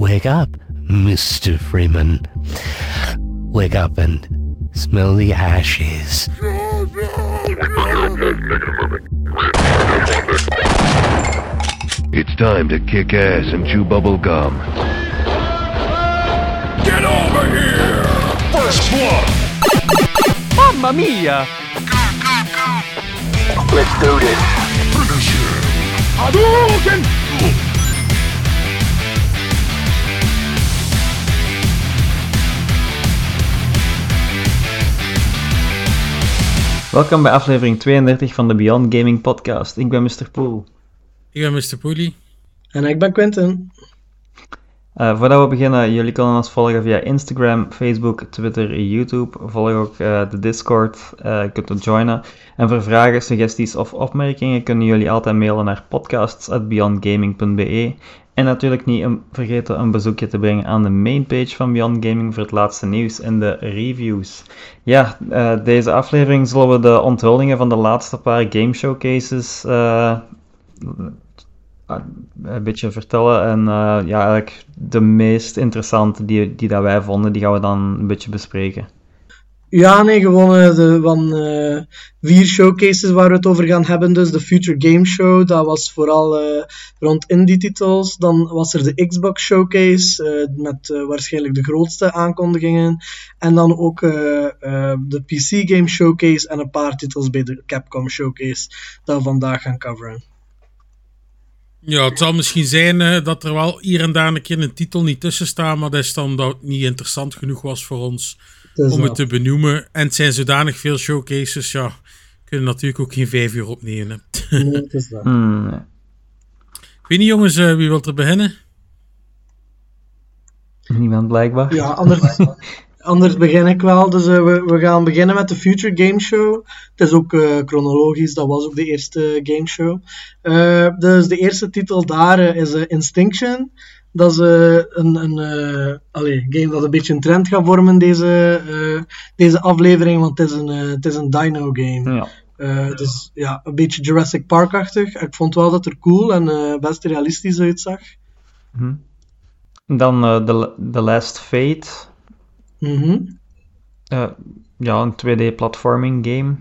Wake up, Mr. Freeman. Wake up and smell the ashes. It's time to kick ass and chew bubble gum. Get over here! First blood! Mamma mia! Let's do this. Finish him. Hadouken! Welkom bij aflevering 32 van de Beyond Gaming Podcast. Ik ben Mr. Poel. Ik ben Mr. Poelie. En ik ben Quentin. Uh, voordat we beginnen, jullie kunnen ons volgen via Instagram, Facebook, Twitter, YouTube. Volg ook uh, de Discord, uh, je kunt ons joinen. En voor vragen, suggesties of opmerkingen kunnen jullie altijd mailen naar podcasts.beyondgaming.be. En natuurlijk niet vergeten een bezoekje te brengen aan de mainpage van Beyond Gaming voor het laatste nieuws en de reviews. Ja, deze aflevering zullen we de onthullingen van de laatste paar game showcases een beetje vertellen. En ja, eigenlijk de meest interessante die, die dat wij vonden, die gaan we dan een beetje bespreken. Ja, nee, gewoon uh, de, van uh, vier showcases waar we het over gaan hebben. Dus de Future Game Show, dat was vooral rond indie-titels. Dan was er de Xbox Showcase, met waarschijnlijk de grootste aankondigingen. En dan ook de PC Game Showcase en een paar titels bij de Capcom Showcase, dat we vandaag gaan coveren. Ja, het zal misschien zijn dat er wel hier en daar een keer een titel niet tussen staat, maar dat is dan niet interessant genoeg was voor ons om het te benoemen. En het zijn zodanig veel showcases, ja, kunnen natuurlijk ook geen vijf uur opnemen. Nee, het is dat. Hmm. Ik weet niet, jongens, uh, wie wil er beginnen? Niemand blijkbaar. Ja, anders, anders begin ik wel. Dus uh, we, we gaan beginnen met de Future Game Show. Het is ook uh, chronologisch, dat was ook de eerste game show. Uh, dus de eerste titel daar is Instinction. Dat is een, een allez, game dat een beetje een trend gaat vormen, deze, deze aflevering, want het is een, het is een dino game. Ja. dus ja, een beetje Jurassic Park-achtig. Ik vond wel dat er cool en best realistisch uitzag. Hm. Dan The, The Last Fate. Mm uh, ja, een 2D-platforming game.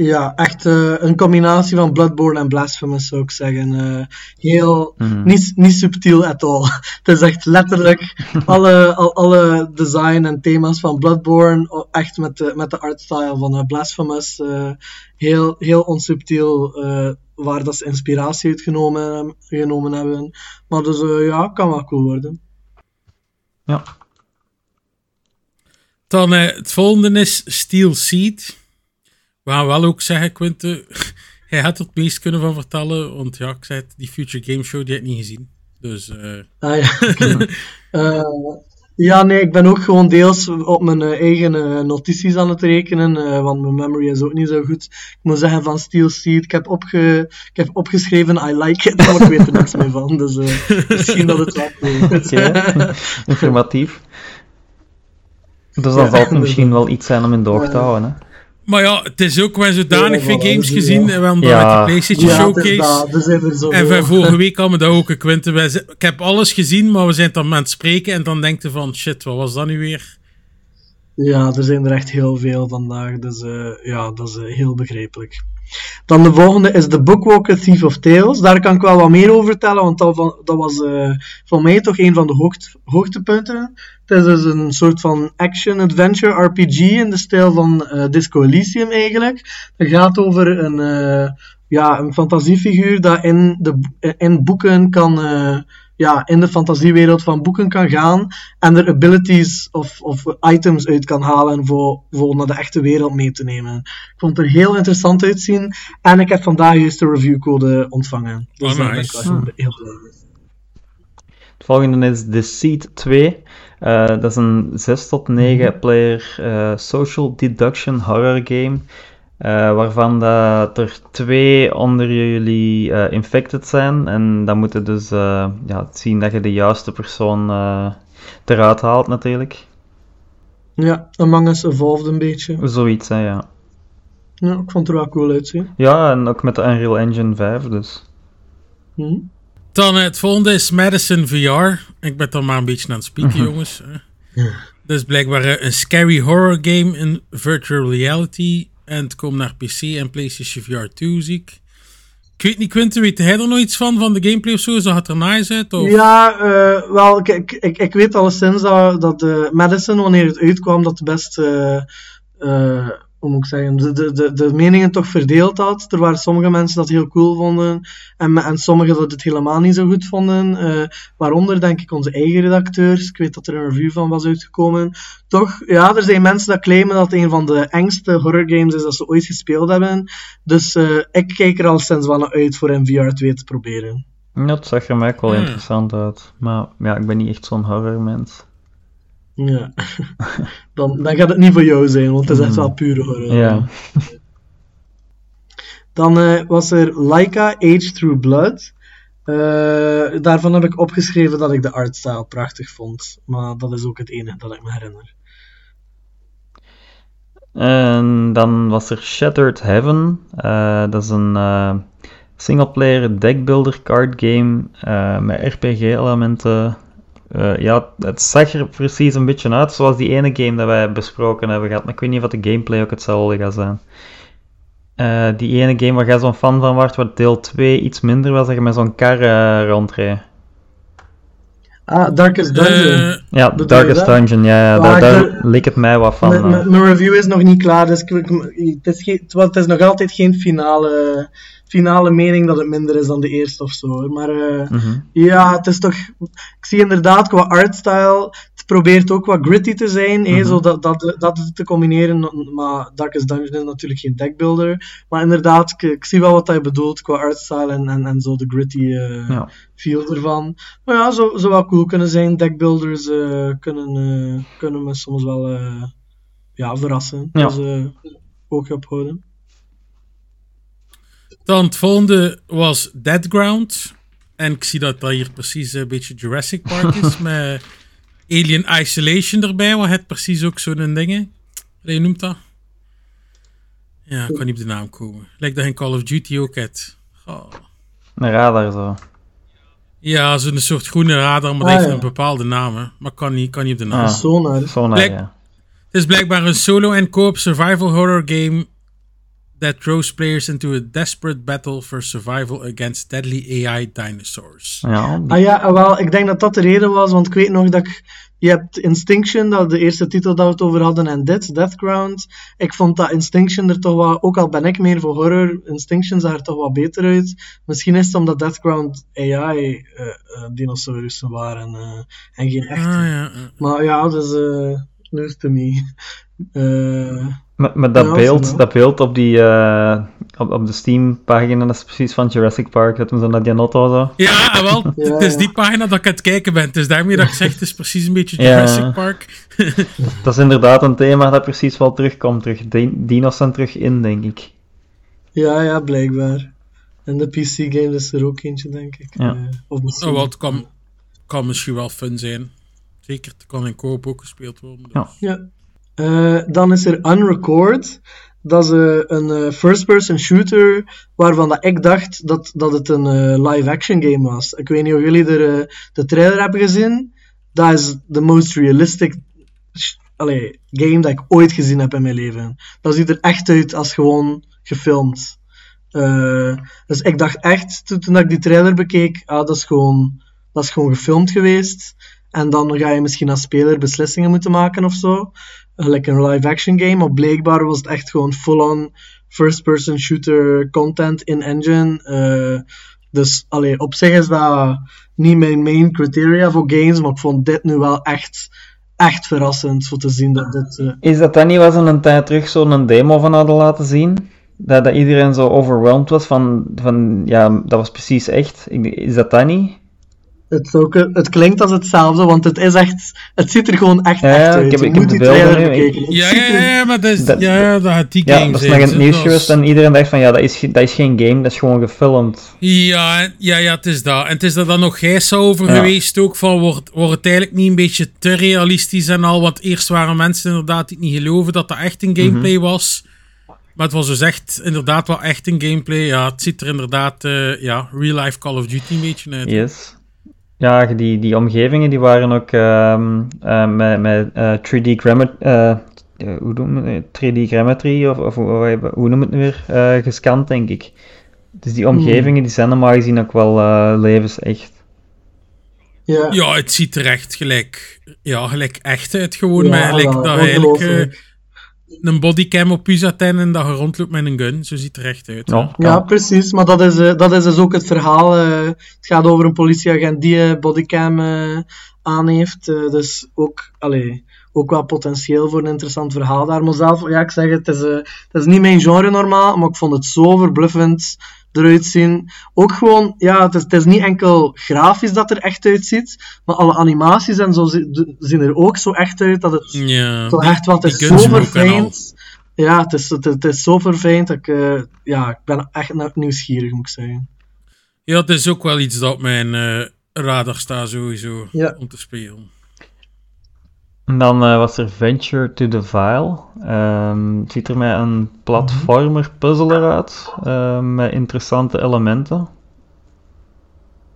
Ja, echt uh, een combinatie van Bloodborne en Blasphemous zou ik zeggen. Uh, heel, Mhm. niet, niet subtiel at all. Het is echt letterlijk alle, al, alle design en thema's van Bloodborne, echt met de, met de artstyle van uh, Blasphemous. uh, heel, heel onsubtiel uh, waar dat ze inspiratie uit genomen, genomen hebben. Maar dus uh, ja, kan wel cool worden. Ja. Dan eh, het volgende is Steel Seed. We gaan wel ook zeggen, Quinte, hij had er het meest kunnen van vertellen, want ja, ik zei het, die Future Game Show die heb ik niet gezien. Dus eh, Ah ja. Eh, ja, nee, ik ben ook gewoon deels op mijn eh, eigen notities aan het rekenen, eh, want mijn memory is ook niet zo goed. Ik moet zeggen van Steel Seed, ik heb, opge ik heb opgeschreven I like it, maar ik weet er niks meer van, dus eh, misschien dat het wel is. Oké, informatief. Dus dan Ja, zal het misschien dus- wel iets zijn om in de oog te houden. Hè? Maar ja, het is ook wel zodanig Ja, veel games gezien. ja. En we hebben Ja. dan met de PlayStation Ja, Showcase. er zijn er zoveel. En vorige week hadden we dat ook. Wij ze- Ik heb alles gezien, maar we zijn dan aan het spreken. En dan denkt je van, shit, wat was dat nu weer? Ja, er zijn er echt heel veel vandaag, dus eh, ja, dat is eh, heel begrijpelijk. Dan de volgende is The Bookwalker Thief of Tales. Daar kan ik wel wat meer over vertellen, want dat, van, dat was eh, voor mij toch een van de hoogt, hoogtepunten. Het is dus een soort van action-adventure RPG in de stijl van eh, Disco Elysium eigenlijk. Het gaat over een, eh, ja, een fantasiefiguur dat in, de, bo- in boeken kan... eh, ja, in de fantasiewereld van boeken kan gaan en er abilities of, of items uit kan halen voor, voor naar de echte wereld mee te nemen. Ik vond het er heel interessant uitzien en ik heb vandaag juist de reviewcode ontvangen. Dus Oh, daar ben ik nice. wel heel, heel blij mee. Het volgende is The Seed 2. Eh, dat is een 6 tot 9 player eh, social deduction horror game. eh, waarvan dat er twee onder jullie infected zijn. En dan moet je dus ja, zien dat je de juiste persoon eruit haalt, natuurlijk. Ja, Among Us evolved een beetje. Zoiets, hè, ja. Ja, ik vond het er wel cool uitzien. Ja, en ook met de Unreal Engine 5, dus. Hm? Dan het volgende is Madison VR. Ik ben dan maar een beetje aan het spieken, Mhm. jongens. Dat is blijkbaar eh, een scary horror game in virtual reality. En het komt naar PC en PlayStation VR 2, zie ik. Ik weet niet, Quinten, weet hij er nog iets van, van de gameplay of zo? Zag het er nice uit? Of? Ja, eh, wel, ik, ik, ik, weet alleszins dat, dat de Madison, wanneer het uitkwam, dat best, eh, eh, hoe moet ik zeggen, de, de, de, de meningen toch verdeeld had. Er waren sommige mensen dat heel cool vonden en, en sommigen dat het helemaal niet zo goed vonden. eh, waaronder denk ik onze eigen redacteurs. Ik weet dat er een review van was uitgekomen. Toch, ja, er zijn mensen dat claimen dat het een van de engste horror games is dat ze ooit gespeeld hebben. Dus eh, ik kijk er al sinds wel naar uit voor een VR 2 te proberen. Ja, dat zag er mij ook wel Hmm. interessant uit. Maar ja, ik ben niet echt zo'n horrormens. Ja. dan, dan gaat het niet voor jou zijn, want het is echt wel pure horror. Ja. Dan eh, was er Laika Age Through Blood. Eh, daarvan heb ik opgeschreven dat ik de artstyle prachtig vond. Maar dat is ook het enige dat ik me herinner. En dan was er Shattered Heaven. Eh, dat is een eh, singleplayer deckbuilder card game met RPG-elementen. Eh, ja, het zag er precies een beetje uit zoals die ene game dat wij besproken hebben gehad. Maar ik weet niet of de gameplay ook hetzelfde gaat zijn. Eh, die ene game waar jij zo'n fan van was, waar deel 2 iets minder was, dat je met zo'n kar rondreed. Ah, Darkest Dungeon. Ja, Bedoel Darkest dat? Dungeon, ja, ja Ah, daar, leek het mij wat van. Mijn- review is nog niet klaar, dus ik, is het is nog altijd geen finale, finale mening dat het minder is dan de eerste of zo. Maar eh, Mhm. Ja, het is toch. Ik zie inderdaad qua artstyle. Het probeert ook wat gritty te zijn, Mhm. zo dat, dat, dat te combineren. Maar Darkest Dungeon is natuurlijk geen deckbuilder. Maar inderdaad, ik, ik zie wel wat hij bedoelt qua artstyle en, en, en zo de gritty eh, Ja. feel ervan. Maar ja, zou, zou wel cool kunnen zijn. Deckbuilders kunnen, kunnen me soms wel ja, verrassen. Ja. Dus oogje ophouden. Dan het volgende was Deadground. En ik zie dat dat hier precies een beetje Jurassic Park is. met Alien Isolation erbij. Wat het precies ook zo'n dingen. Wat je noemt dat? Ja, ik kan niet op de naam komen. Lijkt dat in Call of Duty ook het. Oh. Een radar zo. Ja, zo'n soort groene radar, maar dat Ah, heeft ja. een bepaalde naam. hè. Maar kan niet, kan niet op de naam. Ah. Sonar. Sonar, Blijk- ja. Het is blijkbaar een solo en co-op survival horror game that throws players into a desperate battle for survival against deadly AI dinosaurs. Ja, Ah ja, ah, wel, ik denk dat dat de reden was, want ik weet nog dat ik... Je hebt Instinction, dat de eerste titel dat we het over hadden, en dit, Deathground. Ik vond dat Instinction er toch wel... Ook al ben ik meer voor horror, Instinction zag er toch wat beter uit. Misschien is het omdat Deathground AI-dinosaurussen waren eh, en geen echte. Ah, ja. Maar ja, dus... eh news to me. Eh, Met, met dat, Ja, beeld, dat beeld op, die, eh, op, op de Steam-pagina, dat is precies van Jurassic Park. Dat hem zo naar die auto zo. Ja, ah, wel, Ja, het is ja. die pagina dat ik aan het kijken ben. Het is daarmee dat ik zeg, het is precies een beetje Ja. Jurassic Park. Dat is inderdaad een thema dat precies wel terugkomt. Terug. Di- Dino's zijn terug in, denk ik. ja, ja, blijkbaar. En de PC-game is er ook eentje, denk ik. Ja. Eh, of misschien... Oh, wel, het kan, kan misschien wel fun zijn. Zeker, het kan in co-op ook gespeeld worden. dus. Ja. Ja. Eh, dan is er Unrecord. Dat is eh, een eh, first-person shooter waarvan dat ik dacht dat, dat het een live-action game was. Ik weet niet of jullie de trailer hebben gezien. Dat is de most realistic game dat ik ooit gezien heb in mijn leven. Dat ziet er echt uit als gewoon gefilmd. Dus ik dacht echt, toen, toen ik die trailer bekeek, ah, dat, is gewoon, dat is gewoon gefilmd geweest. En dan ga je misschien als speler beslissingen moeten maken of zo. Gelijk een live-action game. Maar blijkbaar was het echt gewoon full-on first-person shooter content in engine. Eh, dus allee, op zich is dat niet mijn main criteria voor games. Maar ik vond dit nu wel echt, echt verrassend voor te zien dat dit. eh, Is dat dan niet was een tijd terug zo'n demo van hadden laten zien? Dat, dat iedereen zo overwhelmed was van, van, ja, dat was precies echt. Is dat dan niet? Het, het klinkt als hetzelfde, want het is echt. Het ziet er gewoon echt, Ja, echt ik uit. ik heb moet die trailer bekijken. Het Ja, ja, ja, maar dat is, Dat- ja, dat had die Ja, game dat is nog in het nieuws geweest en iedereen dacht van, ja, dat is, dat is geen game, dat is gewoon gefilmd. Ja, ja, ja, het is dat. En het is er dan nog gijs over Ja. geweest ook van, wordt, wordt het eigenlijk niet een beetje te realistisch en al? Want eerst waren mensen inderdaad die het niet geloven dat dat echt een gameplay Mhm. was. Maar het was dus echt, inderdaad wel echt een gameplay. Ja, het ziet er inderdaad, uh, ja, real-life Call of Duty een beetje uit. Yes. Ja, die, die omgevingen die waren ook uh, uh, met, met 3D grammar, hoe noem het 3D grammetry, of, of hoe, hoe noem het nu weer, gescand, denk ik. Dus die omgevingen die zijn normaal gezien ook wel levensecht. Ja. ja, het ziet er echt gelijk, ja, gelijk echt uit. Gewoon ja, met gelijk dat eigenlijk een bodycam op je en dat je rondloopt met een gun. Zo ziet het er echt uit. Ja, ja precies. Maar dat is, uh, dat is dus ook het verhaal. Uh, het gaat over een politieagent die een bodycam uh, aan heeft. dus ook, allee, ook wel potentieel voor een interessant verhaal daar. Maar zelf, ja, ik zeg het, het is, het is niet mijn genre normaal, maar ik vond het zo verbluffend eruit zien. Ook gewoon, ja, het is, het is niet enkel grafisch dat er echt uitziet, maar alle animaties en zo zien er ook zo echt uit dat het ja, zo echt wat is zo verfijnd. Ja, het is, het, het, is zo verfijnd dat ik, uh, ja, ik ben echt nieuwsgierig, moet ik zeggen. Ja, het is ook wel iets dat mijn uh, radar staat sowieso ja. om te spelen. En dan uh, was er Venture to the Vile. Um, het ziet er met een platformer puzzler uit, uh, met interessante elementen.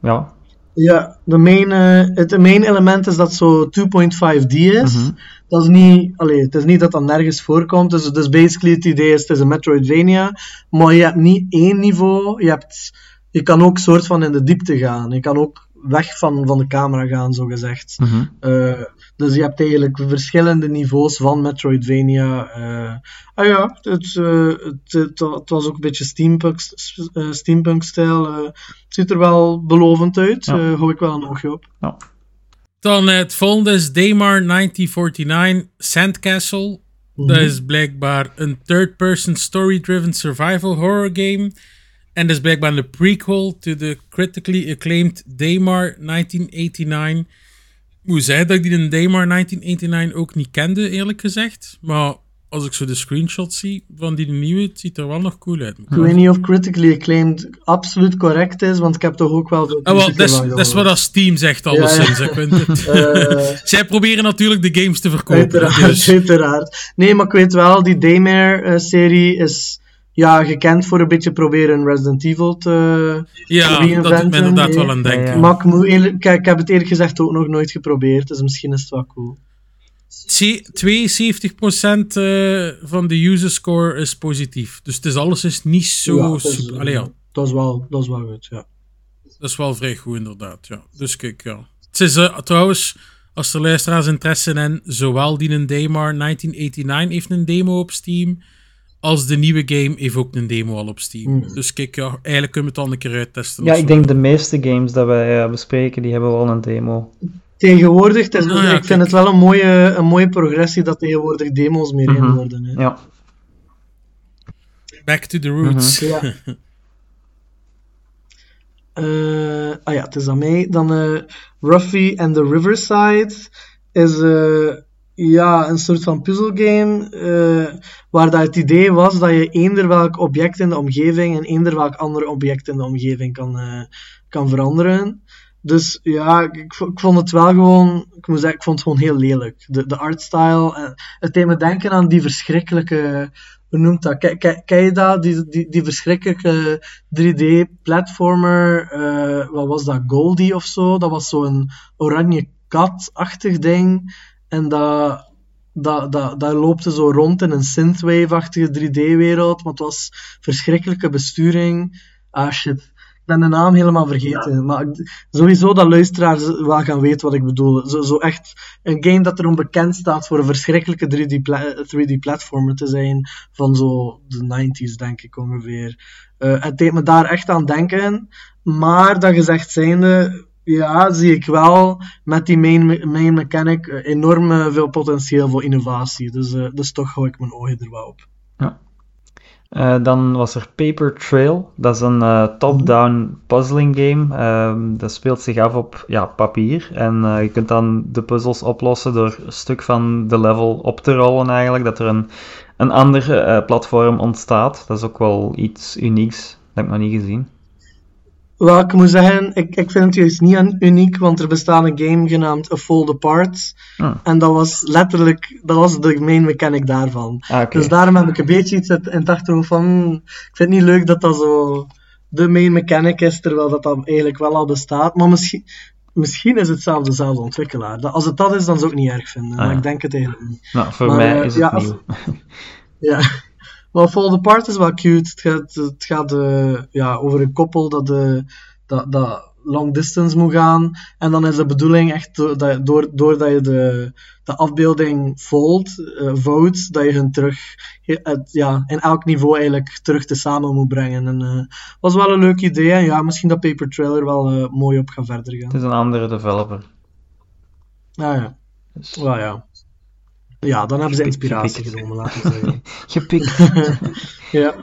Ja. Ja, de main, uh, het main element is dat zo 2.5D is. Mm -hmm. Dat is niet, allee, het is niet dat dat nergens voorkomt. Dus, dus basically het idee is, het is een Metroidvania, maar je hebt niet één niveau. Je, hebt, je kan ook soort van in de diepte gaan. Je kan ook weg van, van de camera gaan, zo gezegd. Mm -hmm. Dus je hebt eigenlijk verschillende niveaus van Metroidvania. Uh, ah ja, het, uh, het, het, het, was ook een beetje steampunk, uh, steampunk-stijl. het ziet er wel belovend uit. Ja. hou ik wel een oogje op. Ja. Dan het volgende is Daymar 1949 Sandcastle. Mm -hmm. Dat is blijkbaar een third-person story-driven survival horror game. En dat is blijkbaar een prequel to the critically acclaimed Daymar 1989 hoe zei dat ik die in Daymar 1989 ook niet kende, eerlijk gezegd. Maar als ik zo de screenshots zie van die nieuwe, het ziet er wel nog cool uit. Ik weet niet of critically acclaimed absoluut correct is, want ik heb toch ook wel veel ah, wel, Dat is wat als Steam zegt, alleszins. Ja, ja. uh, Zij proberen natuurlijk de games te verkopen. Uiteraard, dus. uiteraard. Nee, maar ik weet wel, die Daymare-serie is ja, gekend voor een beetje proberen Resident Evil te Ja, dat doet me inderdaad wel aan denken. Maar ik, moet eerlijk, ik, heb het eerlijk gezegd ook nog nooit geprobeerd, dus misschien is het wel cool. 72% uh, van de user score is positief. Dus het is alles is niet zo ja, is, super. Allee, ja. dat, is wel, dat is wel goed, ja. Dat is wel vrij goed, inderdaad. Ja. Dus kijk, ja. Het is uh, trouwens, als er luisteraars interesse in, zowel die een Daymar 1989 heeft een demo op Steam als de nieuwe game heeft ook een demo al op Steam. Mm. Dus kijk, ja, eigenlijk kunnen we het al een keer uittesten. Ja, ik denk de meeste games dat wij uh, bespreken, die hebben wel een demo. Tegenwoordig, is, ah, ja, ik vind het wel een mooie, een mooie progressie dat tegenwoordig demo's meer in mhm. worden. Hè. Ja. Back to the roots. Mm -hmm. ja. uh, ah ja, het is aan mij. Dan uh, Ruffy and the Riverside is ja, een soort van puzzelgame uh, waar dat het idee was dat je eender welk object in de omgeving en eender welk ander object in de omgeving kan, uh, kan veranderen. Dus ja, ik, ik, vond het wel gewoon, ik moet ik vond het gewoon heel lelijk. De, de artstyle, uh, het deed me denken aan die verschrikkelijke, hoe noemt dat? Ken, je dat? Die, die, die verschrikkelijke 3D-platformer, wat was dat? Goldie of zo? Dat was zo'n oranje kat-achtig ding. En dat, dat, dat, dat loopte zo rond in een synthwave-achtige 3D-wereld, maar het was verschrikkelijke besturing. Ah shit, ik ben de naam helemaal vergeten. Maar sowieso dat luisteraars wel gaan weten wat ik bedoel. Zo, zo echt een game dat erom bekend staat voor een verschrikkelijke 3D-platformer 3D te zijn van zo de 90s, denk ik ongeveer. Uh, het deed me daar echt aan denken. Maar dat gezegd zijnde, ja, zie ik wel met die main, main mechanic eh, enorm veel potentieel voor innovatie. Dus, uh, dus toch hou ik mijn ogen er wel op. Ja. Dan was er Paper Trail. Dat is een top-down puzzling game. Uh, dat speelt zich af op ja, papier. En je kunt dan de puzzels oplossen door een stuk van de level op te rollen eigenlijk. Dat er een, een ander platform ontstaat. Dat is ook wel iets unieks. Dat heb ik nog niet gezien. Wel, ik moet zeggen, ik, ik vind het juist niet uniek, want er bestaat een game genaamd A Fold Apart. Ah. En dat was letterlijk, dat was de main mechanic daarvan. Ah. Dus daarom heb ik een beetje iets in het achterhoofd van, hmm, ik vind het niet leuk dat dat zo de main mechanic is, terwijl dat eigenlijk wel al bestaat. Maar misschien, misschien is het zelfs dezelfde ontwikkelaar. Dat, als het dat is, dan zou ik het niet erg vinden. Ah, maar ja. ik denk het eigenlijk niet. Nou, voor Maar, mij eh, is het ja, als-. Ja, maar Fall Apart is wel cute. Het gaat, het gaat eh, ja, over een koppel dat, de, dat, dat long distance moet gaan. En dan is de bedoeling echt dat, door, doordat je de, de afbeelding fold, eh vouwt, dat je hun terug ja, in elk niveau eigenlijk terug te samen moet brengen. En was wel een leuk idee. En ja, misschien dat Paper Trailer wel mooi op gaat verder gaan. Het is een andere developer. Ah ja, Dus... wel ja. Ja, dan hebben ze inspiratie gepikt. genomen, laten we zeggen. Gepikt. ja,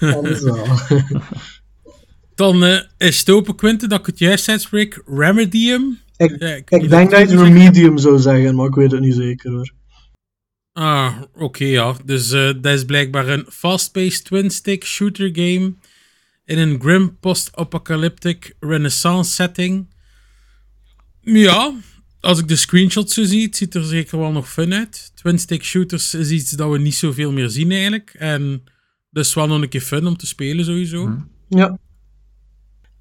wel. Dan eh, is het open, Quinten, dat ik het juist uitspreek. Remedium. Ik, Ja, denk dat je Remedium zou zeggen, maar ik weet het niet zeker hoor. Ah, oké, ja. Dus eh, dat is blijkbaar een fast-paced twin-stick shooter game in een grim post-apocalyptic renaissance setting. Ja, als ik de screenshots zo zie, het ziet er zeker wel nog fun uit. Twin-stick shooters is iets dat we niet zoveel meer zien eigenlijk. En dus wel nog een keer fun om te spelen sowieso. Ja.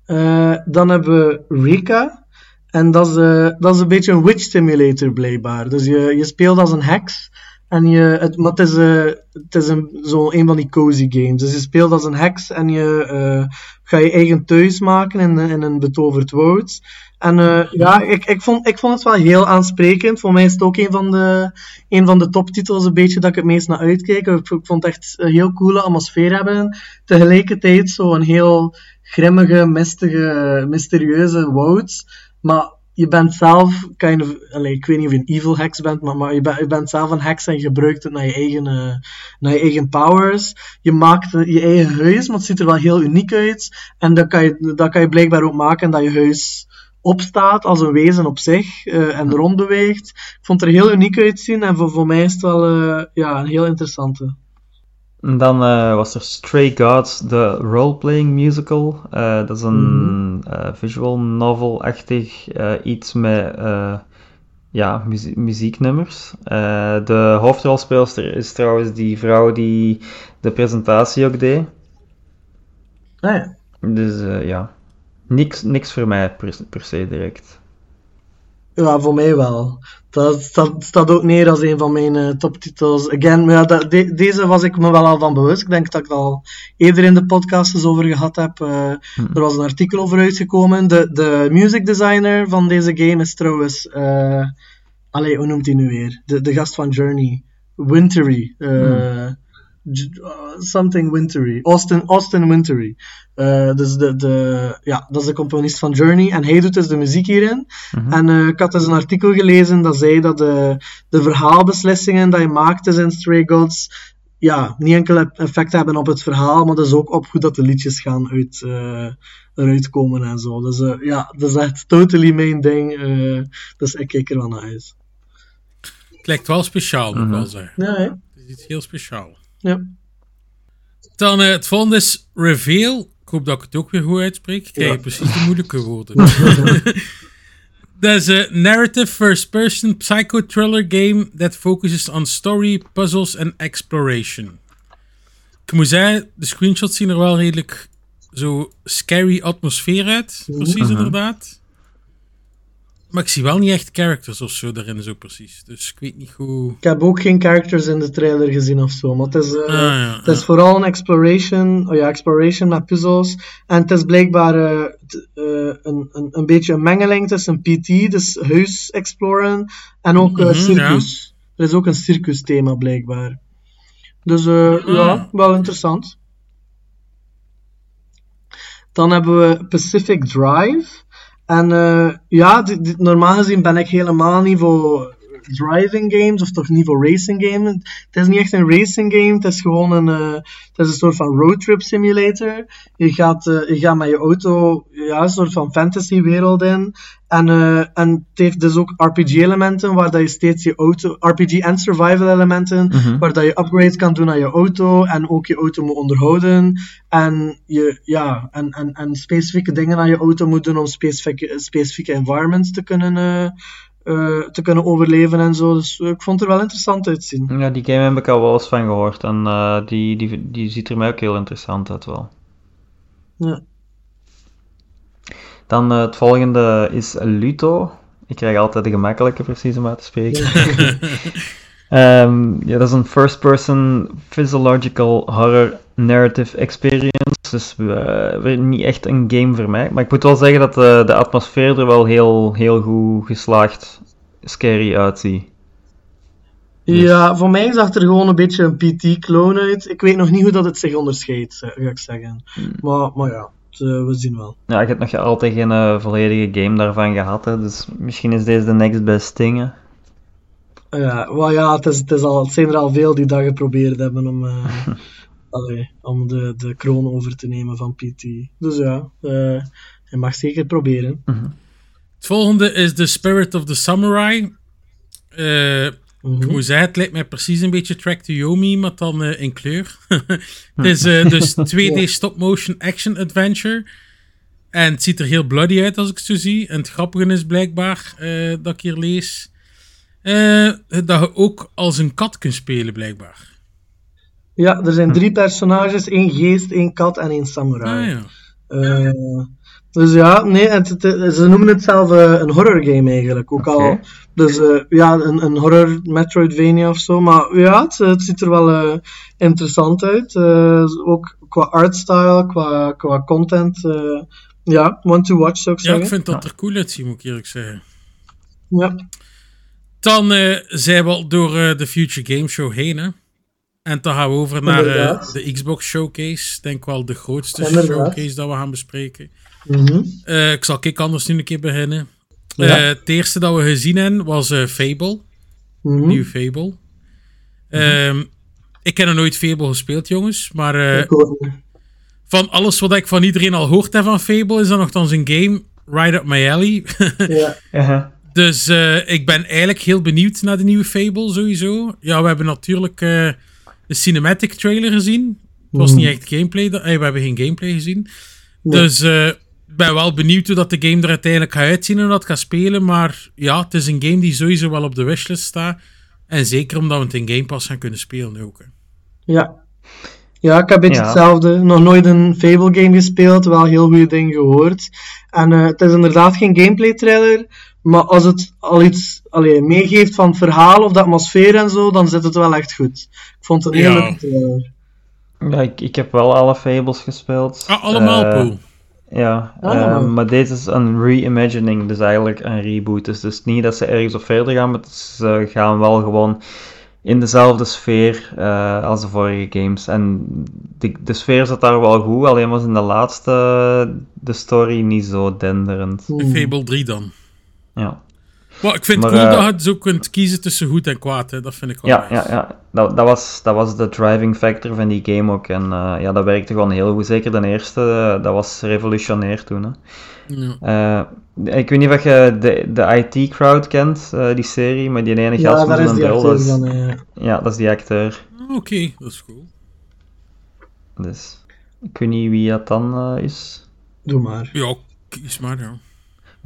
Eh, dan hebben we Rika. En dat is, eh, dat is een beetje een witch simulator blijkbaar. Dus je, je speelt als een heks. En je, het, maar het is, eh, het is een, zo een van die cozy games. Dus je speelt als een heks en je eh, ga je eigen thuis maken in, in een betoverd woud. En eh, ja, ik, ik, vond, ik vond het wel heel aansprekend. Voor mij is het ook een van de, een van de toptitels een beetje dat ik het meest naar uitkijk. Ik, vond het echt een heel coole atmosfeer hebben. Tegelijkertijd zo een heel grimmige, mistige, mysterieuze woud. Maar je bent zelf, kind of, allee, ik weet niet of je een evil heks bent, maar, maar je, bent, je bent zelf een heks en je gebruikt het naar je eigen, eh, naar je eigen powers. Je maakt je eigen huis, maar het ziet er wel heel uniek uit. En dat kan je, dat kan je blijkbaar ook maken dat je huis opstaat als een wezen op zich eh, en rondbeweegt. Ik vond het er heel uniek uitzien en voor, voor mij is het wel eh, ja, een heel interessante. En dan eh, was er Stray Gods, de role-playing musical. Dat is een eh, visual novel-achtig iets met ja, muzie- muzieknummers. De hoofdrolspeelster is trouwens die vrouw die de presentatie ook deed. Ah ja. Dus ja, niks, niks voor mij per, per se direct. Ja, voor mij wel. Dat staat, staat ook neer als een van mijn eh, toptitels. Again, maar ja, dat, de- deze was ik me wel al van bewust. Ik denk dat ik het al eerder in de podcast eens over gehad heb. Eh, Er was een artikel over uitgekomen. De, de music designer van deze game is trouwens... eh allee, hoe noemt hij nu weer? De, de gast van Journey. Wintery. J- uh, something Wintery. Austin, Austin Wintery. Eh, dus de, de, ja, dat is de componist van Journey. En hij doet dus de muziek hierin. En eh, ik had dus een artikel gelezen dat zei dat de, de verhaalbeslissingen die je maakt dus in Stray Gods ja, niet enkel effect hebben op het verhaal, maar dus ook op hoe dat de liedjes gaan uit, eh, eruit komen en zo. Dus eh, ja, dat is echt totally mijn ding. eh, dus ik kijk er wel naar uit. Het lijkt wel speciaal, moet ik wel zeggen. Ja, hè? Het is iets heel speciaal. Ja. Dan eh, het volgende is Reveal. Ik hoop dat ik het ook weer goed uitspreek. Ik krijg Ja. precies de moeilijke woorden. Dat is een narrative first-person psycho-thriller game that focuses on story, puzzles and exploration. Ik moet zeggen, de screenshots zien er wel redelijk zo scary atmosfeer uit. Precies, inderdaad. Maar ik zie wel niet echt characters of zo daarin zo precies. Dus ik weet niet hoe... Ik heb ook geen characters in de trailer gezien of zo, maar het is, eh, Ah, ja, het is vooral een exploration, oh ja, exploration met puzzels. En het is blijkbaar eh, t- eh, een, een, een beetje een mengeling tussen PT, dus huis exploren, en ook eh, Mhm, circus. Er is ook een circus thema blijkbaar. Dus eh, ja, wel interessant. Dan hebben we Pacific Drive. En eh, ja, normaal gezien ben ik helemaal niet voor driving games, of toch niveau racing game. Het is niet echt een racing game, het is gewoon een, uh, het is een soort van roadtrip simulator. Je gaat, uh, je gaat met je auto ja, een soort van fantasy wereld in. En, uh, en het heeft dus ook RPG-elementen, waar dat je steeds je auto, RPG en survival elementen, Mhm. waar dat je upgrades kan doen aan je auto en ook je auto moet onderhouden. En, je, ja, en, en, en specifieke dingen aan je auto moet doen om specifieke, specifieke environments te kunnen, eh, te kunnen overleven en zo. Dus eh, ik vond het er wel interessant uitzien. Ja, die game heb ik al wel eens van gehoord en eh, die, die, die ziet er mij ook heel interessant uit wel. Ja. Dan het volgende is Luto. Ik krijg altijd de gemakkelijke precies om uit te spreken. Ehm, ja, dat is een first-person physiological horror narrative experience. Dus eh, weer niet echt een game voor mij. Maar ik moet wel zeggen dat de, de atmosfeer er wel heel, heel goed geslaagd scary uitziet. Ja, voor mij zag er gewoon een beetje een PT-clone uit. Ik weet nog niet hoe dat het zich onderscheidt, eh, ga ik zeggen. Maar, maar ja, het, eh, we zien wel. Ja, ik heb nog altijd geen eh, volledige game daarvan gehad, hè, dus misschien is deze de next best thing. hè. Ja, wel ja, het, is, het, is al, het zijn er al veel die dat geprobeerd hebben om, eh, allee, om de, de kroon over te nemen van PT. Dus ja, eh je mag zeker proberen. Het volgende is The Spirit of the Samurai. Eh, Mhm. Ik moet zeggen, het lijkt mij precies een beetje Track to Yomi, maar dan eh, in kleur. het is dus 2D stop-motion action adventure. En het ziet er heel bloody uit als ik het zo zie. En het grappige is blijkbaar dat ik hier lees. dat je ook als een kat kunt spelen, blijkbaar. Ja, er zijn drie personages, één geest, één kat en één samurai. Ah, ja. Eh, dus ja, nee, het, het- ze noemen het zelf eh, een horror game eigenlijk. Ook al, dus eh, ja, een, een horror Metroidvania of zo. Maar ja, het, het ziet er wel eh, interessant uit. Eh, ook qua artstyle, qua, qua content. eh, ja, one to watch zou ik ja, ik zeggen. vind dat er cool uitzien, moet ik eerlijk zeggen. Ja, Dan eh, zijn we al door eh, de Future Game Show heen. Hè? En dan gaan we over naar eh, de Xbox Showcase. Denk wel de grootste Inderdaad. showcase dat we gaan bespreken. Mhm. Eh, ik zal ik anders nu een keer beginnen. Ja. Eh, het eerste dat we gezien hebben was eh, Fable. Mhm. Nieuw Fable. Ehm, ik heb nog nooit Fable gespeeld, jongens. Maar eh, van alles wat ik van iedereen al gehoord heb van Fable, is dat nogthans een game right up my alley. ja. Ja. Dus eh, ik ben eigenlijk heel benieuwd naar de nieuwe Fable sowieso. Ja, we hebben natuurlijk de cinematic trailer gezien. Het was Mhm. niet echt gameplay. dat- eh, we hebben geen gameplay gezien. Nee. Dus eh, ik ben wel benieuwd hoe dat de game er uiteindelijk gaat uitzien en dat gaat spelen. Maar ja, het is een game die sowieso wel op de wishlist staat. En zeker omdat we het in Game Pass gaan kunnen spelen ook. hè. Ja. Ja, ik heb een beetje Ja. hetzelfde. Nog nooit een Fable game gespeeld, wel heel goede dingen gehoord. En eh, het is inderdaad geen gameplay trailer, maar als het al iets allee, meegeeft van het verhaal of de atmosfeer en zo, dan zit het wel echt goed. Ik vond het een heel Ja. leuke trailer. Ja, ik, ik heb wel alle Fables gespeeld. Ah, allemaal, Eh, Po. Ja, Ah. eh, maar deze is een reimagining, dus eigenlijk een reboot. Dus het is niet dat ze ergens op verder gaan, maar ze gaan wel gewoon in dezelfde sfeer eh, als de vorige games. En de, de sfeer zat daar wel goed, alleen was in de laatste de story niet zo denderend. Fable 3 dan. Ja, Maar ik vind het cool eh, dat je zo kunt kiezen tussen goed en kwaad. Hè. Dat vind ik wel ja, nice. ja, ja. Dat, dat, was, dat was de driving factor van die game ook. En eh, ja, dat werkte gewoon heel goed. Zeker de eerste, eh, dat was revolutionair toen. Hè. Ja. Eh, ik weet niet of je de, de IT-crowd kent, eh, die serie, maar die ene Ja, gast met een bril. Dat is, ja, dat is die acteur. Ah, Oké, dat is cool. Dus ik weet niet wie dat dan eh, is. doe maar. Ja, kies maar, ja.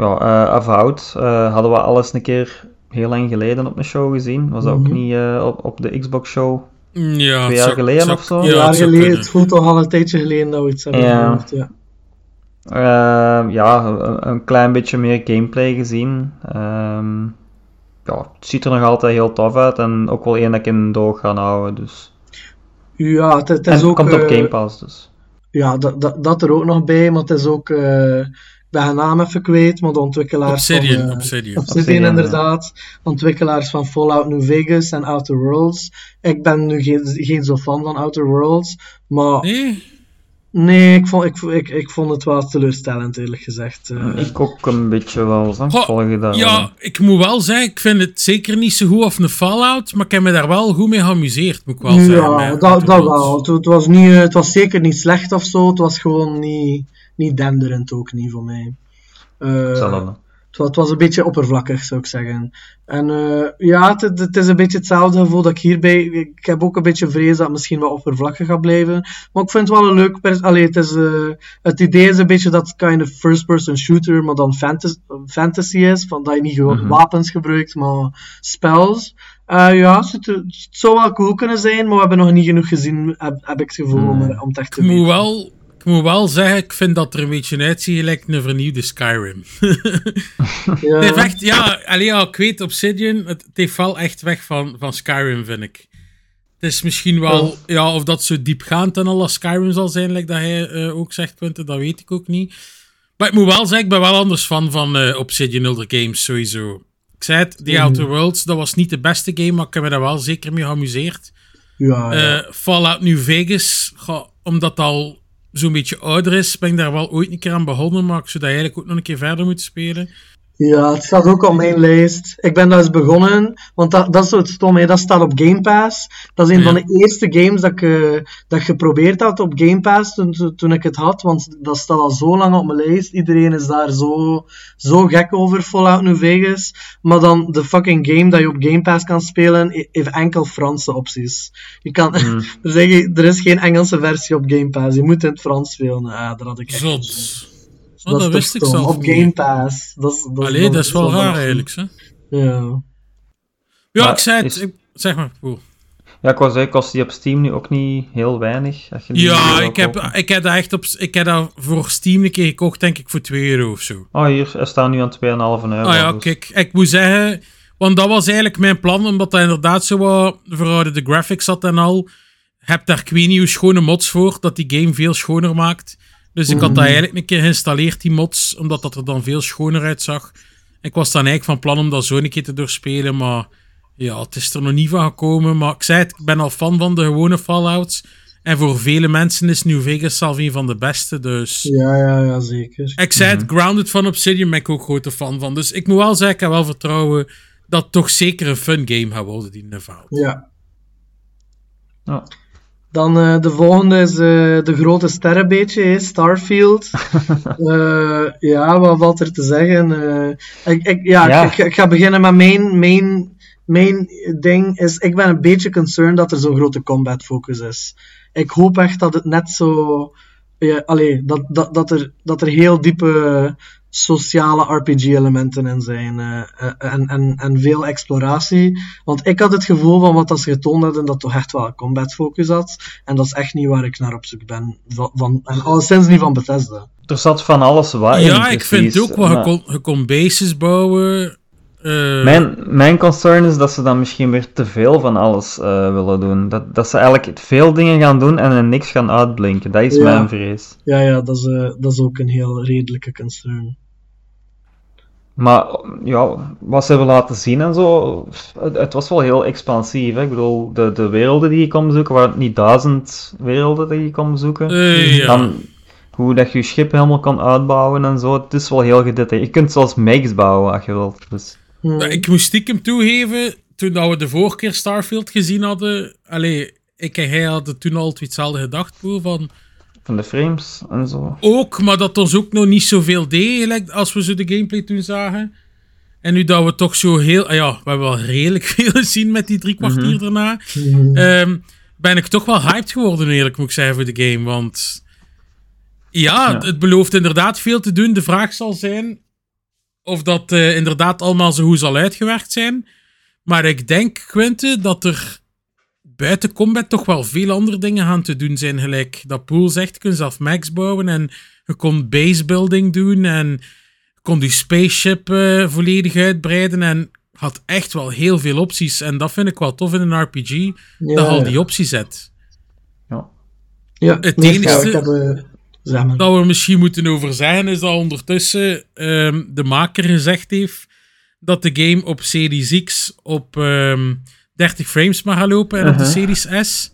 Ja, eh Avowed eh, hadden we alles een keer heel lang geleden op een show gezien. Was dat ook Mhm. niet eh, op, op de Xbox show? Ja, Twee het jaar zou- geleden zou- of zo? Ja, Een het jaar geleden, het voelt toch al een tijdje geleden dat we iets hebben Ja. gehoord. Ja. Eh, ja, een, een klein beetje meer gameplay gezien. Ehm, ja, het ziet er nog altijd heel tof uit en ook wel één dat ik in doog ga houden. Dus. Ja, het, het En is het ook... komt op eh, Game Pass, dus. Ja, dat, dat, dat er ook nog bij, maar het is ook... eh, haar naam even kwijt, maar de ontwikkelaars Obsidian, van... eh, Obsidian. Obsidian, Obsidian, ja. inderdaad. Ontwikkelaars van Fallout New Vegas en Outer Worlds. Ik ben nu geen, geen zo fan van Outer Worlds, maar Nee? Nee, ik vond, ik, ik, ik vond het wel teleurstellend, eerlijk gezegd. Uh, ik ook een beetje wel, zo. Goh, volg je dat Ja, wel. ik moet wel zeggen, ik vind het zeker niet zo goed of een Fallout, maar ik heb me daar wel goed mee geamuseerd, moet ik wel zeggen. ja, dat, dat de wel. Het, het was niet, eh, het was zeker niet slecht of zo. Het was gewoon niet, niet denderend ook niet voor mij. Eh, Hetzelfde. het, wa- het was een beetje oppervlakkig, zou ik zeggen. En eh, ja, het, het is een beetje hetzelfde gevoel dat ik hierbij... Ik heb ook een beetje vrees dat het misschien wat oppervlakkig gaat blijven. Maar ik vind het wel een leuk... pers- Allee, het, is, eh, het idee is een beetje dat het kind of first-person shooter, maar dan fantasy, fantasy is. Van dat je niet gewoon Mhm. wapens gebruikt, maar spells. Eh, ja, het, het zou wel cool kunnen zijn, maar we hebben nog niet genoeg gezien, heb, heb ik het gevoel, om, er- om het echt te Ik moet, weten. wel, ik moet wel zeggen, ik vind dat er een beetje uitziet gelijk een vernieuwde Skyrim. Ja. Het echt, ja, allee, ja, ik weet, Obsidian, het, heeft wel echt weg van, van Skyrim, vind ik. Het is misschien wel, ja, of dat zo diepgaand en al als Skyrim zal zijn, like dat hij eh, ook zegt, Quentin, dat weet ik ook niet. Maar ik moet wel zeggen, ik ben wel anders fan van eh, Obsidian Elder Games, sowieso. Ik zei het, The Outer Worlds, dat was niet de beste game, maar ik heb me daar wel zeker mee geamuseerd. Ja, ja. Eh, Fallout New Vegas, omdat al zo'n beetje ouder is, ben ik daar wel ooit een keer aan begonnen, maar ik zou dat eigenlijk ook nog een keer verder moeten spelen. Ja, het staat ook op mijn lijst. Ik ben daar eens begonnen, want dat, dat is zo het stom, hè. dat staat op Game Pass. Dat is een Ja. van de eerste games dat ik, eh, dat ik geprobeerd had op Game Pass toen, toen, ik het had, want dat staat al zo lang op mijn lijst. Iedereen is daar zo, zo gek over, Fallout New Vegas. Maar dan de fucking game dat je op Game Pass kan spelen, heeft enkel Franse opties. Je kan, je, er is geen Engelse versie op Game Pass, je moet in het Frans spelen. Ah, daar had ik echt Zot. Oh, dat dat is wist ik zelf Op niet. Game Pass. Dat is, dat Allee, dat is wel raar eigenlijk. Hè? Ja. Ja, Maar ik zei het. is- ik- zeg maar. Oeh. Ja, ik zeggen, kost die op Steam nu ook niet heel weinig. Als je die Ja, ik heb, kopen. ik heb dat echt op. Ik heb dat voor Steam een keer gekocht, denk ik, voor 2 euro of zo. Oh, hier, hij staat nu aan 2,5 euro. Ah ja, dus- kijk, ik moet zeggen. Want dat was eigenlijk mijn plan, omdat dat inderdaad zo wat verouderde graphics had en al. Heb daar ik weet niet hoe schone mods voor, dat die game veel schoner maakt. Dus ik had dat eigenlijk een keer geïnstalleerd, die mods, omdat dat er dan veel schoner uitzag. Ik was dan eigenlijk van plan om dat zo een keer te doorspelen, maar ja, het is er nog niet van gekomen. Maar ik zei het, ik ben al fan van de gewone Fallouts. En voor vele mensen is New Vegas zelf een van de beste, dus... Ja, ja, ja, zeker. Ik zei het, Grounded van Obsidian ben ik ook grote fan van. Dus ik moet wel zeggen, ik heb wel vertrouwen dat het toch zeker een fun game gaat worden, die Neville. Ja. Ja. Dan eh, de volgende is eh, de grote sterrenbeetje, hè, Starfield. Eh, ja, wat valt er te zeggen? Eh, ik, ik, ja, Ja. Ik, ik ga beginnen met mijn, mijn, mijn ding. Is, ik ben een beetje concerned dat er zo'n grote combat focus is. Ik hoop echt dat het net zo... Ja, allee, dat, dat, dat, er, dat er heel diepe sociale RPG-elementen in zijn. eh, eh, en, en, en veel exploratie. Want ik had het gevoel van wat dat ze getoond hadden, dat toch echt wel een combat focus had. En dat is echt niet waar ik naar op zoek ben. Van, van, en alleszins niet van Bethesda. Er zat van alles in, ja, ik vind precies. ook wel, je Maar kon, je kon bases bouwen. Eh, Mijn, mijn concern is dat ze dan misschien weer te veel van alles eh, willen doen. Dat, dat ze eigenlijk veel dingen gaan doen en er niks gaan uitblinken. Dat is Ja. mijn vrees. Ja, ja, dat is, eh, dat is ook een heel redelijke concern. Maar ja, wat ze hebben laten zien en zo, het, het was wel heel expansief. Hè? Ik bedoel, de, de werelden die je kon bezoeken, waren het niet duizend werelden die je kon bezoeken. ja. Dan hoe dat je je schip helemaal kan uitbouwen en zo, het is wel heel gedetailleerd. Je kunt zelfs megs bouwen als je wilt. Dus. Hm. Maar Ik moest stiekem toegeven, toen dat we de vorige keer Starfield gezien hadden. Allee, ik en hij hadden toen al hetzelfde gedacht, Poel, van... Van de frames en zo. Ook, maar dat ons ook nog niet zoveel deed, als we zo de gameplay toen zagen. En nu dat we toch zo heel... ah Ja, we hebben wel redelijk veel gezien met die drie kwartier daarna. Hm. Ehm, ben ik toch wel hyped geworden, eerlijk moet ik zeggen, voor de game. Want ja, Ja. het belooft inderdaad veel te doen. De vraag zal zijn of dat eh, inderdaad allemaal zo goed zal uitgewerkt zijn. Maar ik denk, Quinte, dat er buiten combat toch wel veel andere dingen gaan te doen zijn. Gelijk dat Pool zegt, je kunt zelf max bouwen en je kon basebuilding doen en je kon je spaceship eh, volledig uitbreiden en had echt wel heel veel opties. En dat vind ik wel tof in een RPG, Ja, dat je al die opties hebt. Ja. Ja, Het enige- Dat we misschien moeten over zeggen is dat ondertussen ehm, de maker gezegd heeft dat de game op Series X op ehm, 30 frames mag gaan lopen en op de Uh-huh. Series S.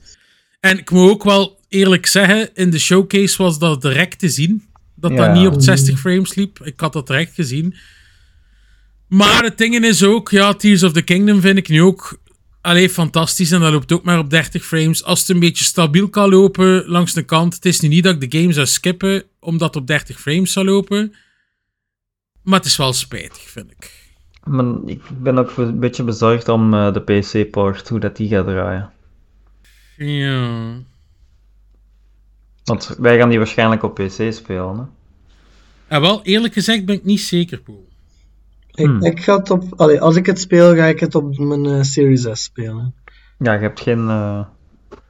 En ik moet ook wel... eerlijk zeggen, in de showcase was dat direct te zien. Dat Ja. dat niet op 60 frames liep. Ik had dat direct gezien. Maar het ding is ook, ja, Tears of the Kingdom vind ik nu ook alleen fantastisch. En dat loopt ook maar op 30 frames. Als het een beetje stabiel kan lopen langs de kant. Het is nu niet dat ik de game zou skippen, omdat het op 30 frames zou lopen. Maar het is wel spijtig, vind ik. Maar ik ben ook een beetje bezorgd om eh, de PC-port, hoe dat die gaat draaien. Ja. Want wij gaan die waarschijnlijk op PC spelen. Hè? En wel, eerlijk gezegd ben ik niet zeker, Poel. Ik, Hmm. ik ga het op, allee, als ik het speel, ga ik het op mijn eh, Series S spelen. Ja, je hebt geen eh,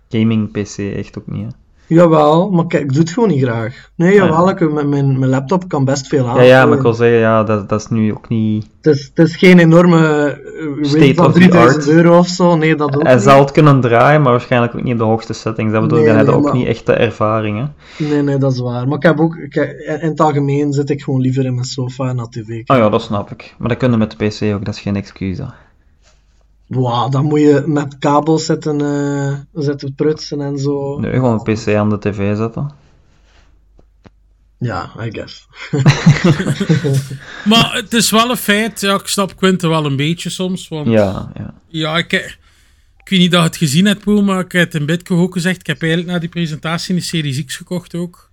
gaming-PC, echt ook niet. Hè? Jawel, maar kijk, ik doe het gewoon niet graag. Nee, jawel, ik, met mijn, mijn laptop kan best veel aan. Ja, ja, maar ik wil zeggen, ja, dat, dat is nu ook niet... het, is, het is geen enorme uh, State van of the 3000 art. euro of zo. Nee, dat ook Hij niet. zal het kunnen draaien, maar waarschijnlijk ook niet op de hoogste settings. Dat bedoel ik, Nee, dan heb je nee, ook maar- niet echt de ervaring. Hè? Nee, nee, dat is waar. Maar ik heb ook, ik, in het algemeen zit ik gewoon liever in mijn sofa en naar tv. kijken. Oh ja, dat snap ik. Maar dat kunnen met de PC ook, dat is geen excuus. Hè. Wow, dan moet je met kabels zitten, eh, zitten prutsen en zo. Nee, gewoon een PC aan de tv zetten. Ja, I guess. Maar het is wel een feit, ja, ik snap Quinten wel een beetje soms. Want ja, Ja, ja. ik, ik weet niet dat je het gezien hebt, Poel, maar ik heb het in Bitco ook gezegd. Ik heb eigenlijk na die presentatie een Series X gekocht ook.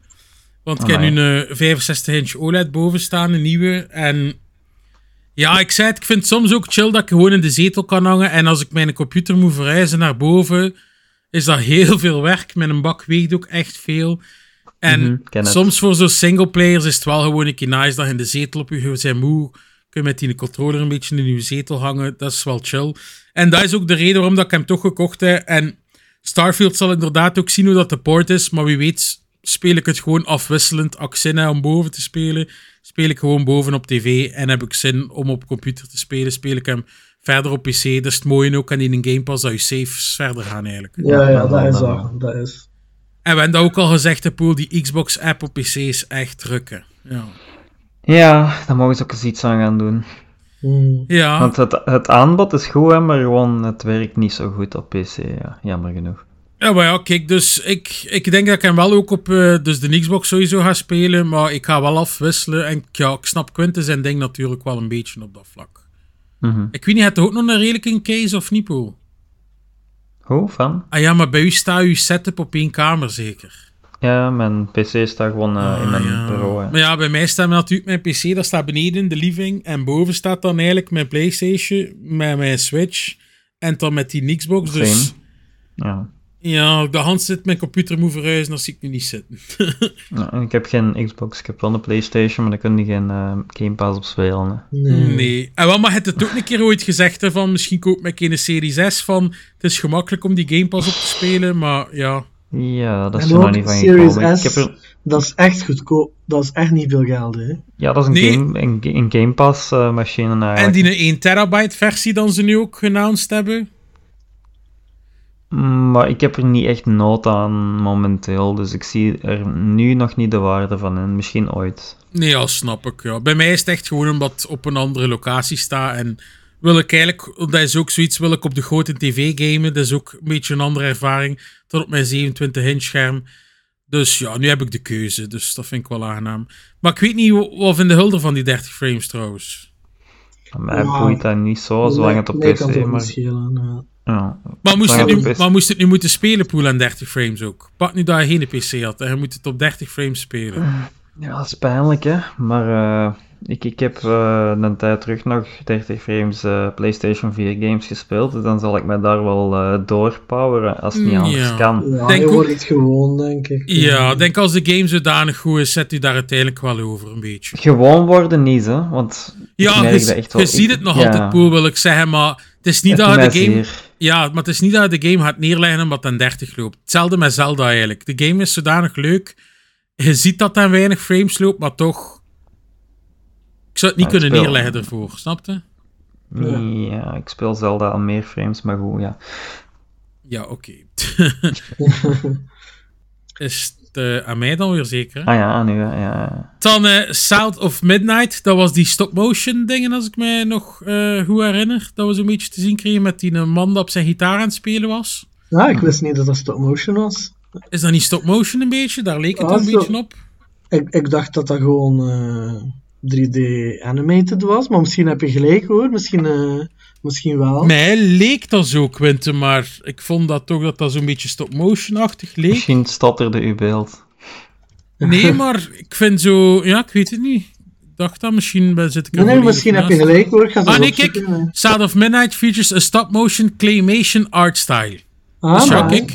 Want ik heb Amai. nu een 65-inch OLED boven staan, een nieuwe. En ja, ik zei het, ik vind het soms ook chill dat ik gewoon in de zetel kan hangen. En als ik mijn computer moet verhuizen naar boven, is dat heel veel werk. Mijn bak weegt ook echt veel. En Mhm, soms voor zo'n singleplayers is het wel gewoon een keer nice dat je in de zetel op je zijn moe kun je met die controller een beetje in je zetel hangen. Dat is wel chill. En dat is ook de reden waarom dat ik hem toch gekocht heb. En Starfield zal inderdaad ook zien hoe dat de port is. Maar wie weet speel ik het gewoon afwisselend. Als ik zin heb om boven te spelen, speel ik gewoon boven op tv. En heb ik zin om op computer te spelen, speel ik hem verder op pc. Dat is het mooie ook aan in een Game Pass, dat je saves verder gaan eigenlijk. Ja, ja, dat is dat- waar. Dat is. En we hebben dat ook al gezegd, hè, Poel, die Xbox-app op PC is echt drukken. Ja. Ja, daar mogen ze ook eens iets aan gaan doen. Hmm. Ja. Want het, het aanbod is goed, hè, maar gewoon het werkt niet zo goed op PC. Ja. Jammer genoeg. Ja, maar ja, kijk, dus ik, ik denk dat ik hem wel ook op eh, dus de Xbox sowieso ga spelen, maar ik ga wel afwisselen. En ja, ik snap Quinten zijn ding natuurlijk wel een beetje op dat vlak. Mhm. Ik weet niet, heb je ook nog een redelijke case of niet? Hoe, van? Ah ja, maar bij u staat uw setup op één kamer zeker? Ja, mijn PC staat gewoon eh, in Ah, mijn ja. bureau. hè. Maar ja, bij mij staat natuurlijk mijn PC, dat staat beneden in de living. En boven staat dan eigenlijk mijn Playstation, met mijn Switch. En dan met die Xbox. Dus Same. Ja. Ja, de hand zit mijn computer moet verhuizen, dat zie ik nu niet zitten. En ik heb geen Xbox, ik heb wel een Playstation, maar daar kun je geen eh, Game Pass op spelen. Hè. Nee. Nee. En wel, maar het het ook een keer ooit gezegd hè, van misschien koop ik een Series S van het is gemakkelijk om die Game Pass op te spelen, maar ja. Ja, dat is er nog niet van Series gekomen. S. Ik heb er, Dat is echt goedkoop. Dat is echt niet veel geld, hè. ja, dat is een, Nee. game, een, een Game Pass eh, machine En die 1 terabyte versie dan ze nu ook geannounced hebben. Mm, Maar ik heb er niet echt nood aan momenteel, dus ik zie er nu nog niet de waarde van in. Misschien ooit. Nee, ja, snap ik. Ja. Bij mij is het echt gewoon omdat op een andere locatie staat. En wil ik eigenlijk, dat is ook zoiets, wil ik op de grote tv gamen. Dat is ook een beetje een andere ervaring dan op mijn 27 inch scherm. Dus ja, nu heb ik de keuze. Dus dat vind ik wel aangenaam. Maar ik weet niet, wa- wat vinden Hulder van die 30 frames trouwens? Mij Ja. boeit dat niet zo, zolang het op PC schelen. ja. Maar moest, het nu, maar moest het nu moeten spelen, Poel, aan 30 frames ook? Pak nu dat je geen PC had en je moet het op 30 frames spelen. Ja, dat is pijnlijk, hè. Maar eh, ik, ik heb eh, een tijd terug nog 30 frames eh, PlayStation 4 games gespeeld. Dus dan zal ik mij daar wel eh doorpoweren als het niet Mm, anders ja. kan. Ja, Denk je ook- wordt het gewoon, denk ik. Ja, ik denk als de game zodanig goed is, zet u daar uiteindelijk wel over een beetje. Gewoon worden niet, hè. Want Ja, je, dat echt wel. je ziet het nog Ja, altijd, Poel, wil ik zeggen, maar het is niet het dat de game... Ja, maar het is niet dat je de game gaat neerleggen omdat het aan 30 loopt. Hetzelfde met Zelda eigenlijk. De game is zodanig leuk. Je ziet dat het aan weinig frames loopt, maar toch... Ik zou het niet Ja, kunnen speel- neerleggen ervoor, snap je? Ja, ik speel Zelda aan meer frames, maar goed, ja. Ja, oké. is het eh, aan mij dan weer zeker, hè? Ah ja, nu, ja. ja. Dan eh, South of Midnight, dat was die stop-motion dingen, als ik mij nog eh, goed herinner. Dat we zo'n beetje te zien kregen met die man dat op zijn gitaar aan het spelen was. Ja, ik wist niet dat dat stop motion was. Is dat niet stop-motion een beetje? Daar leek het Ah, een zo. beetje op. Ik, ik dacht dat dat gewoon eh, 3D animated was, maar misschien heb je gelijk hoor. Misschien, eh, misschien wel. Mij leek dat zo, Quinten, maar ik vond dat toch dat dat zo'n beetje stop-motion-achtig leek. Misschien stotterde uw beeld. Nee, maar ik vind zo... Ja, ik weet het niet. Ik dacht dat misschien ben- zit ik Nee, nee, misschien heb je gelijk hoor. Ik ga zo Ah, nee, kijk. Sound of Midnight features a stop-motion claymation art style. Ah, ja, maar- kijk.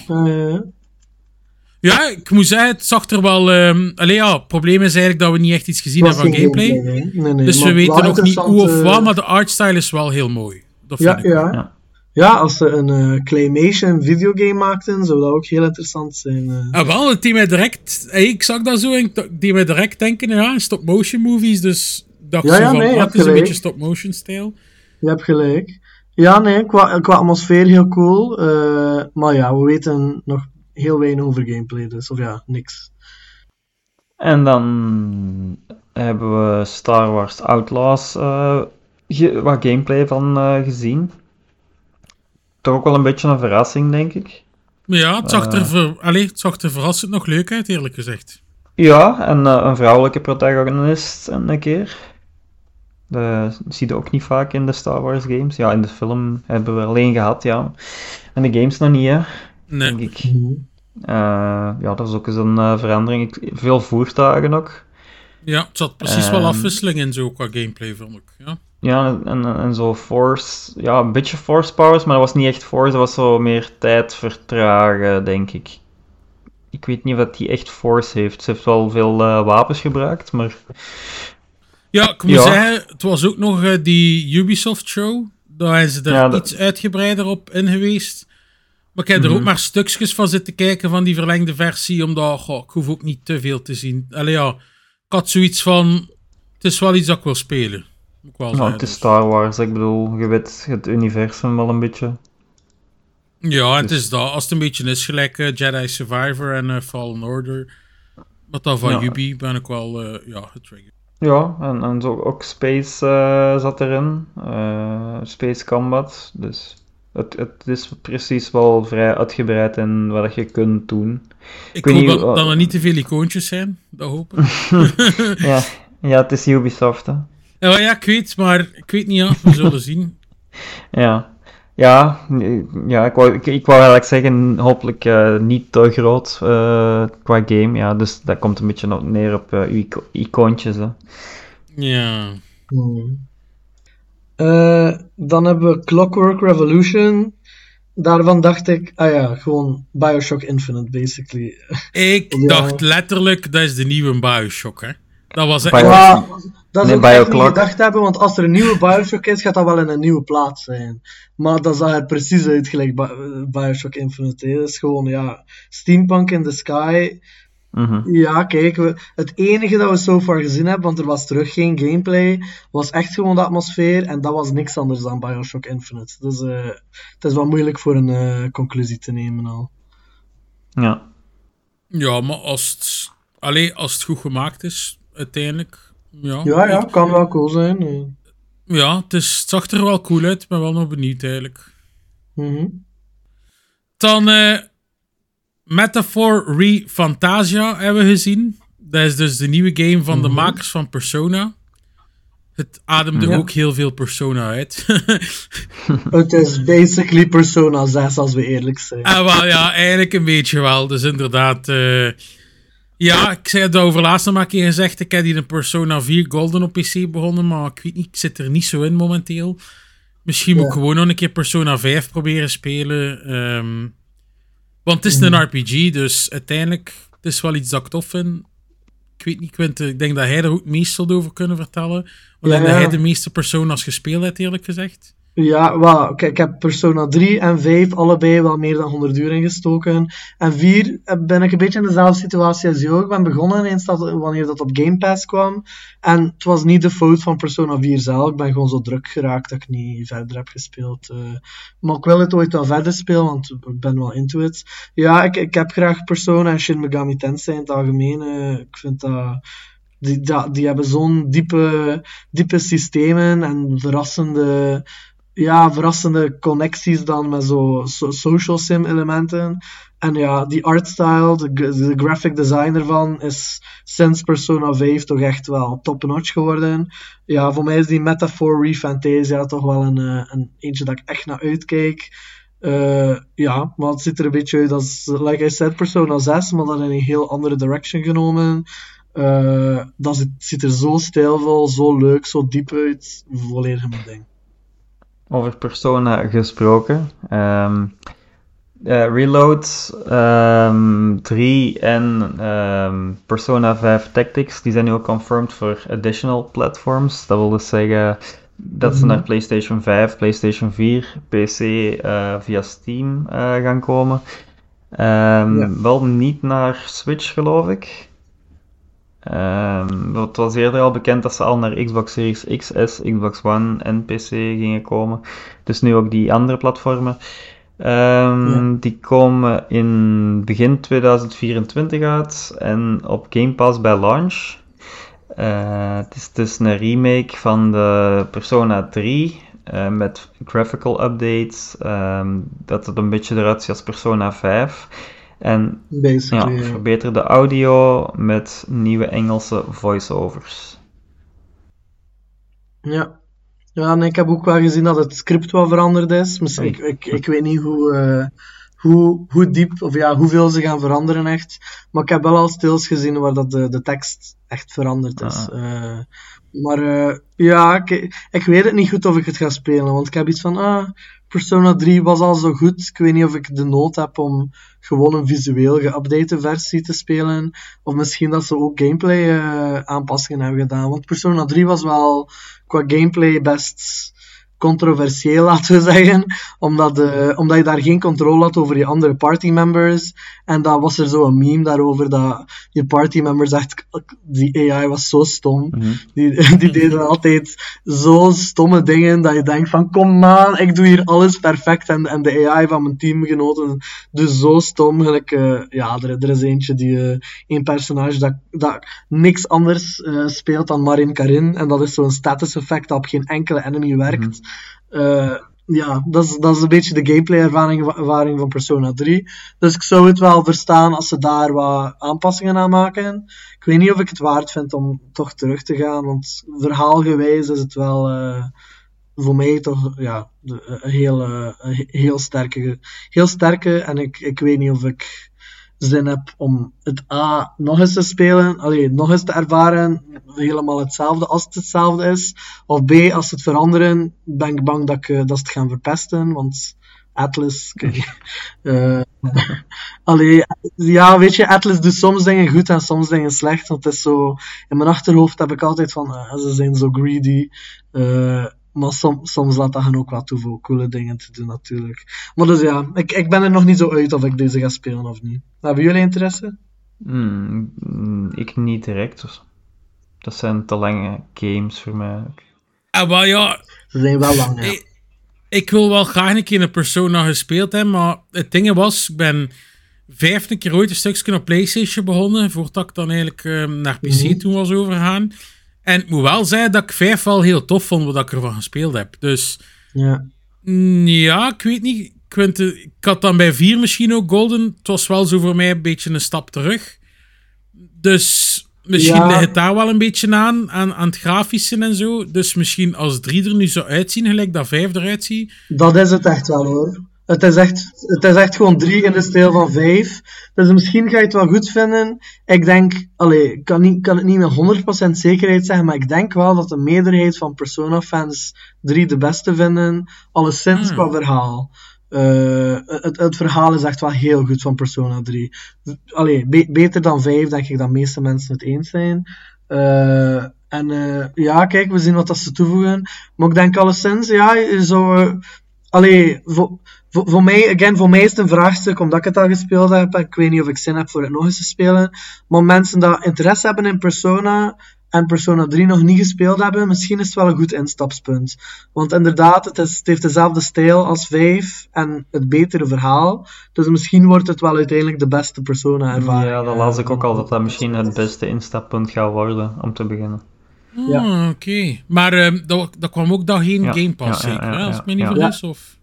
Eh, Ja, ik moet zeggen, het zag er wel... ehm Allee, ja, het probleem is eigenlijk dat we niet echt iets gezien hebben van gameplay. Nee, nee, Dus we weten nog niet hoe of interessant, wat, eh, maar de artstyle is wel heel mooi. Dat Ja, vind ik. ja. Ja. ja, als ze een eh, claymation videogame maakten, zou dat ook heel interessant zijn. eh. Ah, wel, het deed mij direct... hey, ik zag dat zo en ik d- deed mij direct denken, ja, stop-motion movies, dus dacht Ja, zo ja, van, nee, het is een beetje stop-motion stijl. Je hebt gelijk. Ja, nee, qua, qua atmosfeer heel cool. eh, maar ja, we weten nog heel weinig over gameplay, dus of ja, niks. En dan hebben we Star Wars Outlaws eh, ge- wat gameplay van eh, gezien. Toch ook wel een beetje een verrassing, denk ik. Maar ja, het zag, er Eh. ver, allee, het zag er verrassend nog leuk uit, eerlijk gezegd. Ja, en een vrouwelijke protagonist een keer. Dat zie je ook niet vaak in de Star Wars games. Ja, in de film hebben we alleen gehad, ja. En de games nog niet, hè, Nee. denk ik. Eh, ja, dat is ook eens een eh, verandering. Ik- Veel voertuigen ook. Ja, het zat precies wel Ehm. afwisseling in zo qua gameplay, vond ik. Ja. Ja, en, en, zo force, ja, een beetje force powers, maar dat was niet echt force, dat was zo meer tijd vertragen, denk ik. Ik weet niet of dat die echt force heeft. Ze heeft wel veel eh, wapens gebruikt, maar Ja, ik moet Ja. zeggen, het was ook nog eh, die Ubisoft-show. Daar zijn ze er Ja, dat- iets uitgebreider op in geweest. Maar ik heb er Mhm. ook maar stukjes van zitten kijken van die verlengde versie, omdat goh, ik hoef ook niet te veel te zien. Allee ja, ik had zoiets van, het is wel iets dat ik wil spelen. Ik wel nou, het is dus. Star Wars, ik bedoel, je weet het universum wel een beetje. Ja, en het dus- is dat, als het een beetje is, gelijk eh, Jedi Survivor en eh, Fallen Order. Wat dan van Ja. Ubi ben ik wel, eh, ja, getriggerd. Ja, en, en zo ook Space zat erin, eh, Space Combat, dus het, het is precies wel vrij uitgebreid in wat je kunt doen. Ik weet hoop niet, dat, dat er niet te veel icoontjes zijn, dat hoop ik. Ja, ja het is Ubisoft, hè. Ja, ja, ik weet, maar ik weet niet, ja, we zullen zien. Ja, ja, ja ik, wou, ik, ik wou eigenlijk zeggen, hopelijk eh, niet te groot eh, qua game. Ja, dus dat komt een beetje neer op eh, uw ico- icoontjes. Hè. Ja. Hmm. Eh, dan hebben we Clockwork Revolution. Daarvan dacht ik, ah ja, gewoon Bioshock Infinite, basically. Ik Ja. dacht letterlijk, dat is de nieuwe Bioshock, hè. Dat was echt... Ja, dat Nee, zou ik niet gedacht hebben, want als er een nieuwe Bioshock is, gaat dat wel in een nieuwe plaats zijn. Maar dat zag er precies uit gelijk Bi- Bioshock Infinite. Dat is gewoon, ja, steampunk in the sky. Mhm. Ja, kijk, we, het enige dat we so far gezien hebben, want er was terug geen gameplay, was echt gewoon de atmosfeer en dat was niks anders dan Bioshock Infinite. Dus eh, het is wel moeilijk voor een eh, conclusie te nemen al. Ja. Ja, maar als het... Allee, als het goed gemaakt is, uiteindelijk... Ja, Ja, ja, ik- kan wel cool zijn. eh. ja het, is, het zag er wel cool uit. Ben wel nog benieuwd, eigenlijk. Mhm. Dan eh Metaphor Re Fantasia hebben we gezien. Dat is dus de nieuwe game van de Mhm. makers van Persona. Het ademde Ja. ook heel veel Persona uit. Het is basically Persona 6, als we eerlijk zijn. Ah, wel, ja, eigenlijk een beetje wel. Dus inderdaad... eh, ja, ik zei het over laatst nog maar een keer gezegd. Ik heb hier een Persona 4 Golden op PC begonnen, maar ik weet niet, ik zit er niet zo in momenteel. Misschien moet ik gewoon nog een keer Persona 5 proberen spelen. ehm, want het is een RPG, dus uiteindelijk, het is wel iets dat ik tof vind. Ik weet niet, Quinte, ik denk dat hij er ook het meest over kunnen vertellen. Want ik Ja, denk dat hij de meeste Persona's gespeeld heeft, eerlijk gezegd. Ja, wel, kijk, ik heb Persona 3 en 5 allebei wel meer dan 100 uur ingestoken. En 4 eh, ben ik een beetje in dezelfde situatie als jou. Ik ben begonnen eens dat, wanneer dat op Game Pass kwam. En het was niet de fout van Persona 4 zelf. Ik ben gewoon zo druk geraakt dat ik niet verder heb gespeeld. eh. maar ik wil het ooit wel verder spelen, want ik ben wel into it. Ja, ik, ik heb graag Persona en Shin Megami Tensei in het algemeen. eh. ik vind dat... Die, dat- die hebben zo'n diepe, diepe systemen en verrassende ja, verrassende connecties dan met zo, social sim elementen. En ja, die artstyle, de, de graphic design ervan, is sinds Persona 5 toch echt wel top-notch geworden. Ja, voor mij is die Metaphor Refantasia toch wel een, eh, een eentje dat ik echt naar uitkijk. Uh, ja, maar het ziet er een beetje uit als, like I said, Persona 6, maar dan in een heel andere direction genomen. Uh, dat ziet, er zo stijlvol, zo leuk, zo diep uit. Volledig mijn ding. Over Persona gesproken. Um, uh, Reload um, 3 en um, Persona 5 Tactics, die zijn nu ook confirmed voor additional platforms. Dat wil dus zeggen dat ze mhm. naar PlayStation 5, PlayStation 4, PC uh, via Steam uh, gaan komen. Um, ja. Wel niet naar Switch, geloof ik. Um, het was eerder al bekend dat ze al naar Xbox Series XS, Xbox One en PC gingen komen. Dus nu ook die andere platformen. Um, Die komen in begin 2024 uit en op Game Pass bij launch. Uh, het is dus een remake van de Persona 3 uh, eh, met graphical updates. Um, dat het een beetje eruit ziet als Persona 5. En ja, verbeterde audio met nieuwe Engelse voiceovers. Ja. Ja, en ik heb ook wel gezien dat het script wat veranderd is. Misschien, ik, ik, ik weet niet hoe, uh, hoe, hoe diep of ja, hoeveel ze gaan veranderen echt. Maar ik heb wel al stils gezien waar dat de, de tekst echt veranderd is. Ah. Uh, maar uh, ja, ik, ik weet het niet goed of ik het ga spelen. Want ik heb iets van, ah, Persona 3 was al zo goed. Ik weet niet of ik de nood heb om gewoon een visueel geüpdate versie te spelen. Of misschien dat ze ook gameplay uh, aanpassingen hebben gedaan. Want Persona 3 was wel qua gameplay best controversieel, laten we zeggen. Omdat, de, omdat je daar geen controle had over je andere partymembers. En dan was er zo een meme daarover dat je partymembers echt... Die AI was zo stom. Mhm. die, die deden altijd zo stomme dingen dat je denkt van... Kom aan, ik doe hier alles perfect. En, en de AI van mijn teamgenoten dus zo stom. Gelijk, uh, ja, er, er, is eentje die... Uh, een personage dat, dat niks anders uh, speelt dan Marin Karin. En dat is zo'n status effect dat op geen enkele enemy werkt. Mhm. Ja, dat is, dat is een beetje de gameplay-ervaring ervaring van Persona 3. Dus ik zou het wel verstaan als ze daar wat aanpassingen aan maken. Ik weet niet of ik het waard vind om toch terug te gaan, want verhaalgewijs is het wel uh, voor mij toch ja, een heel, uh, heel, sterke, heel sterke. En ik, ik weet niet of ik zin heb om het A nog eens te spelen, allee, nog eens te ervaren, helemaal hetzelfde als het hetzelfde is. Of B, als het veranderen, ben ik bang dat, ik, eh, dat ze het gaan verpesten, want Atlas, uh, allee, ja, weet je, Atlas doet soms dingen goed en soms dingen slecht, want het is zo, in mijn achterhoofd heb ik altijd van, uh, ze zijn zo greedy, uh, maar soms laat dat hen ook wat toe voor coole dingen te doen, natuurlijk. Maar dus ja, ik, ik ben er nog niet zo uit of ik deze ga spelen of niet. Hebben jullie interesse? Hmm, ik niet direct. Dus dat zijn te lange games voor mij. Ah, maar ja... Ze zijn wel lang, ja. Ik, ik, wil wel graag een keer een Persona gespeeld hebben, maar het ding was, ik ben vijftien keer ooit een stukje op Playstation begonnen, voordat ik dan eigenlijk um, naar PC mm toen was overgegaan. En ik moet wel zeggen dat ik vijf wel heel tof vond wat ik ervan gespeeld heb. Dus ja, mm, ja ik weet niet. Ik, vind, ik had dan bij vier misschien ook Golden. Het was wel zo voor mij een beetje een stap terug. Dus misschien ja. ligt het daar wel een beetje aan, aan, aan het grafische en zo. Dus misschien als drie er nu zo uitzien, gelijk dat vijf eruit ziet. Dat is het echt wel hoor. Het is, echt, het is echt gewoon drie in de stijl van vijf. Dus misschien ga je het wel goed vinden. Ik denk, allee, ik kan, niet, kan het niet met 100% zekerheid zeggen, maar ik denk wel dat de meerderheid van Persona-fans drie de beste vinden. Alleszins hmm. qua verhaal. Uh, het, het, verhaal is echt wel heel goed van Persona 3. Allee, beter dan 5, denk ik dat de meeste mensen het eens zijn. Uh, en uh, ja, kijk, we zien wat dat ze toevoegen. Maar ik denk alleszins, ja, je zou Allee, voor, voor, mij, again, voor mij is het een vraagstuk omdat ik het al gespeeld heb. Ik weet niet of ik zin heb voor het nog eens te spelen. Maar mensen die interesse hebben in Persona en Persona 3 nog niet gespeeld hebben, misschien is het wel een goed instapspunt. Want inderdaad, het, het heeft dezelfde stijl als 5 en het betere verhaal. Dus misschien wordt het wel uiteindelijk de beste Persona-ervaring. Ja, dat las ik ook al, dat dat misschien het beste instappunt gaat worden om te beginnen. Ah, oké. Maar ehm, dat, dat kwam ook dag geen Ja, Game Pass, zeker, ja, hè, als ja, ik me niet ja. vergis? Of...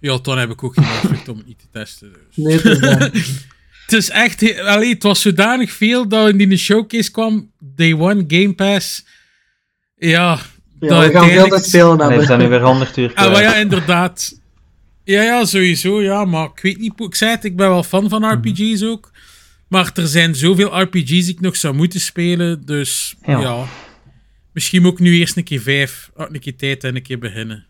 Ja, dan heb ik ook geen afzicht om het niet te testen. Dus. Nee, het is dat. Het is echt... Allee, het was zodanig veel dat in die showcase kwam. Day One Game Pass. Ja, Ja, dat we gaan veel te spelen Hij heeft hebben. dan nu weer 100 uur Ah, maar ja, inderdaad. Ja, ja, sowieso, ja. Maar ik weet niet... Ik zei het, ik ben wel fan van Mhm. RPG's ook. Maar er zijn zoveel RPG's die ik nog zou moeten spelen. Dus Ja. ja. Misschien moet ik nu eerst een keer vijf, ah, een keer tijd en een keer beginnen.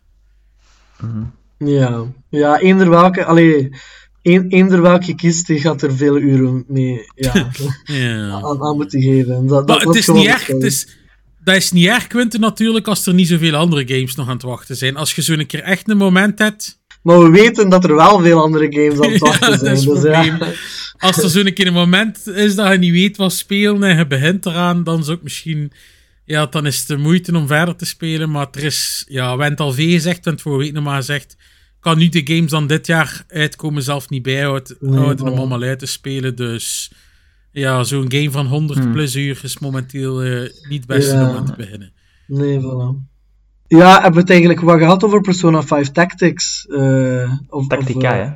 Ja, ja eender welke, allee, een, eender welke kiest, die gaat er veel uren mee ja, Ja. aan, aan moeten geven. En Dat, het is niet erg. ding. Het is, dat is niet erg, Quinten, natuurlijk, als er niet zoveel andere games nog aan het wachten zijn. Als je zo'n keer echt een moment hebt. Maar we weten dat er wel veel andere games aan het wachten zijn. dus ja. Als er zo'n keer een moment is dat je niet weet wat spelen en je begint eraan, dan is ook misschien. Ja, dan is het de moeite om verder te spelen. Maar er is. Ja, we hebben het al veel gezegd, we hebben het maar gezegd. kan nu de games dan dit jaar uitkomen zelf niet bijhouden Nee, houden om allemaal uit te spelen. Dus ja, zo'n game van 100 Hmm. plus uur is momenteel eh, niet het beste Ja. om aan te beginnen. Nee, voilà. Ja, hebben we het eigenlijk wat gehad over Persona 5 Tactics? eh, of, Tactica, of, hè?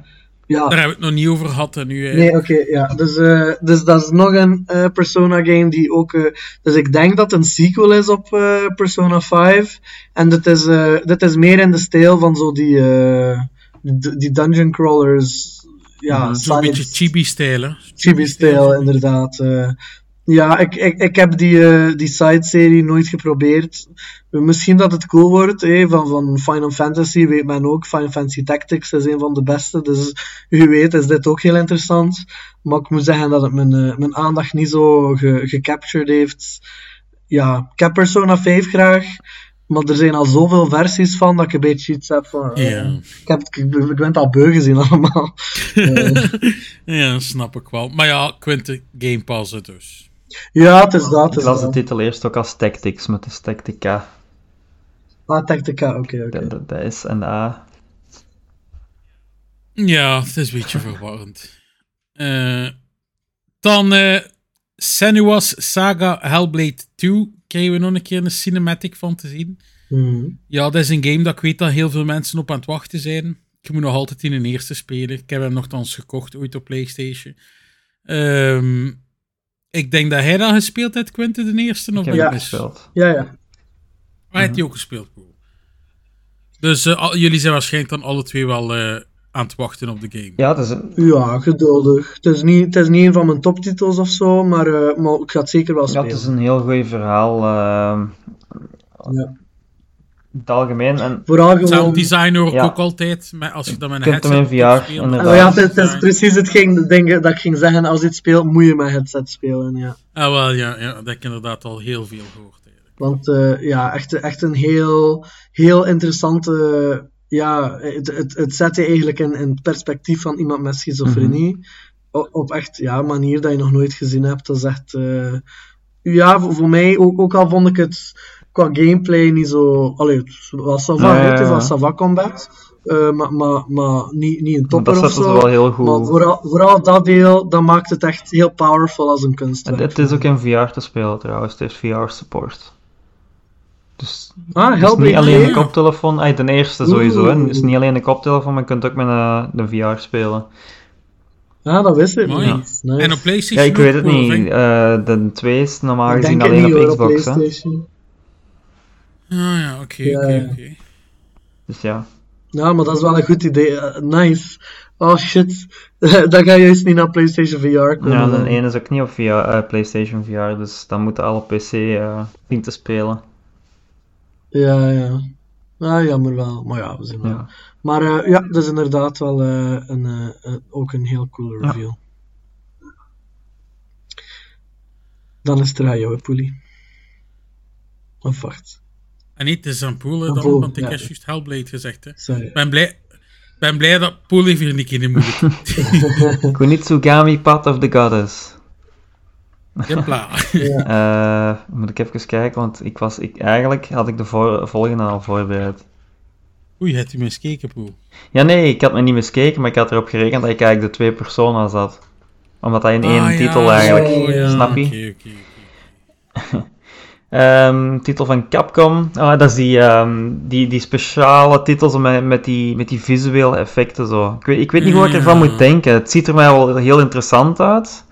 Ja, Daar hebben we het nog niet over gehad. En nu, eh, Nee, oké, ja. Dus, eh, dus dat is nog een eh, Persona game die ook. eh, dus ik denk dat het een sequel is op Persona 5. En dit is, dit is meer in de stijl van zo die, die, dungeon crawlers. Ja, Mhm, Zo'n beetje chibi-stijl. Chibi-stijl, inderdaad. Ja, ik, ik, ik heb die, eh, die side-serie nooit geprobeerd. Misschien dat het cool wordt. van, van Final Fantasy weet men ook. Final Fantasy Tactics is een van de beste. Dus wie weet is dit ook heel interessant. Maar ik moet zeggen dat het mijn, eh, mijn aandacht niet zo ge, gecaptured heeft. Ja, ik heb Persona 5 graag. Maar er zijn al zoveel versies van dat ik een beetje iets heb van. eh, ik, heb, ik, ben- ik ben het al beu gezien allemaal. Ja, snap ik wel. Maar ja, Quinten, Game Pass dus. Ja, het is dat. Het Ik is las de dat. titel eerst ook als Tactics, maar het is Tactica. Ah, Tactica, oké, oké. De, de, de S en de A. Ja, het is een beetje verwarrend. Eh, dan eh Senua's Saga Hellblade 2 krijgen we nog een keer een cinematic van te zien. Mhm. Ja, dat is een game dat ik weet dat heel veel mensen op aan het wachten zijn. Ik moet nog altijd in een eerste spelen. Ik heb hem nogthans gekocht ooit op PlayStation. Ehm, ik denk dat hij dat gespeeld heeft, Quinten, de eerste. Of Ik heb gespeeld. Ja, ja. Hij heeft die ook gespeeld, cool. Dus eh, al- jullie zijn waarschijnlijk dan alle twee wel eh, aan het wachten op de game. Ja, het is een, Ja, geduldig. Het is niet, het is niet een van mijn toptitels of zo, maar, eh, maar ik ga het zeker wel ja, spelen. het is een heel goed verhaal. ehm, Ja. Het algemeen. En Vooral gewoon... Sound design hoor ik Ja. ook altijd. Als je dan met een hem headset in op VR speelt. inderdaad. Oh ja, het, is- het is precies hetgeen ding dat ik ging zeggen. Als je het speelt, moet je met headset spelen, ja. Ah, wel, ja, ja, dat heb ik inderdaad al heel veel gehoord. eigenlijk. Want eh, ja, echt, echt een heel, heel interessante... Ja, het, het, het zet je eigenlijk in, in het perspectief van iemand met schizofrenie. O- op echt ja, een manier dat je nog nooit gezien hebt. Dat is echt... eh, ja, voor, voor mij, ook, ook al vond ik het qua gameplay niet zo... Allee, het was ça va, Ja, ja, het ja. ça va combat. eh, maar, maar, maar niet, niet een topper dat of zetten zo. ze wel heel goed. Maar vooral, vooral dat deel, dat maakt het echt heel powerful als een En kunstwerk. het is ook in VR te spelen trouwens, het heeft VR-support. Dus Ah, het is Hellblade niet alleen 2? een koptelefoon, ah, de eerste sowieso, hè. Is niet alleen een koptelefoon, maar je kunt ook met een, de VR spelen. Ah, dat wist ik Mooi. Nice. En op PlayStation Ja, ik weet het niet, eh, de 2 is normaal gezien alleen op Xbox, hè. Ah ja, oké, Ja, oké. Dus ja. Ja, maar dat is wel een goed idee. Eh, nice. Oh shit. dan ga je juist niet naar PlayStation VR komen. Ja, dan. de ene is ook niet op VR, eh, PlayStation VR, dus dan moeten alle PC eh zien te spelen. Ja, ja. Ah, jammer wel. Maar ja, we zien wel. Ja. Maar eh, ja, dat is inderdaad wel eh, een, eh, eh, ook een heel coole Ja. reveal. Dan is het er aan jou, Poelie. Of wacht. En niet de Zampoelen Een dan, Poel, want ik ja. heb juist Hellblade gezegd. Hè. Sorry. Ben blij, ben blij dat Poel even een keer in de moeilijk Kunitsugami Path of the Goddess. Jepla. Eh, moet ik even kijken, want ik was, ik, eigenlijk had ik de voor- volgende al voorbereid. Oei, heeft u me eens gekeken, Poel? Ja, nee, ik had me niet miskeken, maar ik had erop gerekend dat ik eigenlijk de twee persona's had. Omdat hij in één Ah, ja, titel eigenlijk, zo, ja, snap je? oké, oké, oké. Ehm, titel van Capcom. Ah, dat is die, ehm, die, die speciale titels met, met, die, met die visuele effecten zo. Ik weet, ik weet niet hoe ik ervan moet denken. Het ziet er mij wel heel interessant uit.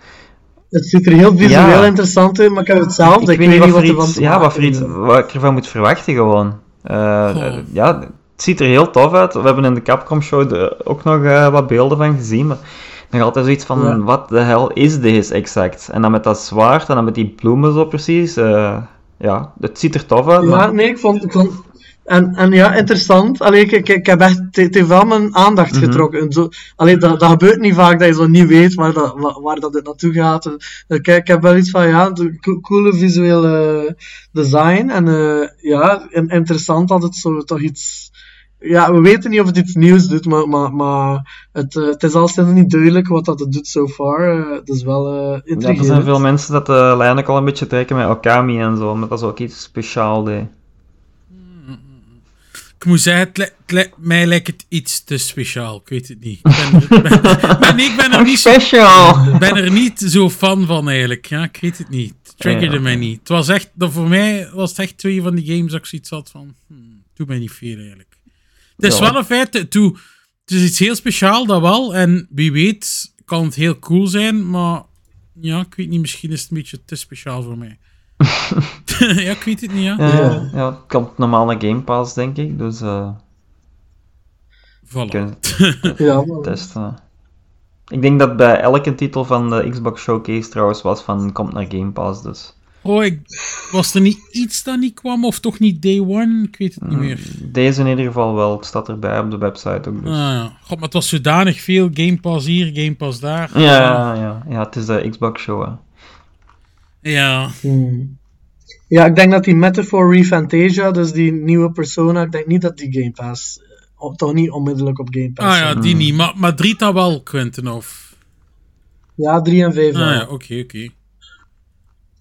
Het ziet er heel visueel Ja. interessant uit, maar ik heb hetzelfde. Ik, Ik, weet niet wat, wat iets, ja, wat, voor iets, wat ik ervan moet verwachten gewoon. Eh, Goh. eh, ja, het ziet er heel tof uit. We hebben in de Capcom show de- ook nog eh, wat beelden van gezien, maar nog altijd zoiets van, Ja. wat de hel is deze exact? En dan met dat zwaard en dan met die bloemen zo precies. eh, ja, het ziet er tof uit, Ja, maar... nee, ik vond... Ik vond en, en ja, interessant. Allee, ik, ik, ik heb echt... Het heeft wel mijn aandacht Mhm. getrokken. En Zo, allee, dat, dat gebeurt niet vaak, dat je zo niet weet waar dat, wa- waar dat dit naartoe gaat. Eh, Kijk, ik heb wel iets van, ja, de coole visuele design. En eh, ja, en, interessant dat het zo toch iets... Ja, we weten niet of het iets nieuws doet, maar, maar, maar het, eh, het is al sinds niet duidelijk wat dat het doet so far. Eh, het is wel eh Ja, er zijn veel mensen dat de lijn ook al een beetje trekken met Okami en zo, omdat dat is ook iets speciaals deed. Ik moet zeggen, het li- het li- mij lijkt het iets te speciaal. Ik weet het niet. Ik ben er, ben- ben- nee, ik ben er niet zo Special! ben er niet zo fan van eigenlijk. Ja, ik weet het niet. Het triggerde Ja. mij niet. Het was echt, dat voor mij was het echt twee van die games dat ik zoiets had van, hmm, doe mij niet veel eigenlijk. Het is Ja. wel een feit, het, is iets heel speciaal, dat wel. En wie weet kan het heel cool zijn, maar ja, ik weet niet, misschien is het een beetje te speciaal voor mij. ja, ik weet het niet, ja. Ja, ja, het komt normaal naar Game Pass, denk ik, dus eh Voilà. kunnen Ja, maar- testen. Ik denk dat bij elke titel van de Xbox Showcase trouwens was van komt naar Game Pass, dus... Oh, ik, was er niet iets dat niet kwam, of toch niet day one? Ik weet het niet meer. Deze in ieder geval wel, het staat erbij op de website ook, dus... Ah, ja. God, maar het was zodanig veel Game Pass hier, Game Pass daar. Ja, ja, ja, het is de Xbox Show, hè. Ja. Hmm. Ja, ik denk dat die Metaphor Refantasia, dus die nieuwe persona, ik denk niet dat die Game Pass, eh, op- toch niet onmiddellijk op Game Pass Ah ja, die niet. Maar, maar Drita wel, Quentin, of... Ja, 3 en 5 Ah ja, oké, oké.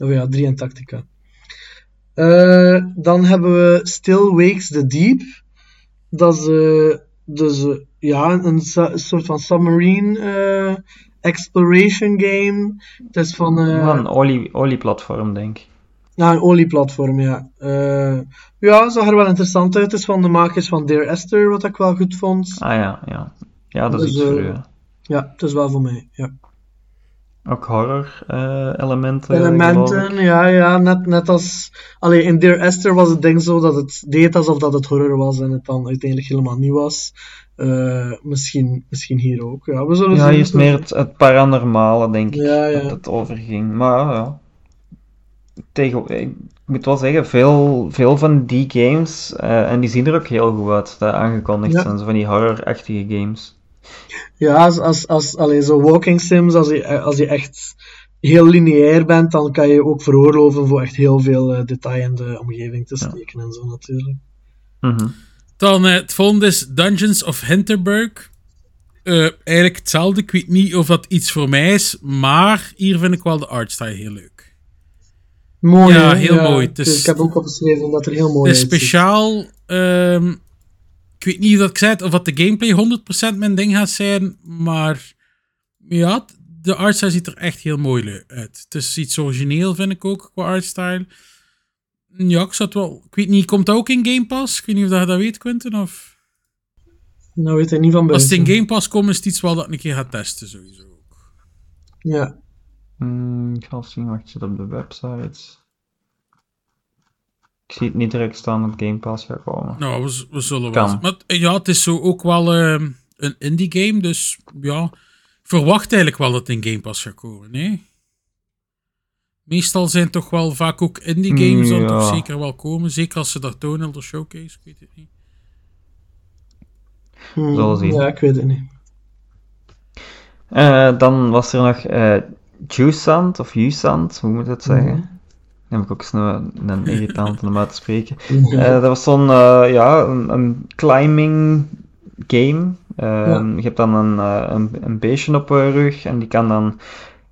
Of ja, 3 en Tactica. Eh, dan hebben we Still Wakes the Deep. Dat is eh, dus, eh, ja, een, soort van submarine exploration game. Het is van... Van een olie, olieplatform, denk ik. Ja, een olieplatform, ja. Ja, zag er wel interessant uit. Het is van de makers van Dear Esther, wat ik wel goed vond. Ah ja, ja. Ja, dat is Dus, iets voor u. Ja, het is wel voor mij, ja. Ook horror eh, elementen. ja, ja, net, net als... Allee, in Dear Esther was het ding zo dat het deed alsof dat het horror was en het dan uiteindelijk helemaal niet was. Eh, misschien, misschien hier ook, ja. We zullen Ja, zien. hier is meer het, het paranormale, denk ik, Ja, ja. dat het overging. Maar ja, tegen, ik moet wel zeggen, veel, veel van die games, eh, en die zien er ook heel goed uit, dat aangekondigd zijn, zo van die horror-achtige games. Ja, als, als, als allee, zo walking sims, als je, als je echt heel lineair bent, dan kan je ook veroorloven voor echt heel veel eh, detail in de omgeving te steken en zo natuurlijk. Mhm. Dan eh, het volgende is Dungeons of Hinterberg. Eh, eigenlijk hetzelfde. Ik weet niet of dat iets voor mij is, maar hier vind ik wel de artstyle heel leuk. Mooi, Ja, heel mooi. Dus ik heb ook opgeschreven dat er heel mooi Het is speciaal. ehm, ik weet niet of dat ik zei het, of dat de gameplay 100% mijn ding gaat zijn, maar ja, de artstyle ziet er echt heel mooi uit. Het is iets origineel, vind ik ook, qua artstyle. Ja, ik zat wel... Ik weet niet, komt dat ook in Game Pass? Ik weet niet of dat je dat weet, Quentin, of... Nou weet ik niet van Als het buiten. in Game Pass komt, is het iets wel dat ik een keer ga testen, sowieso. Ja. Mm, ik ga zien, zit op de website. Ik zie het niet direct staan dat Game Pass gaat komen. Nou, we, zullen Kan. wel. Maar het- ja, het is zo ook wel ehm, een indie game, dus ja, verwacht eigenlijk wel dat het in Game Pass gaat komen, nee? Meestal zijn toch wel vaak ook indie games dan Ja. toch zeker wel komen, zeker als ze dat tonen op de showcase, ik weet het niet. Hmm, Zullen zien. Ja, ik weet het niet. Eh, dan was er nog eh Jusant, of Jusant, hoe moet je het zeggen? Heb ik ook snel een, een irritant om uit te spreken. Eh, dat was zo'n, eh, ja, een, een climbing game. Eh, Je hebt dan een, eh, een, een beestje op je rug en die kan dan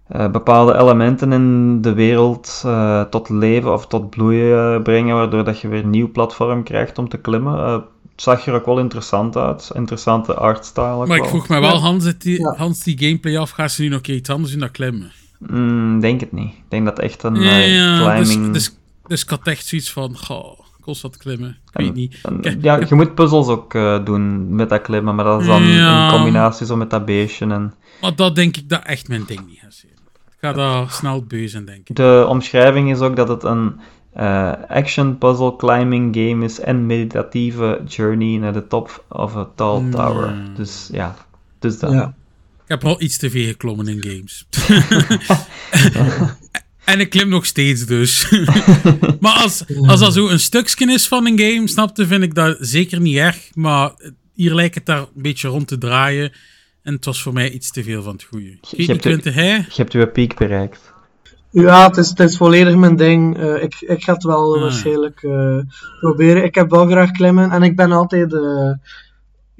eh, bepaalde elementen in de wereld eh, tot leven of tot bloeien brengen, waardoor dat je weer een nieuw platform krijgt om te klimmen. Het zag er ook wel interessant uit. Interessante artstyle Maar ik vroeg me wel. Hans, die, Ja. Hans, die gameplay af, gaat ze nu nog iets anders doen dan klimmen? Mm, denk het niet. Ik denk dat echt een Ja, eh, ja, dus, climbing... dus Dus ik had echt zoiets van, goh, constant klimmen. Ik weet niet. En, Ik- ja, ik- je moet puzzels ook eh, doen met dat klimmen, maar dat is dan Ja. in combinatie zo met dat beestje. En Maar dat denk ik dat echt mijn ding niet gaat zijn. Ik ga daar snel beu zijn, denk ik. de omschrijving is ook dat het een eh, action puzzle climbing game is en meditatieve journey naar de top of a tall Hmm. tower. Dus ja, dus dat. Ja. Ik heb al iets te veel geklommen in games. en ik klim nog steeds dus. maar als, als dat zo een stukje is van een game, snapte, vind ik dat zeker niet erg. Maar hier lijkt het daar een beetje rond te draaien. En het was voor mij iets te veel van het goede. Je hebt de- hè? Je hebt je piek bereikt. Ja, het is, het is volledig mijn ding. Eh, ik, ik ga het wel Ah. waarschijnlijk eh, proberen. Ik heb wel graag klimmen en ik ben altijd. eh,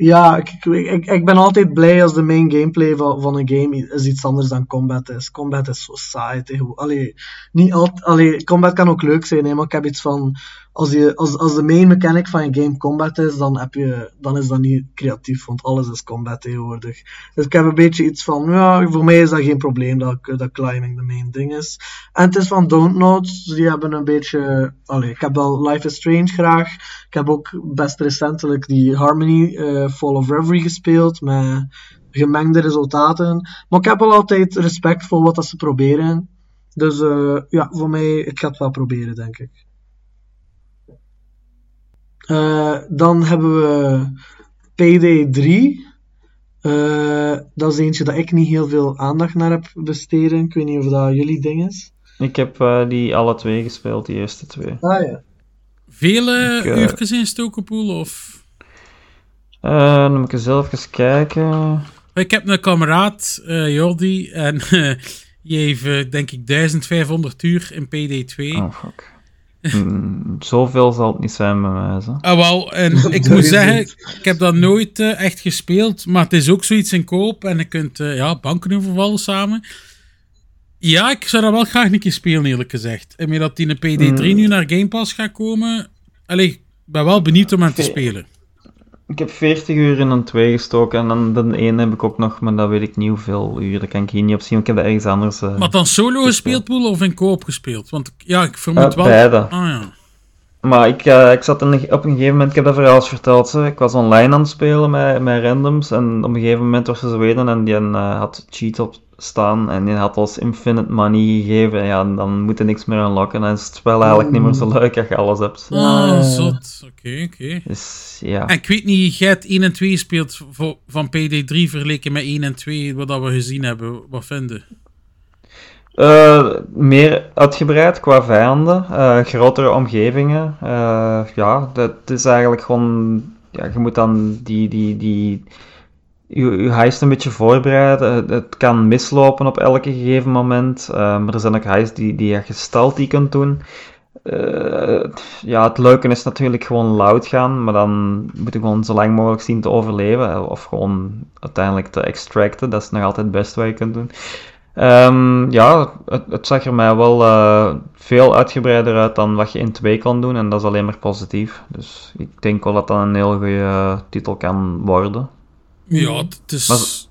ja, ik, ik, ik, ben altijd blij als de main gameplay van, van een game is iets anders dan combat is. Combat is zo saai. Allee, niet altijd. Combat kan ook leuk zijn, hè, maar ik heb iets van. Als, je, als, als de main mechanic van je game combat is, dan, heb je, dan is dat niet creatief, want alles is combat tegenwoordig. Dus ik heb een beetje iets van, ja, voor mij is dat geen probleem dat, dat climbing de main ding is. En het is van Dontnods, die hebben een beetje, allee, ik heb wel Life is Strange graag. Ik heb ook best recentelijk die Harmony eh, Fall of Reverie gespeeld, met gemengde resultaten. Maar ik heb wel altijd respect voor wat dat ze proberen. Dus eh, ja, voor mij, ik ga het wel proberen, denk ik. Eh, dan hebben we Payday 3. Eh, dat is eentje dat ik niet heel veel aandacht naar heb besteden. Ik weet niet of dat jullie ding is. Ik heb eh, die alle twee gespeeld, die eerste twee. Ah ja. Vele Ik, uurtjes in Stokenpoel of... Eh, dan moet ik eens zelf eens kijken. Ik heb een kameraad, eh, Jordi, en eh, die heeft, denk ik, 1500 uur in PD2. Oh, fuck. Mm, zoveel zal het niet zijn bij mij. Zo. Ah, wel, en ik moet zeggen, ik heb dat nooit eh, echt gespeeld, maar het is ook zoiets in koop en je kunt eh, ja, banken overvallen samen. Ja, ik zou dat wel graag een keer spelen, eerlijk gezegd. En meer dat die in PD3 Mm. nu naar Game Pass gaat komen, allee, ik ben wel benieuwd om hem te spelen. Ik heb 40 uur in een 2 gestoken en dan de 1 heb ik ook nog, maar dat weet ik niet hoeveel uur. Dat kan ik hier niet op zien, want ik heb dat ergens anders. eh, Maar dan solo gespeeld, Poel, of in koop gespeeld? Want ja, ik vermoed eh, wel... beide. Ah ja. Maar ik, eh, ik zat in, op een gegeven moment, ik heb dat verhaal eens verteld, zo. ik was online aan het spelen met, met randoms en op een gegeven moment was ze Zweden en die eh, had cheat op staan en die had ons infinite money gegeven. Ja, en dan moet er niks meer unlocken. Dan is het spel eigenlijk niet meer zo leuk als je alles hebt. Ah, Ja. zot. Oké, oké. Dus ja. En ik weet niet, jij hebt 1 en 2 gespeeld voor- van PD3 vergeleken met 1 en 2, wat dat we gezien hebben. Wat vinden? Eh, meer uitgebreid qua vijanden, eh, grotere omgevingen. Eh, ja, dat is eigenlijk gewoon. Ja, je moet dan die. die, die je, je heist een beetje voorbereiden. Het- Het kan mislopen op elke gegeven moment. eh, maar er zijn ook heists die, die je gesteld kunt doen. Eh, ja, het leuke is natuurlijk gewoon loud gaan, maar dan moet je gewoon zo lang mogelijk zien te overleven. eh, Of gewoon uiteindelijk te extracten. Dat is nog altijd het beste wat je kunt doen. Ehm, ja, het, het zag er mij wel eh, veel uitgebreider uit dan wat je in 2 kan doen. En dat is alleen maar positief. Dus ik denk wel dat dat een heel goede eh, titel kan worden. Ja, het is... Maar-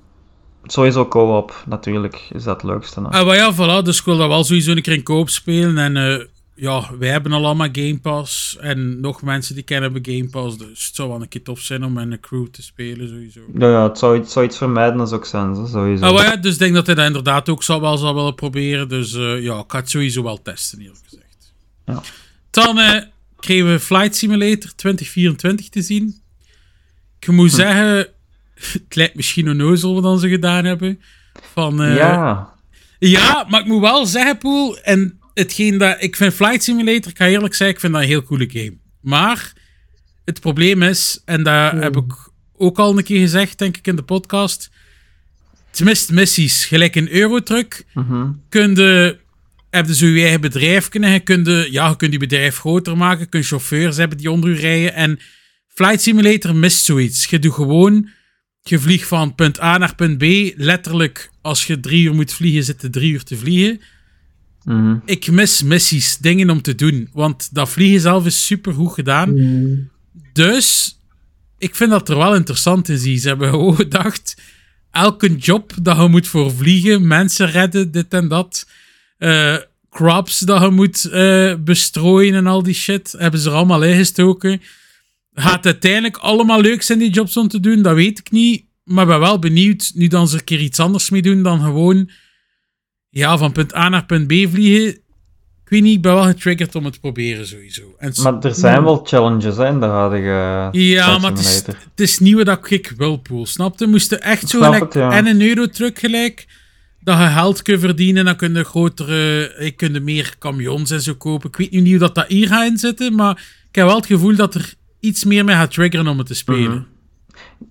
Sowieso co-op, natuurlijk, is dat het leukste. hè. Ah, maar ja, voilà, dus ik wil dat wel sowieso een keer in koop spelen. En eh, ja, wij hebben al allemaal Game Pass. En nog mensen die kennen hebben Game Pass. Dus het zou wel een keer tof zijn om met een crew te spelen, sowieso. Ja, ja, het zou, iets- zou iets vermijden als ook zijn, zo, sowieso. Ah, maar ja, dus ik denk dat hij dat inderdaad ook zal, wel zal willen proberen. Dus eh, ja, ik ga het sowieso wel testen, eerlijk gezegd. Ja. Dan eh, kregen we Flight Simulator 2024 te zien. Ik moet zeggen, het lijkt misschien onnozel wat dan ze gedaan hebben. Van, eh, ja, ja, maar ik moet wel zeggen, Poel, en hetgeen dat... Ik vind Flight Simulator, ik ga eerlijk zeggen, ik vind dat een heel coole game. Maar het probleem is, en dat heb ik ook al een keer gezegd, denk ik, in de podcast. Het mist missies. Gelijk een Eurotruck mhm. kun je... Heb je zo je eigen bedrijf kunnen. Je kunt, ja, je kunt die bedrijf groter maken. Je kunt chauffeurs hebben die onder u rijden. En Flight Simulator mist zoiets. Je doet gewoon... Je vliegt van punt A naar punt B. Letterlijk, als je drie uur moet vliegen, zit je drie uur te vliegen. Mhm. Ik mis missies, dingen om te doen. Want dat vliegen zelf is super goed gedaan. Mm. Dus ik vind dat er wel interessant in zie. Ze hebben gewoon gedacht: elke job dat je moet voor vliegen, mensen redden, dit en dat. eh, crops dat je moet eh, bestrooien en al die shit. Hebben ze er allemaal ingestoken. Gaat het uiteindelijk allemaal leuk zijn die jobs om te doen? Dat weet ik niet. Maar ben wel benieuwd, nu dan ze er een keer iets anders mee doen dan gewoon ja, van punt A naar punt B vliegen. Ik weet niet, ik ben wel getriggerd om het te proberen sowieso. En Maar er zijn wel challenges hè, in de huidige ja, maar het is, het is niet wat ik wil, Poel. Snapte? Moesten echt zo het, ja. en een eurotruck gelijk dat je geld kunt verdienen, dan kun je grotere, je kunt meer camions en zo kopen. Ik weet nu niet hoe dat, dat hier gaat inzitten, maar ik heb wel het gevoel dat er iets meer mee gaat triggeren om het te spelen. Mhm.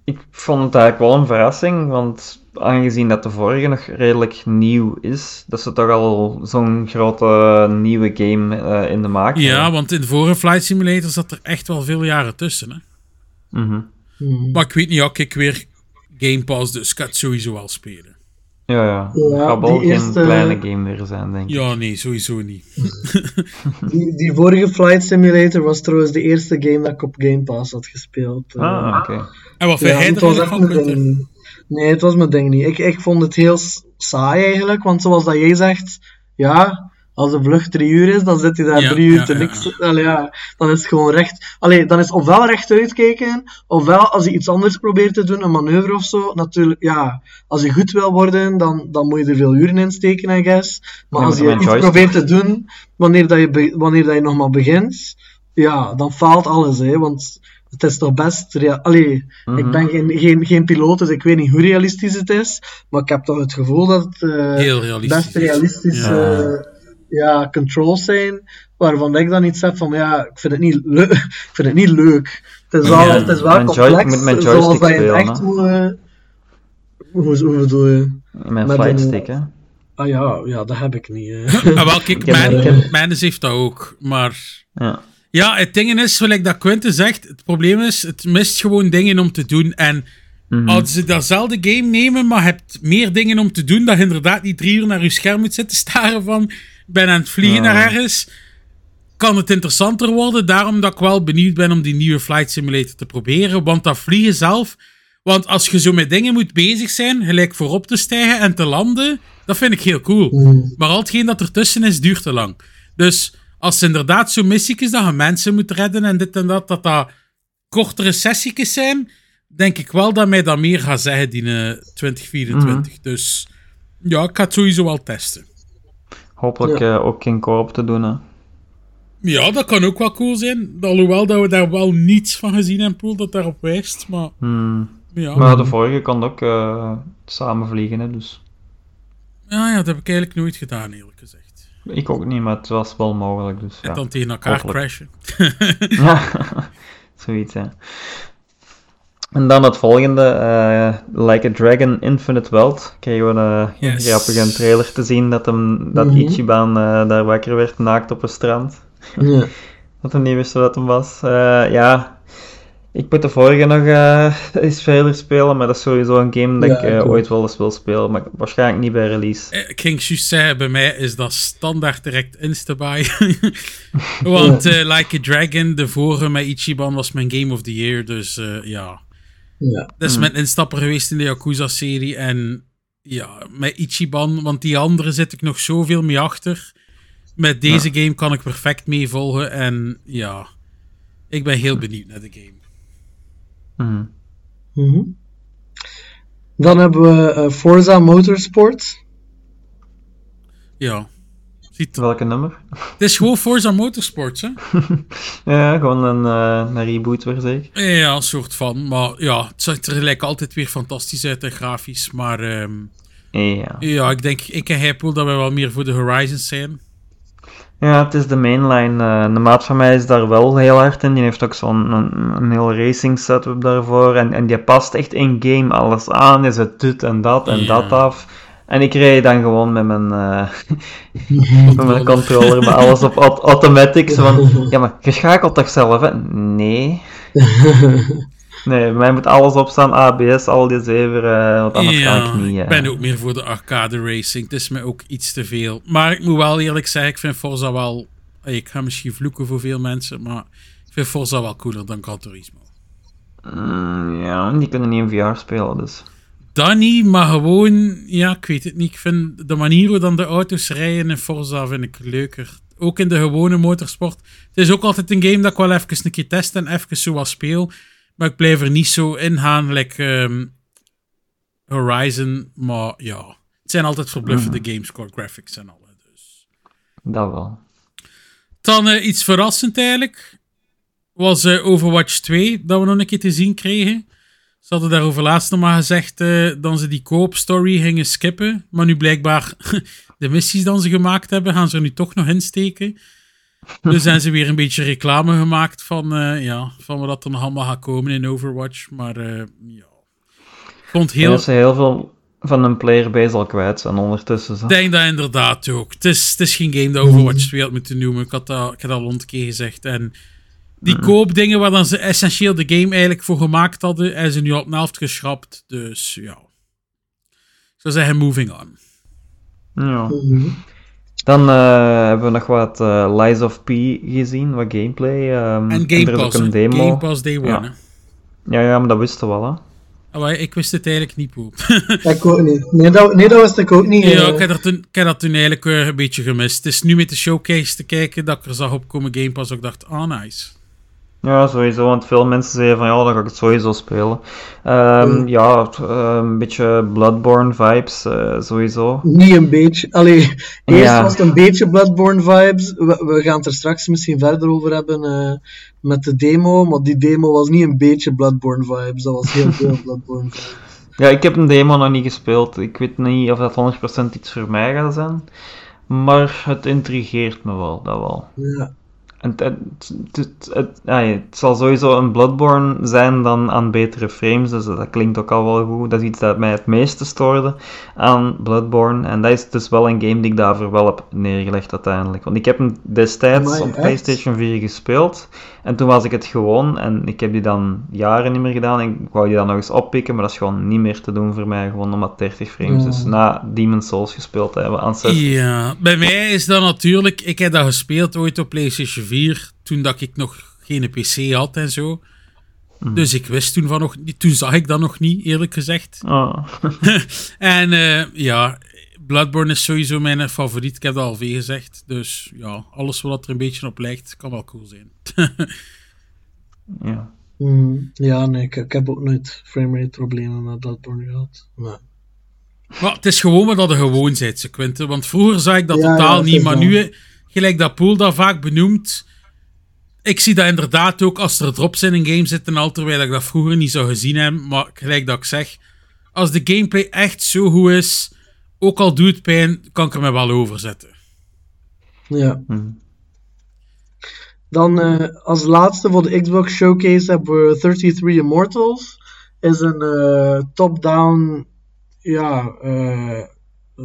Ik vond het eigenlijk wel een verrassing, want aangezien dat de vorige nog redelijk nieuw is, dat ze toch al zo'n grote nieuwe game eh, in de maak Ja, hebben. want in de vorige Flight Simulator zat er echt wel veel jaren tussen. Hè? Mhm. Hmm. Maar ik weet niet, ja, kijk weer Game Pass, dus ik ga het sowieso wel spelen. Ja, ja. Ja, Het gaat wel die geen eerste- kleine game meer zijn, denk ik. Ja, nee, sowieso niet. Die, die vorige Flight Simulator was trouwens de eerste game dat ik op Game Pass had gespeeld. eh. Ah, oké. En wat vind Ja, jij er was echt mijn ding. Nee, het was mijn ding niet. Ik, ik vond het heel saai eigenlijk, want zoals dat jij zegt, ja, als de vlucht drie uur is, dan zit je daar Ja, drie uur ja, te ja, niks. Allee, ja, dan is het gewoon recht. Allee, dan is ofwel rechtuit kijken, ofwel als je iets anders probeert te doen, een manoeuvre of zo. Natuurlijk, ja, als je goed wil worden, dan, dan moet je er veel uren in steken, I guess. Maar Ja, als je iets joystick. probeert te doen, wanneer, dat je, wanneer dat je nog maar begint, ja, dan faalt alles, hè, want het is toch best... rea- Allee, Mhm. ik ben geen, geen, geen piloot, dus ik weet niet hoe realistisch het is, maar ik heb toch het gevoel dat het eh, Heel realistisch. best realistische Ja. Ja. controls zijn, waarvan ik dan iets heb van, ja, ik vind het niet, leu- ik vind het niet leuk. Het is wel, Ja, het is wel mijn complex, met mijn zoals joystick dat je het spelen, echt moet... eh, hoe, hoe bedoel je? Mijn Met flight een- stick, hè. Ah ja, ja, dat heb ik niet. eh. Ah, wel, kijk, mijn, ik Mijnes heeft dat ook. Maar Ja. ja, het ding is, gelijk dat Quentin zegt, het probleem is, het mist gewoon dingen om te doen. En Mhm. als ze datzelfde game nemen, maar hebt meer dingen om te doen, dat je inderdaad niet drie uur naar je scherm moet zitten staren van, ik ben aan het vliegen Ja. naar ergens, kan het interessanter worden. Daarom dat ik wel benieuwd ben om die nieuwe Flight Simulator te proberen. Want dat vliegen zelf, want als je zo met dingen moet bezig zijn, gelijk voorop te stijgen en te landen, dat vind ik heel cool. Maar al hetgeen dat ertussen is, duurt te lang. Dus als het inderdaad zo missie is dat je mensen moet redden en dit en dat, dat dat kortere sessies zijn, denk ik wel dat mij dat meer gaat zeggen die eh, 2024. Dus ja, ik ga het sowieso wel testen. Hopelijk eh, ook geen koop te doen, hè. Ja, dat kan ook wel cool zijn. Alhoewel dat we daar wel niets van gezien hebben, Poel, dat daarop wijst. Maar Hmm. ja. Maar de vorige kon ook eh, samen vliegen, hè, dus... ja, ja, dat heb ik eigenlijk nooit gedaan, eerlijk gezegd. Ik ook niet, maar het was wel mogelijk, dus En ja. dan tegen elkaar hopelijk. crashen. Ja, zoiets, ja. En dan het volgende, eh, Like a Dragon Infinite Wealth. Kregen we een Yes. grappige trailer te zien dat, hem, dat Mhm. Ichiban eh, daar wakker werd, naakt op een strand. ja. Dat hij niet wist wat hem was. Eh, ja, ik moet de vorige nog eh, eens verder spelen, maar dat is sowieso een game dat Ja, ik eh, ooit wel eens wil spelen, maar waarschijnlijk niet bij release. Eh, Ik ging juist zeggen, bij mij is dat standaard direct insta-buy. Want eh, Like a Dragon, de vorige met Ichiban, was mijn Game of the Year. Dus eh, ja, Ja. dat is mijn instapper geweest in de Yakuza-serie. En ja, met Ichiban, want die andere zit ik nog zoveel mee achter. Met deze game kan ik perfect meevolgen. En ja, ik ben heel benieuwd naar de game. Mhm. Mhm. Dan hebben we eh, Forza Motorsport. Ja. Ziet, Welke nummer? het is gewoon Forza Motorsports, hè? Ja, gewoon een, eh, een reboot weer zeker. Ja, een soort van. Maar ja, het ziet er gelijk altijd weer fantastisch uit en grafisch. Maar ehm, Ja. ja, ik denk, ik en Hypel dat we wel meer voor de Horizons zijn. Ja, het is de mainline. eh de maat van mij is daar wel heel hard in. Die heeft ook zo'n een, een hele racing setup daarvoor. En, en die past echt in game alles aan. Is het dit en dat en dat af. En ik reed dan gewoon met mijn, eh, met mijn controller, met alles op aut- automatic. Zo van, ja, maar je schakelt toch zelf, hè? Nee. Nee, bij mij moet alles opstaan, ABS, al die zeven, eh, want anders kan ik niet. ik eh. ben ook meer voor de arcade racing. Het is me ook iets te veel. Maar ik moet wel eerlijk zeggen, ik vind Forza wel... Ik ga misschien vloeken voor veel mensen, maar ik vind Forza wel cooler dan Gran Turismo. Mm, ja, die kunnen niet in VR spelen, dus. Dat niet, maar gewoon, ja, ik weet het niet. Ik vind de manier hoe dan de auto's rijden in Forza vind ik leuker. Ook in de gewone motorsport. Het is ook altijd een game dat ik wel even een keer test en even zo wat speel. Maar ik blijf er niet zo in gaan, like ehm, Horizon. Maar ja, het zijn altijd verbluffende Mhm. games qua graphics en alle. Dus. Dat wel. Dan eh, iets verrassend eigenlijk. Was eh, Overwatch 2 dat we nog een keer te zien kregen. Ze hadden daarover laatst nog maar gezegd eh dat ze die koop-story gingen skippen. Maar nu blijkbaar de missies die ze gemaakt hebben, gaan ze er nu toch nog insteken. Dus zijn ze weer een beetje reclame gemaakt van, eh, ja, van wat er nog allemaal gaat komen in Overwatch. Maar eh, ja, ik vond Heel... ze heel veel van hun playerbase al kwijt zijn ondertussen. Ik denk dat inderdaad ook. Het is, het is geen game dat Overwatch 2 had moeten noemen. Ik had dat, ik had dat al honderd keer gezegd. En die koopdingen waar dan ze essentieel de game eigenlijk voor gemaakt hadden, hebben ze nu al op de helft geschrapt. Dus ja. Ik zou zeggen, moving on. Ja. Mhm. Dan eh, hebben we nog wat eh, Lies of P gezien, wat gameplay. ehm, En Game Pass, een demo. Game Pass Day One. Ja. hè. Ja, ja, maar dat wisten we wel, hè. Maar ik wist het eigenlijk niet, Poep. Ik ook niet. Nee dat, nee, dat wist ik ook niet. ja, eh. ik heb, dat toen, ik heb dat toen eigenlijk eh, een beetje gemist. Het is nu met de showcase te kijken dat ik er zag opkomen Game Pass. ook dacht, ah, nice. Ja, sowieso, want veel mensen zeiden van ja, dan ga ik het sowieso spelen. Ehm, Mm. Ja, t- eh, een beetje Bloodborne vibes, eh, sowieso. Niet een beetje. Allee, eerst Ja. was het een beetje Bloodborne vibes. We, we gaan het er straks misschien verder over hebben eh, met de demo. Maar die demo was niet een beetje Bloodborne vibes. Dat was heel veel Bloodborne vibes. Ja, ik heb een demo nog niet gespeeld. Ik weet niet of dat 100% iets voor mij gaat zijn. Maar het intrigeert me wel, dat wel. Ja. En het, het, het, het- ja, het zal sowieso een Bloodborne zijn dan aan betere frames, dus dat klinkt ook al wel goed. Dat is iets dat mij het meeste stoorde aan Bloodborne. En dat is dus wel een game die ik daarvoor wel heb neergelegd uiteindelijk. Want ik heb hem destijds Amai, op echt? PlayStation 4 gespeeld. En toen was ik het gewoon. En ik heb die dan jaren niet meer gedaan. Ik wou die dan nog eens oppikken, maar dat is gewoon niet meer te doen voor mij. Gewoon omdat 30 frames is. Na Demon's Souls gespeeld te hebben aan 60. Ja, bij mij is dat natuurlijk... Ik heb dat gespeeld ooit op PlayStation 4, toen dat ik nog geen PC had en zo. Dus ik wist toen van nog niet... Toen zag ik dat nog niet, eerlijk gezegd. Oh. En eh, ja, Bloodborne is sowieso mijn favoriet. Ik heb dat al veel gezegd. Dus ja, alles wat er een beetje op lijkt, kan wel cool zijn. ja. Mhm. Ja, nee, ik, ik heb ook nooit framerate problemen met Bloodborne gehad. Maar, Maar het is gewoon wat dat er gewoon bent, Quinten. Want vroeger zag ik dat Ja, totaal ja, niet. Maar nu, gelijk dat Poel dat vaak benoemt... Ik zie dat inderdaad ook als er drops in een game zitten, al terwijl ik dat vroeger niet zou gezien hebben. Maar gelijk dat ik zeg, als de gameplay echt zo goed is, ook al doet het pijn, kan ik er me wel over zetten. ja. Mhm. Dan eh, als laatste voor de Xbox Showcase hebben we 33 Immortals. Is een eh, top-down ja, eh,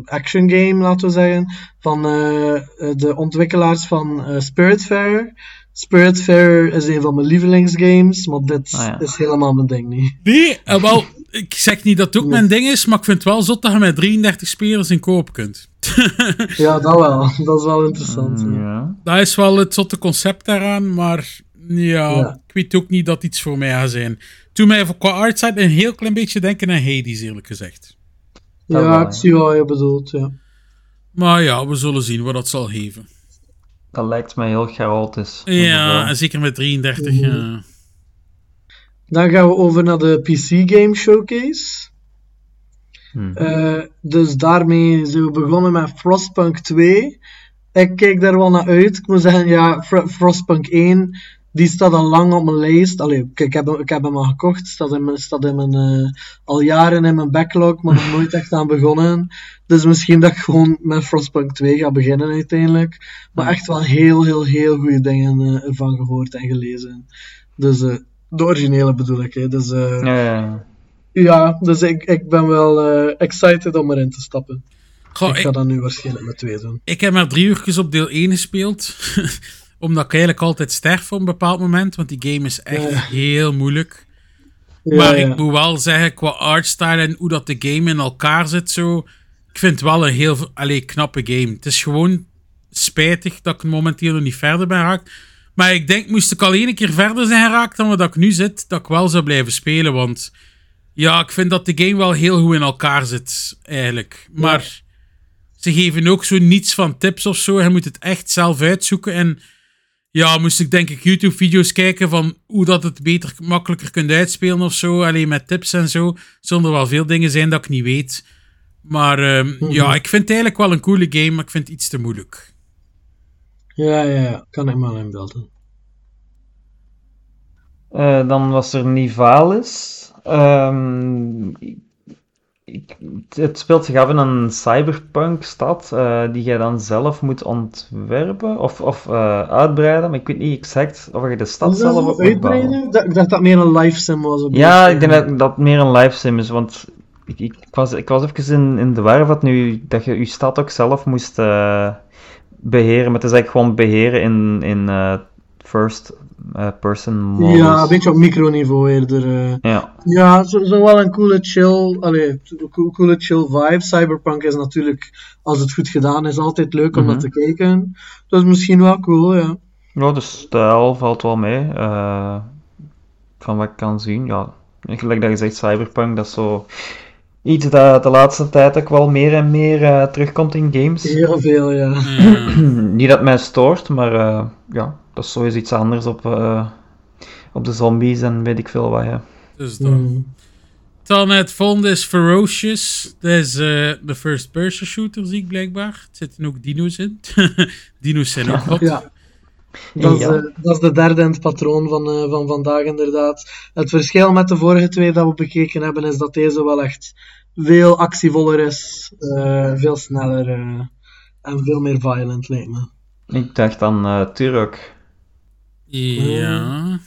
action game, laten we zeggen. Van eh, eh, de ontwikkelaars van eh, Spiritfarer. Spiritfarer is een van mijn lievelingsgames, maar dit Ah, ja. is helemaal mijn ding niet. Nee, wel, ik zeg niet dat het ook mijn ding is, maar ik vind het wel zot dat je met 33 spelers in koop kunt. Ja, dat wel. Dat is wel interessant. ja. ja. Dat is wel het zotte concept daaraan, maar ja, Ja. ik weet ook niet dat iets voor mij gaat zijn. Toen mij voor- qua artside een heel klein beetje denken aan Hades, eerlijk gezegd. Ja, ik zie wat je bedoelt, ja. Maar ja, we zullen zien wat dat zal geven. Dat lijkt mij heel chaotisch. Ja, en zeker met 33. ja. Dan gaan we over naar de PC Game Showcase. Hmm. Eh, dus daarmee zijn we begonnen met Frostpunk 2. Ik kijk daar wel naar uit. Ik moet zeggen, ja, Fr- Frostpunk 1, die staat al lang op mijn lijst. Allee, ik, ik, heb, hem- ik heb hem al gekocht. Staat in mijn, staat in mijn, eh, al jaren in mijn backlog, maar nog nooit echt aan begonnen. Dus misschien dat ik gewoon met Frostpunk 2 ga beginnen uiteindelijk. Maar echt wel heel, heel, heel goede dingen eh, ervan gehoord en gelezen. Dus eh, de originele bedoel ik. Hè. Dus, eh, Ja, ja, ja. ja, dus ik, ik ben wel eh, excited om erin te stappen. Goh, ik ik, ga dat nu waarschijnlijk met twee doen. ik heb maar drie uurtjes op deel 1 gespeeld. Omdat ik eigenlijk altijd sterf op een bepaald moment. Want die game is echt Ja. heel moeilijk. Ja, maar ik moet wel zeggen, qua artstyle en hoe dat de game in elkaar zit zo... Ik vind het wel een heel allee, knappe game. Het is gewoon spijtig dat ik momenteel nog niet verder ben geraakt. Maar ik denk, moest ik al één keer verder zijn geraakt dan wat ik nu zit, dat ik wel zou blijven spelen. Want Ja, ik vind dat de game wel heel goed in elkaar zit, eigenlijk. Maar ze geven ook zo niets van tips of zo. Je moet het echt zelf uitzoeken. En ja, moest ik denk ik YouTube-video's kijken van hoe dat het beter, makkelijker kunt uitspelen of zo. Alleen met tips en zo. Zonder wel veel dingen zijn dat ik niet weet. Maar ehm, Mhm. ja, ik vind het eigenlijk wel een coole game, maar ik vind het iets te moeilijk. Ja, ja, ja. Kan ik maar inbeelden. Eh, dan was er Nivalis. Ehm, ik- het speelt zich af in een cyberpunk-stad eh, die jij dan zelf moet ontwerpen of, of eh, uitbreiden. Maar ik weet niet exact of je de stad dat zelf moet uitbreiden? Dacht- Ik dacht dat meer een live sim was. Ja, ik denk dat dat het meer een live sim is, want ik, ik, ik was, ik was even in, in de war wat nu dat je je stad ook zelf moest eh, beheren, maar het is eigenlijk gewoon beheren in, in first person modus. Ja, een beetje op microniveau eerder. eh. Ja. Ja, zo, zo wel een coole chill, allee, co- coole chill vibe. Cyberpunk is natuurlijk, als het goed gedaan is, altijd leuk om Mhm. dat te kijken. Dat is misschien wel cool, ja. Ja, de stijl valt wel mee. eh, van wat ik kan zien. Ja, gelijk dat je zegt, Cyberpunk, dat is zo iets dat de laatste tijd ook wel meer en meer eh, terugkomt in games. Heel veel, ja. Eh, Niet dat mij stoort, maar eh, ja, dat is sowieso iets anders op, eh, op de zombies en weet ik veel wat. Ja. dus. Mm. Dan het volgende is Ferocious. Dat is eh, de first-person shooter, zie ik blijkbaar. Er zitten ook dino's in. dino's zijn ook hot. Ja. Dat is, Ja. eh, dat is de derde in het patroon van, eh, van vandaag, inderdaad. Het verschil met de vorige twee dat we bekeken hebben, is dat deze wel echt veel actievoller is, eh, veel sneller eh, en veel meer violent, lijkt me. Ik dacht aan eh Turok. Ja.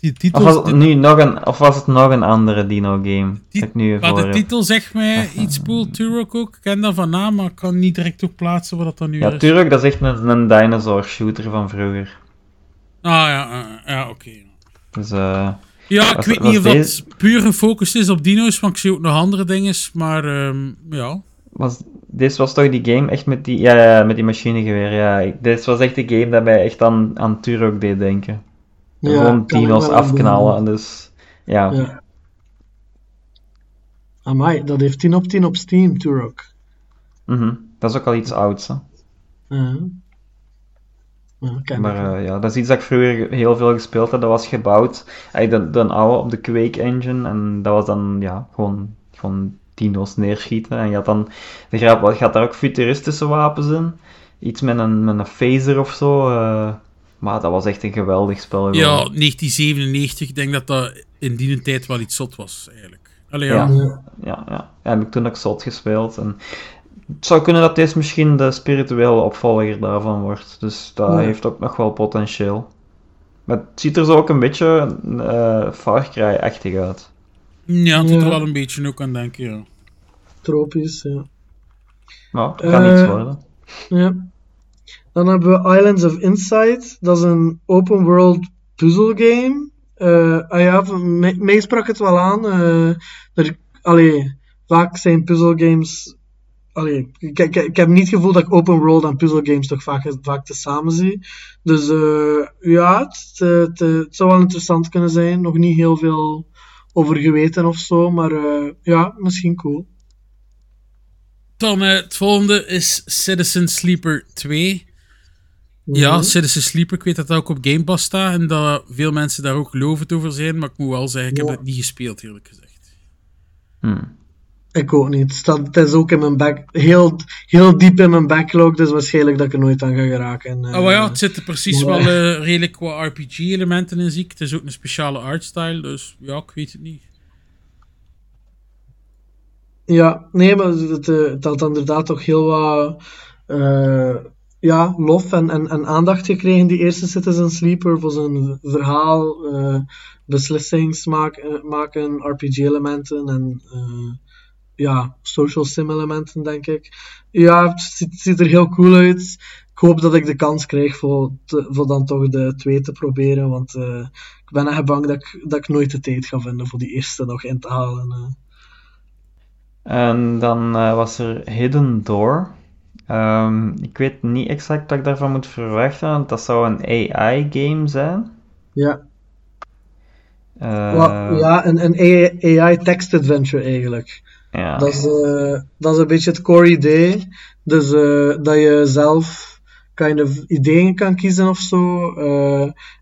Die Of was, het nu nog een, of was het nog een andere dino-game? Dat ik nu maar de titel zegt mij iets Pool Turok ook. Ik ken dat van naam, maar ik kan niet direct ook plaatsen wat dat dan nu Ja, is. Turok, dat is echt een, een dinosaur shooter van vroeger. Ah ja, ah, ja oké. Dus eh, Ja, ik Was- weet niet of deze- dat puur gefocust is op dino's, want ik zie ook nog andere dingen. Maar ehm, ja. was, dit was toch die game echt met die, ja, ja, met die machinegeweer. Ja, ik, dit was echt de game dat mij echt aan, aan Turok deed denken. Gewoon dino's afknallen. Dus ja. Ja. Amai, dat heeft 10 op 10 op Steam, Turok. mhm. Dat is ook al iets ouds. Hè. Maar eh, ja, dat is iets dat ik vroeger heel veel gespeeld heb. Dat was gebouwd, eigenlijk de, de oude op de Quake engine. En dat was dan ja, gewoon, gewoon dino's neerschieten. En je had dan, de grap, je had daar ook futuristische wapens in. Iets met een, met een phaser of zo. eh, maar dat was echt een geweldig spel. Ja, gewoon. 1997, ik denk dat dat in die tijd wel iets zot was, eigenlijk. Allee, ja. Ja. Ja. Ja, heb ik toen ook zot gespeeld. En het zou kunnen dat deze misschien de spirituele opvolger daarvan wordt. Dus dat Ja. heeft ook nog wel potentieel. Maar het ziet er zo ook een beetje eh Far Cry-achtig uit. Ja, het doet er wel een beetje ook aan denken, ja. Tropisch, ja. Nou, het kan Eh, iets worden. Ja. Dan hebben we Islands of Insight. Dat is een open world puzzle game. Eh, ah ja, van- mij, mij sprak het wel aan. eh, er, allee, vaak zijn puzzle games. Allee, ik, ik, ik heb niet het gevoel dat ik open world en puzzle games toch vaak, vaak te samen zie. Dus eh, ja, het, het, het zou wel interessant kunnen zijn. Nog niet heel veel over geweten of zo, maar eh, ja, misschien cool. Dan eh, het volgende is Citizen Sleeper 2. Ja, Mhm. Citizen Sleeper, ik weet dat dat ook op Game Pass staat en dat veel mensen daar ook lovend over zijn, maar ik moet wel zeggen, ik heb het niet gespeeld, eerlijk gezegd. Hm. Ik ook niet. Het, staat, het is ook in mijn back, heel, heel diep in mijn backlog, dus waarschijnlijk dat ik er nooit aan ga geraken. En, eh, Oh ja, het zitten precies ja. wel eh, redelijk qua RPG-elementen in, zie ik. Het is ook een speciale artstyle, dus ja, ik weet het niet. Ja, nee, maar het, eh, het had inderdaad toch heel wat eh, ja, lof en, en, en aandacht gekregen, die eerste Citizen Sleeper, voor zijn verhaal, eh beslissingsmaken, maken, RPG-elementen en eh, ja, social sim-elementen, denk ik. Ja, het ziet, er heel cool uit. Ik hoop dat ik de kans krijg voor, te- voor dan toch de twee te proberen, want eh, ik ben echt bang dat ik, dat ik nooit de tijd ga vinden voor die eerste nog in te halen. eh. En dan eh, was er Hidden Door. Ehm, ik weet niet exact wat ik daarvan moet verwachten, want dat zou een AI-game zijn. Ja, Uh, ja, een, een AI-text adventure eigenlijk. Ja. Dat, is, uh, dat is een beetje het core idee. Dus uh, dat je zelf kind of ideeën kan kiezen of zo.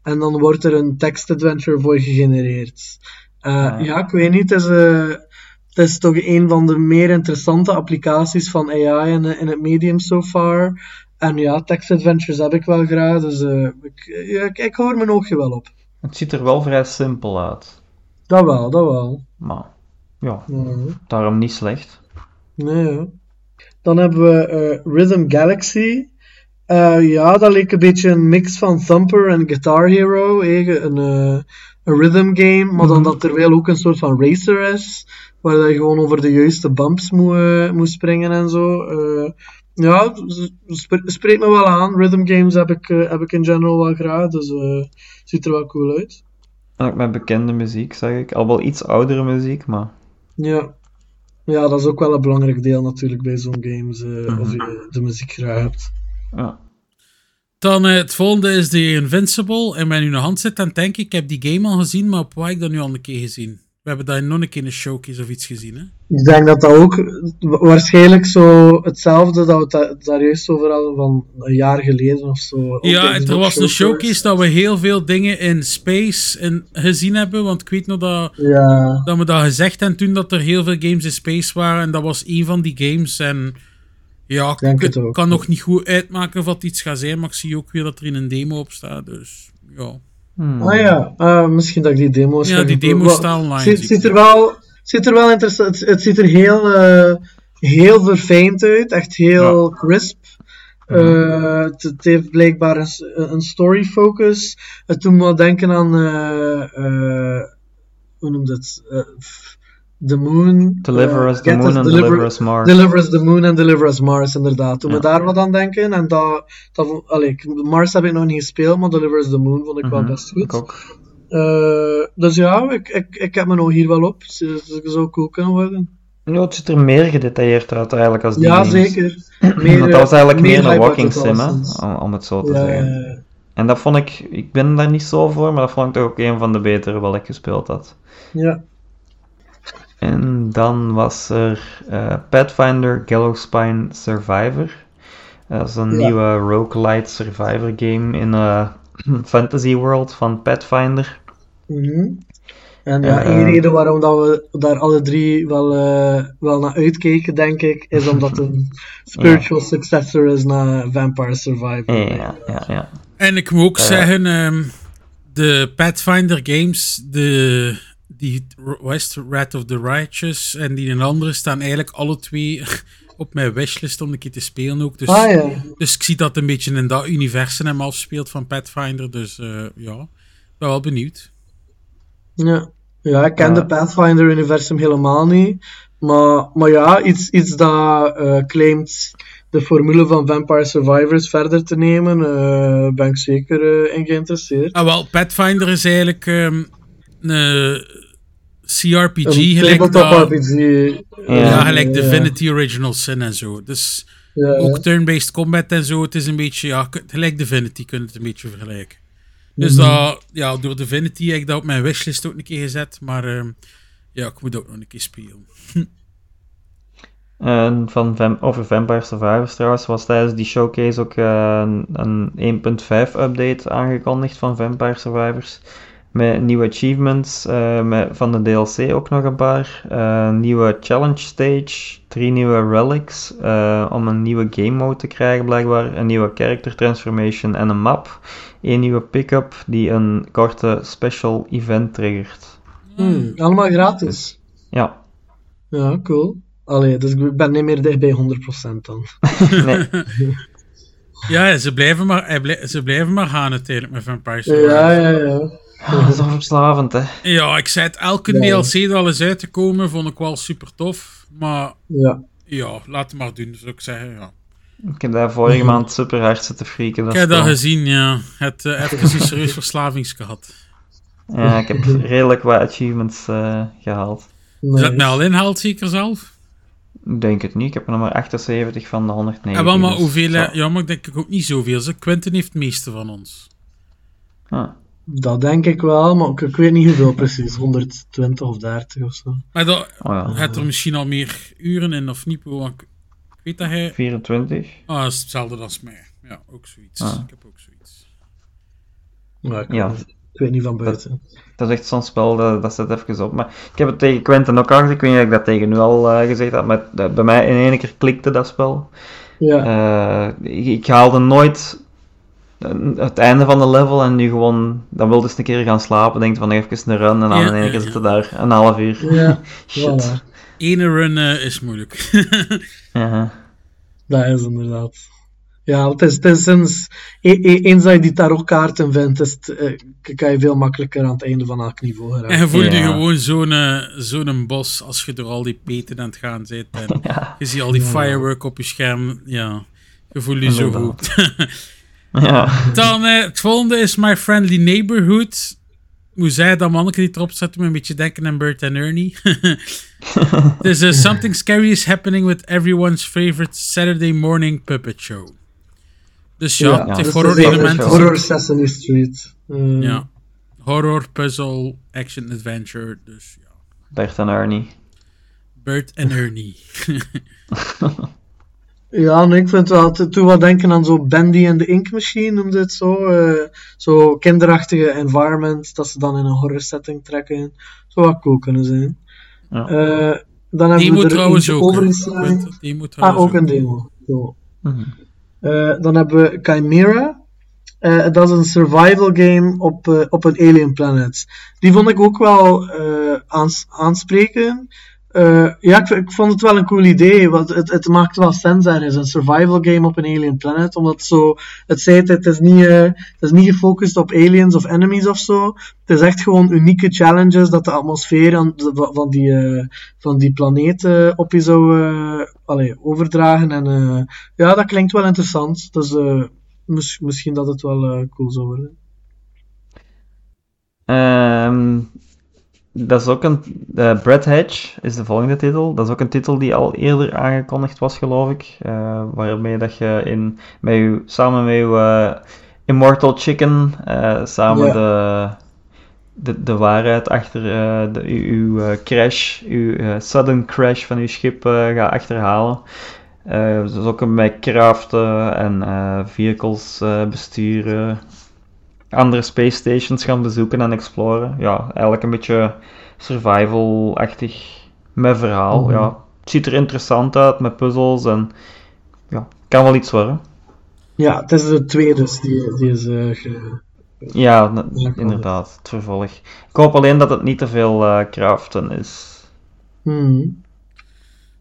en dan wordt er een text adventure voor gegenereerd. Ja. ja. ik weet niet. Het is, het is toch een van de meer interessante applicaties van AI in, in het medium so far. En ja, text adventures heb ik wel graag. Dus ik, ik, ik hou er mijn oogje wel op. Het ziet er wel vrij simpel uit. Dat wel, dat wel. Maar ja, daarom niet slecht. Nee, Dan hebben we uh, Rhythm Galaxy. Uh, ja, dat leek een beetje een mix van Thumper en Guitar Hero. Eh, een, uh, een rhythm game, maar dan mhm. dat er wel ook een soort van racer is. Waar je gewoon over de juiste bumps moet, moet springen en zo. ja, spreekt me wel aan. Rhythm games heb ik, heb ik in general wel graag. Dus ziet er wel cool uit. Ook met bekende muziek, zeg ik. Al wel iets oudere muziek, maar... Ja. Ja, dat is ook wel een belangrijk deel natuurlijk bij zo'n games, uh, of je de muziek graag hebt. Ja. Dan uh, het volgende is The Invincible. En mijn nu naar hand zit dan denk ik, ik heb die game al gezien, maar op waar heb ik dat nu al een keer gezien? We hebben daar nog een keer een showcase of iets gezien, hè? Ik denk dat dat ook waarschijnlijk zo hetzelfde dat we het daar juist over hadden van een jaar geleden of zo. Ja, er was een showcase dat we heel veel dingen in space in, gezien hebben, want ik weet nog dat, ja. dat we dat gezegd hebben toen dat er heel veel games in space waren en dat was een van die games en ja, ik, kan nog niet goed uitmaken of het iets gaat zijn, maar ik zie ook weer dat er in een demo op staat, dus ja. Hmm. Ah ja, uh, misschien dat ik die demo's Ja, die demo's staan online. Ziet, ziet, er wel, ziet er wel interessant het, het ziet er heel, uh, heel verfijnd uit, echt heel ja. crisp. Uh, het, het, heeft blijkbaar een, een story focus. Het doet me wel denken aan. hoe noemt het? The Moon. Deliver us the Moon and deliver, us Mars. Deliver us the Moon and Deliver us Mars, inderdaad. Toen ja. we daar wat aan denken. En dat, dat, allee, Mars heb ik nog niet gespeeld, maar Deliver us the Moon vond ik mm -hmm. wel best goed. Ik ook. Uh, dus ja, ik, ik, ik heb me nog hier wel op. Het zou cool kunnen worden. Ja, het ziet er meer gedetailleerd uit eigenlijk als die Ja, games. zeker. Meer, dat was eigenlijk meer, meer een walking sim, hè, om, om, het zo te ja, zeggen. Ja, en dat vond ik, ik ben daar niet zo voor, maar dat vond ik toch ook een van de betere wat ik gespeeld had. Ja. En dan was er uh, Pathfinder Gallowspine Survivor. Dat is een ja. nieuwe roguelite survivor game in een fantasy world van Pathfinder. Mm -hmm. En ja, één uh, reden waarom dat we daar alle drie wel, uh, wel naar uitkeken, denk ik, is omdat het een spiritual ja. successor is naar Vampire Survivor. Ja, ja, ja. En ik moet ook zeggen, um, de Pathfinder games, de die West Rat of the Righteous en die een andere staan eigenlijk alle twee op mijn wishlist om een keer te spelen ook. Dus, ah, ja. dus ik zie dat een beetje in dat universum hem afspeelt van Pathfinder. Dus uh, ja, ben wel benieuwd. Ja, ja ik ken uh, de Pathfinder-universum helemaal niet. Maar, maar ja, iets, iets dat uh, claimt de formule van Vampire Survivors verder te nemen, ben ik zeker in geïnteresseerd. Ah, wel, Pathfinder is eigenlijk um, een CRPG, gelijk RPG. Ja, ja gelijk ja. Divinity Original Sin en zo. Dus ja, ook turn-based combat en zo. Het is een beetje, ja, gelijk Divinity kun je het een beetje vergelijken. Dus mm -hmm. dat, ja, door Divinity heb ik dat op mijn wishlist ook een keer gezet. Maar um, ja, ik moet ook nog een keer spelen. En van over Vampire Survivors trouwens was tijdens die showcase ook uh, een 1.5 update aangekondigd van Vampire Survivors. Met nieuwe achievements, uh, met van de DLC ook nog een paar. Uh, nieuwe challenge stage, drie nieuwe relics uh, om een nieuwe game mode te krijgen blijkbaar. Een nieuwe character transformation en een map. Een nieuwe pick-up die een korte special event triggert. Hmm, allemaal gratis? Ja. Ja, cool. Allee, dus ik ben niet meer dicht bij 100% dan. nee. ja, ze blijven, maar, ze blijven maar gaan natuurlijk met Vampire Survivors. Ja, ja, ja. Dat is al verslavend, hè? Ja, ik zei het, elke. DLC dat al is uit te komen, vond ik wel super tof. Maar ja, ja laat het maar doen, zou ik zeggen. Ja. Ik heb daar vorige maand super hard zitten freaken. ik heb dat gezien, ja. Het uh, even een serieus verslavings gehad. Ja, ik heb redelijk wat achievements uh, gehaald. Nee. Is dat mij al inhaald, zeker zelf? Ik denk het niet. Ik heb er nog maar 78 van de 190. Ja, wel, maar hoeveel... Ja, maar ik denk ik ook niet zoveel. Quentin heeft het meeste van ons. Ah. Dat denk ik wel, maar ik, ik weet niet hoeveel precies. 120 of 30 of zo. Maar dat Oh ja. had er misschien al meer uren in, of niet? Want ik ik weet dat hij... 24. Ah, dat is hetzelfde als mij. Ja, ook zoiets. Ah. Ik heb ook zoiets. Maar ik, Ja. ik weet niet van buiten. Dat is echt zo'n spel, dat, dat zet even op. Maar ik heb het tegen Quentin ook al gezegd, ik weet niet of ik dat tegen u al eh, gezegd had, maar dat- bij mij in één keer klikte dat spel. Ja, Eh, ik, ik haalde nooit het einde van de level en nu gewoon, dan wilde eens een keer gaan slapen, denk van even een run en dan Ja, in één ja, keer zitten daar een half uur. ja Shit. voilà. Ene run eh, is moeilijk. Ja. Dat is inderdaad. Ja, het is, het is e- e- eens dat je die tarotkaarten vindt, is het, eh, kan je veel makkelijker aan het einde van elk niveau en geraken. je voelt je Ja. gewoon zo'n eh, zo'n bos als je door al die peten aan het gaan zit. En Ja. je ziet al die firework op je scherm. Ja, je voelt je zo goed. Ja. Dan eh, het volgende is My Friendly Neighborhood. Hoe zij dat manneke die erop zet, me een beetje denken aan Bert en Ernie. Dus uh, Something Scary is Happening with Everyone's Favorite Saturday Morning Puppet Show. Dus ja, Ja, het dus horror is elementen. Horror Sesame Street. Eh, Ja. Horror, puzzle, action, adventure. Dus ja. Bert en Ernie. Bert en Ernie. Ja, nee, ik vind wel, te- toen wat denken aan zo Bandy and the Ink Machine, noemde het zo. eh, zo kinderachtige environment, dat ze dan in een horror setting trekken. Zou wel cool kunnen zijn. Ja. Eh, dan hebben Die we moet er trouwens ook. Die moet Ah, trouwens ook een demo. Zo. Mhm. Eh, dan hebben we Chimera. Eh, dat is een survival game op, eh, op een alien planet. Die vond ik ook wel eh, aans- aanspreken. Eh, ja, ik, vond het wel een cool idee, want het, het maakt wel sens ergens. Een survival game op een alien planet, omdat zo, het zei het, is niet, eh, het is niet gefocust op aliens of enemies of zo. Het is echt gewoon unieke challenges dat de atmosfeer van, die, eh, van die planeet op je zou allee, overdragen. En ja, dat klinkt wel interessant. Dus mis- misschien dat het wel cool zou worden. Ehm, dat is ook een. eh Brad Hedge is de volgende titel. Dat is ook een titel die al eerder aangekondigd was, geloof ik. eh, waarmee dat je in, met uw, samen met uw eh, Immortal Chicken samen de, de, de waarheid achter de, uw, crash, uw sudden crash van uw schip gaat achterhalen. Dus ook met craften en eh, vehicles eh, besturen andere space stations gaan bezoeken en exploren. Ja, eigenlijk een beetje survival-achtig met verhaal. Mhm. Ja, het ziet er interessant uit met puzzels en ja, kan wel iets worden. Ja, het is de tweede dus die, die is eh, ge- Ja, n- inderdaad, het vervolg. Ik hoop alleen dat het niet te veel eh, craften is. Hmm.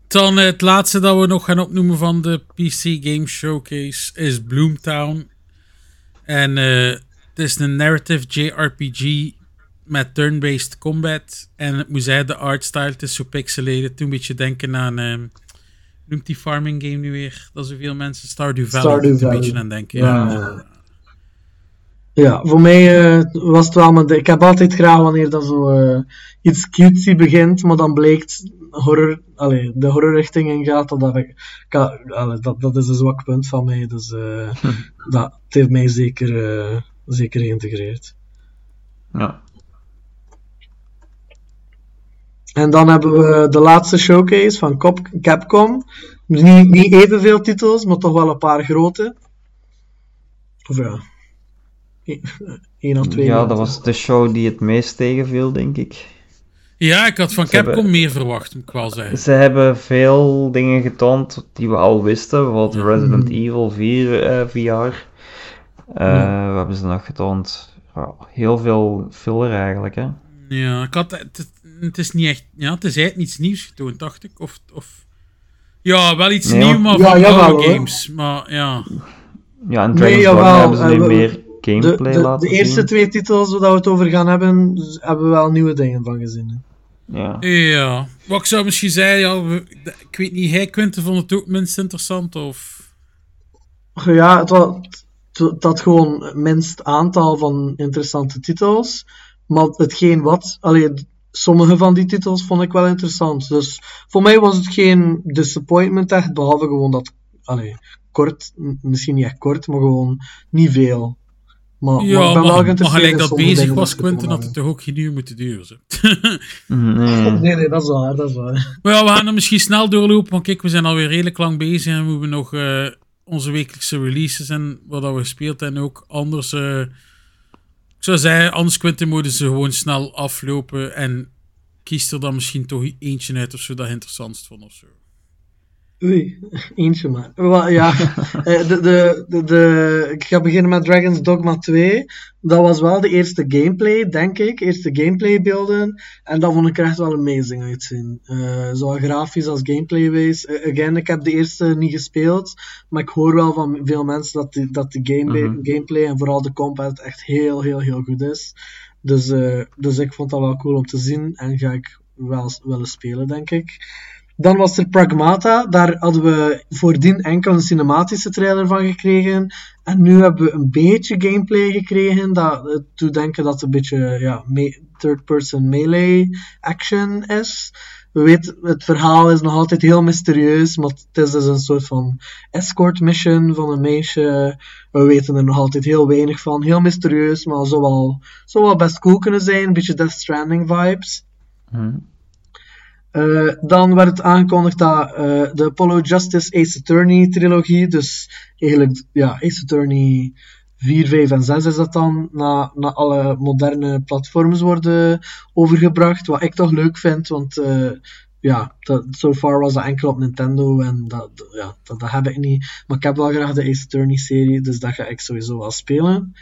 Dan eh, het laatste dat we nog gaan opnoemen van de PC Game Showcase is Bloomtown. En eh, het is een narrative JRPG met turn-based combat. En het moet zijn, de artstyle, het is zo pixelated. Toen een beetje denken aan, ehm, hoe noemt die farming game nu weer? Dat zoveel mensen, Stardew Valley, Stardew moet een Valley. beetje aan denken. Ja. Ja. Ja, voor mij eh, was het wel, maar ik heb altijd graag wanneer dat zo eh, iets cutesy begint, maar dan blijkt horror, allee, de horrorrichting ingaat, dat, dat, ik, allee, dat, dat is een zwak punt van mij, dus eh, dat het heeft mij zeker, eh, zeker geïntegreerd. Ja. En dan hebben we de laatste showcase van Capcom. Niet, niet evenveel titels, maar toch wel een paar grote. Of ja, één of twee. ja, grote. dat was de show die het meest tegenviel, denk ik. ja, ik had van Ze hebben- Capcom meer verwacht, moet ik wel zeggen. Ze hebben veel dingen getoond die we al wisten, bijvoorbeeld Resident Evil 4 eh, VR. Eh, Wat hebben ze nog getoond? Ja, heel veel filler eigenlijk, hè. Ja, ik had, het, is niet echt, ja, het is eigenlijk niets nieuws getoond, dacht ik. Of, of, ja, wel iets nieuws, maar Ja, van jawel, oude hoor. games. Maar ja, Ja, en Nee, Dragon's Dogma hebben ze eh, nu we- meer gameplay de, laten de eerste zien. twee titels waar we het over gaan hebben, hebben we wel nieuwe dingen van gezien. hè. Ja. ja. Wat ik zou misschien zeggen, ja, we- ik weet niet, hij Quinten vond het ook minst interessant, of... Ja, het, wa- het, het had gewoon het minst aantal van interessante titels. Maar hetgeen wat, allee, sommige van die titels vond ik wel interessant. Dus voor mij was het geen disappointment echt, behalve gewoon dat, allee, kort, misschien niet echt kort, maar gewoon niet veel. Maar, ja, maar ik ben wel maar, maar gelijk dat bezig was, dat Quentin, had het toch ook geen uur moeten duren. Nee. Nee, nee, dat is waar, dat is waar. Maar ja, we gaan er misschien snel doorlopen, want kijk, we zijn alweer redelijk lang bezig en we hebben nog eh, onze wekelijkse releases en wat dat we gespeeld en ook anders. eh, ik zou zeggen, anders Quentin moeten ze gewoon snel aflopen en kies er dan misschien toch eentje uit of zo dat interessantst vond of zo. Oei, eentje maar. Wel, ja, eh, de, de, de, de, ik ga beginnen met Dragon's Dogma 2. Dat was wel de eerste gameplay, denk ik. Eerste gameplaybeelden. En dat vond ik echt wel amazing uitzien. Eh zowel grafisch als gameplay-wise. Eh, again, ik heb de eerste niet gespeeld. Maar ik hoor wel van veel mensen dat de, dat de game, Mhm. gameplay en vooral de combat echt heel, heel, heel goed is. Dus, dus ik vond dat wel cool om te zien. En ga ik wel willen spelen, denk ik. Dan was er Pragmata. Daar hadden we voordien enkel een cinematische trailer van gekregen. En nu hebben we een beetje gameplay gekregen. Dat uh, doet denken dat het een beetje ja, third-person melee action is. We weten, het verhaal is nog altijd heel mysterieus, maar het is dus een soort van escort mission van een meisje. We weten er nog altijd heel weinig van. Heel mysterieus, maar zou wel, zou wel best cool kunnen zijn. Een beetje Death Stranding vibes. Hm. Uh, dan werd het aangekondigd dat uh, de Apollo Justice Ace Attorney trilogie, dus eigenlijk ja, Ace Attorney 4, 5 en 6 is dat dan, naar na alle moderne platforms worden overgebracht. Wat ik toch leuk vind, want uh, ja, so far was dat enkel op Nintendo en dat, ja, dat, dat heb ik niet. Maar ik heb wel graag de Ace Attorney serie, dus dat ga ik sowieso wel spelen.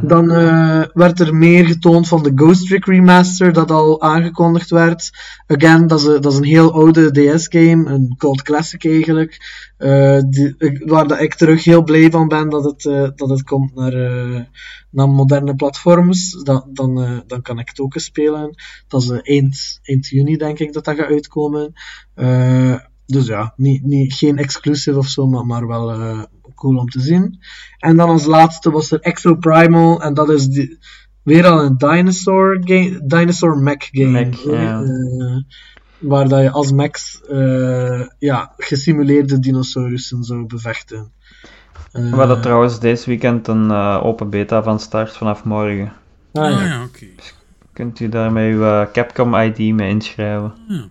Dan uh, werd er meer getoond van de Ghost Trick Remaster, dat al aangekondigd werd. Again, dat is, een, dat is een heel oude DS-game, een cult classic eigenlijk. Uh, die, waar dat ik terug heel blij van ben dat het, uh, dat het komt naar, naar moderne platforms. Dat, dan, dan kan ik het ook eens spelen. Dat is eind, eind juni, denk ik, dat dat gaat uitkomen. Dus ja, niet, niet, geen exclusive of zo, maar, maar wel cool om te zien. En dan als laatste was er Exo Primal, en dat is die, weer al een dinosaur, game, dinosaur mech game. Mech, ja. uh, waar dat je als mechs uh, ja, gesimuleerde dinosaurussen zou bevechten. Uh, We hadden trouwens deze weekend een uh, open beta van start vanaf morgen. Ah, ja, ja oké. Okay. Kunt u daarmee uw Capcom ID mee inschrijven? Ja.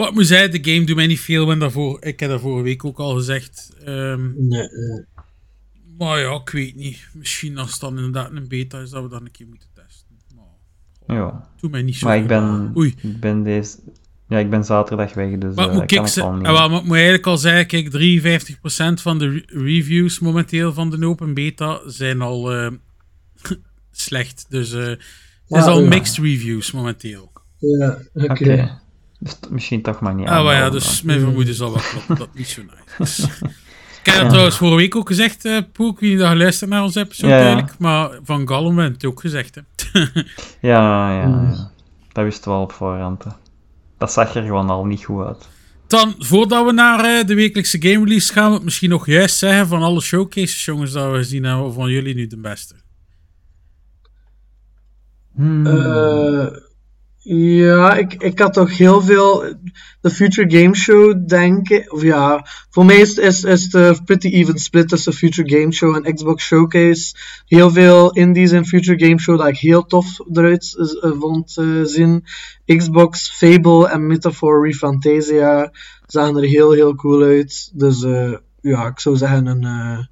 Wat moet zij, de game doet mij niet veel, en daarvoor, ik heb dat vorige week ook al gezegd. Um, nee, nee. Maar ja, ik weet niet. Misschien als het dan inderdaad een beta is, dat we dan een keer moeten testen. Maar, ja. Doe mij niet zo Maar ik ben. Oei. ik ben deze... Ja, ik ben zaterdag weg, dus maar uh, moet kan ik ik al niet. En wat moet eigenlijk al zeggen, kijk, 53% van de re reviews momenteel van de open beta zijn al uh, slecht. Dus uh, het is al ja. mixed reviews momenteel. Ja, oké. Okay. Dus misschien toch maar niet Ah, maar ja, dus mijn vermoeden zal wel kloppen dat niet zo nice is. Ik heb dat trouwens vorige week ook gezegd, weet niet dat je luistert naar onze episode Ja, ja. eigenlijk. Maar van hebben we het ook gezegd. Hè. Ja, ja, Hmm. ja. Dat wisten we al op voorhand. hè. Dat zag er gewoon al niet goed uit. Dan, voordat we naar eh, de wekelijkse game release gaan, we het misschien nog juist zeggen van alle showcases, jongens, dat we gezien hebben, van jullie nu de beste. Hmm. Eh, ja, ik, ik had toch heel veel. De Future Game Show, denk ik. Of ja, voor mij is, is, is de pretty even split tussen Future Game Show en Xbox Showcase. Heel veel indies in Future Game Show dat ik heel tof eruit uh, vond uh, zien. Xbox, Fable en Metaphor Refantasia zagen er heel, heel cool uit. Dus uh, ja, ik zou zeggen een,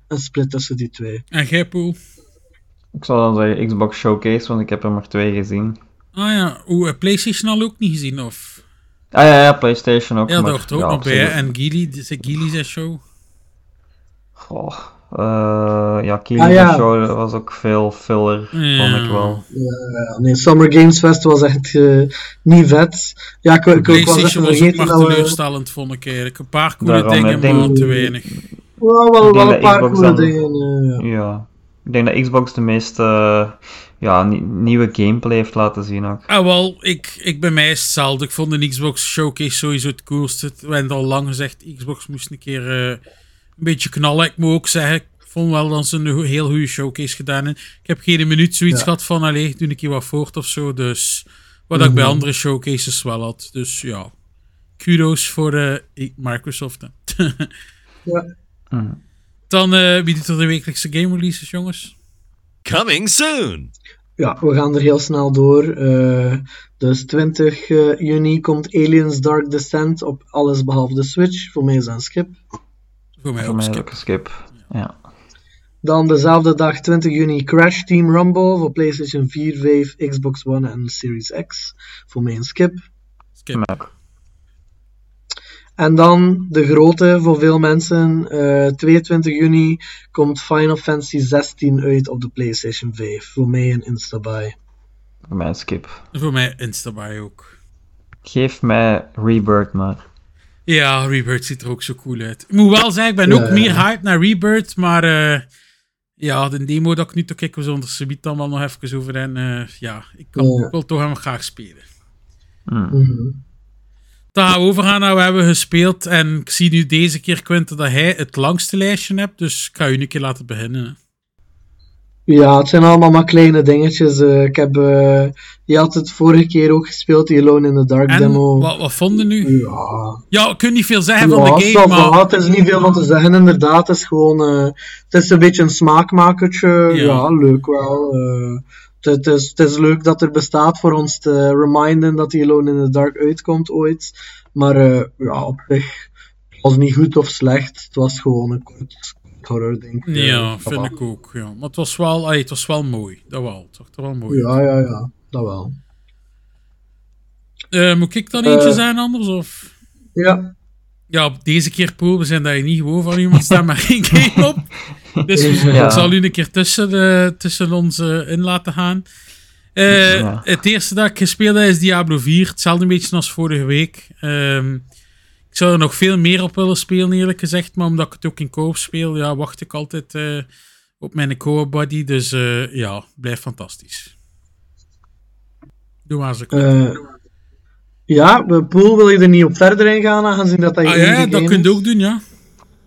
een split tussen die twee. En jij, Poel? Ik zou dan zeggen Xbox Showcase, want ik heb er maar twee gezien. Ah ja, hoe PlayStation al ook niet gezien, of? Ah ja, ja PlayStation ook. Ja, dat hoort ook ja, nog bij. hè. En Gili, Gili zijn show. Goh. eh, ja, Kili Ah, ja. Show was ook veel filler, Ja. vond ik wel. Ja, nee, Summer Games Fest was echt eh, niet vet. Ja, ik, ik, ik was echt PlayStation was ook vergeten maar dat teleurstellend, vond ik eigenlijk. Een paar coole Daarom, dingen, denk- maar te weinig. Wel, wel, wel een paar Xbox coole dan- dingen. eh, ja. Ja. Ik denk dat Xbox de meeste eh, ja, nie- nieuwe gameplay heeft laten zien ook. Ah, wel, ik, ik bij mij is hetzelfde. Ik vond de Xbox Showcase sowieso het coolste. We hebben al lang gezegd, Xbox moest een keer eh, een beetje knallen. Ik moet ook zeggen, ik vond wel dat ze een heel goede showcase gedaan hebben. Ik heb geen minuut zoiets Ja. gehad van, allee, doe een keer wat voort of zo. Dus, wat ik bij Mhm. andere showcases wel had. Dus ja, kudos voor eh, Microsoft. Ja. Mhm. Dan, eh wie doet er de wekelijkse game releases, jongens? Coming soon! Ja, we gaan er heel snel door. Uh, dus 20 uh, juni komt Aliens Dark Descent op alles behalve de Switch. Voor mij is dat een skip. Voor mij skip. ook een skip. Ja. Dan dezelfde dag, 20 juni, Crash Team Rumble voor PlayStation 4, 5, Xbox One en Series X. Voor mij een skip. skip. En dan de grote voor veel mensen. eh 22 juni komt Final Fantasy 16 uit op de PlayStation 5. Voor mij een Instabuy. Voor mij een skip. Voor mij Instabuy ook. Geef mij Rebirth maar. Ja, Rebirth ziet er ook zo cool uit. Ik moet wel zeggen, ik ben ook Ja. meer hyped naar Rebirth, maar eh, ja, de demo dat ik nu toch kijk, we zullen er dan wel nog even over en eh, ja, ik, kan, Ja. ik wil toch hem graag spelen. Hmm. Mhm. Dan gaan we overgaan naar wat hebben we gespeeld en ik zie nu deze keer, Quinten, dat hij het langste lijstje hebt, dus ik ga je een keer laten beginnen. hè. Ja, het zijn allemaal maar kleine dingetjes. eh, ik heb, eh, je had het vorige keer ook gespeeld, die Alone in the Dark En demo. wat, wat vonden nu? Ja, Ja, ik kan niet veel zeggen van ja, de game, maar het is niet veel van te zeggen, inderdaad. Het is gewoon, eh, het is een beetje een smaakmakertje. Ja. Ja, leuk wel. Het, is, het is leuk dat er bestaat voor ons te reminden dat die Alone in the Dark uitkomt ooit. Maar eh, ja, op zich, het was niet goed of slecht. Het was gewoon een kort horror ding. ja, Eh, vind ik ook. Ja. Maar het was wel, het was wel mooi, dat wel. Het zag er wel mooi. Ja, ja, ja, dat wel. Eh, moet ik dan eentje zijn anders, of... Ja, Ja, deze keer we zijn dat je niet gewoon van iemand staan maar één game op. Dus Ja. ik zal u een keer tussen, de, tussen ons eh, in laten gaan. Eh, Ja. Het eerste dat ik gespeeld heb is Diablo 4. Hetzelfde beetje als vorige week. Ehm, ik zou er nog veel meer op willen spelen, eerlijk gezegd. Maar omdat ik het ook in co-op speel, ja, wacht ik altijd eh, op mijn co-op buddy. Dus eh, ja, blijft fantastisch. Doe maar eens een eh ja, Poel wil je er niet op verder ingaan, aangezien dat dat je Ah ja, dat game kun je ook doen, ja.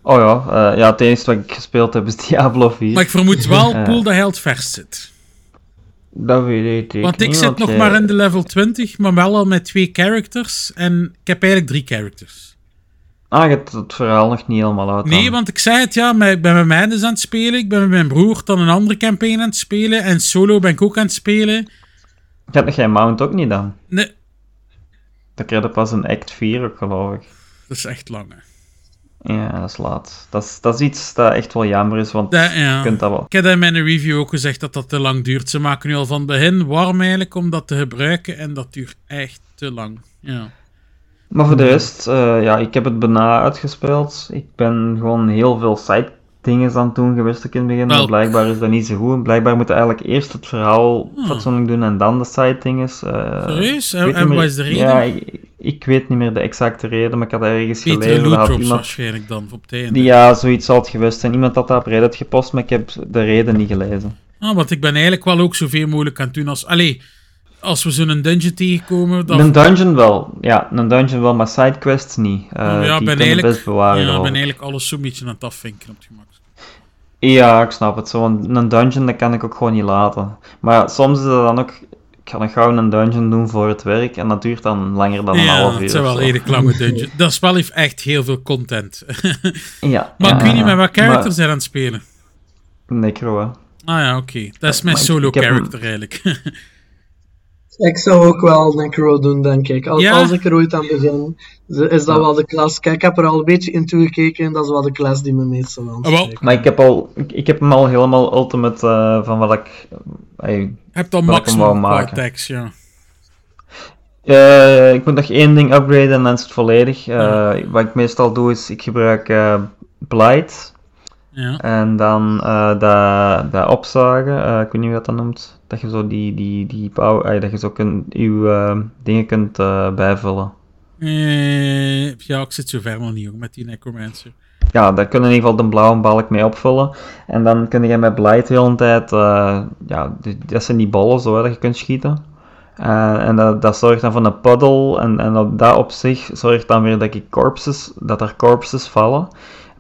Oh ja, eh, ja, het enige wat ik gespeeld heb is Diablo 4. Maar ik vermoed wel. Poel, dat hij het verst zit. Dat weet ik Want ik zit nog jij- maar in de level 20, maar wel al met twee characters. En ik heb eigenlijk drie characters. Ah, je hebt het verhaal nog niet helemaal uit. Nee, dan. want ik zei het ja, ik ben met mij dus aan het spelen. Ik ben met mijn broer dan een andere campaign aan het spelen. En solo ben ik ook aan het spelen. Je hebt nog geen mount ook niet dan? Nee, Dan krijg je pas een act 4 ook, geloof ik. dat is echt lang. hè. Ja, dat is laat. Dat is, dat is iets dat echt wel jammer is, want Dat, ja. je kunt dat wel. Ik heb in mijn review ook gezegd dat dat te lang duurt. Ze maken nu al van begin warm eigenlijk om dat te gebruiken. En dat duurt echt te lang. Ja. Maar voor de rest, eh, ja, ik heb het bijna uitgespeeld. Ik ben gewoon heel veel side dingen aan het doen geweest ook in het begin. Maar blijkbaar is dat niet zo goed. Blijkbaar moeten we eigenlijk eerst het verhaal Hmm. fatsoenlijk doen en dan de side dingen. eh, Serieus? ik En- wat is de reden? Ja, ik, ik weet niet meer de exacte reden, maar ik had ergens Betere gelezen. Drops iemand, waarschijnlijk dan op het einde. ja, zoiets zal het geweest zijn. Iemand had dat op Reddit gepost, maar ik heb de reden niet gelezen. Ah, want ik ben eigenlijk wel ook zoveel mogelijk aan het doen als... Allee, als we zo'n dungeon tegenkomen... Dan, Een dungeon wel, ja, een dungeon wel, maar sidequests niet. Eh ja, die ben eigenlijk, best bewaren. ja, geloof ben ik. eigenlijk alles zo'n beetje aan het afvinken op het gemak. Ja, ik snap het. Zo'n een dungeon, dat kan ik ook gewoon niet laten. Maar ja, soms is dat dan ook... Ik ga nog gauw een dungeon doen voor het werk en dat duurt dan langer dan een Ja, half uur. het zijn wel zo. redelijk lange dungeons. Dat spel heeft echt heel veel content. Ja. maar ja, ik weet niet met wat characters Maar- zijn aan het spelen. Necro, hè. Ah ja, oké. Dat is mijn maar ik- solo ik heb hem- character eigenlijk. Ik zou ook wel Necro doen, denk ik. Als, Ja? als ik er ooit aan begin, is dat wel de klas. Kijk, ik heb er al een beetje in toegekeken. Dat is wel de klas die me meestal Ah. Maar ik heb, al, ik, heb hem al helemaal ultimate eh, van wat ik... eh, Je hebt dan maximum attacks, ja. Eh, ik moet nog één ding upgraden en dan is het volledig. Eh, Wat ik meestal doe is, ik gebruik eh Blight. Ja. En dan eh dat, dat opzagen, eh, ik weet niet hoe dat dat noemt. Dat je zo die, die, die power, eh, dat je zo kunt, je dingen kunt bijvullen. Ja, ik zit zo ver nog niet hoor, met die Necromancer. Ja, daar kun je in ieder geval de blauwe balk mee opvullen. En dan kun je met Blight de hele tijd, ja, dat zijn die ballen zo hè, dat je kunt schieten. En dat, dat zorgt dan voor een puddle. En, en op dat op zich zorgt dan weer dat, ik corpses, dat er corpses vallen.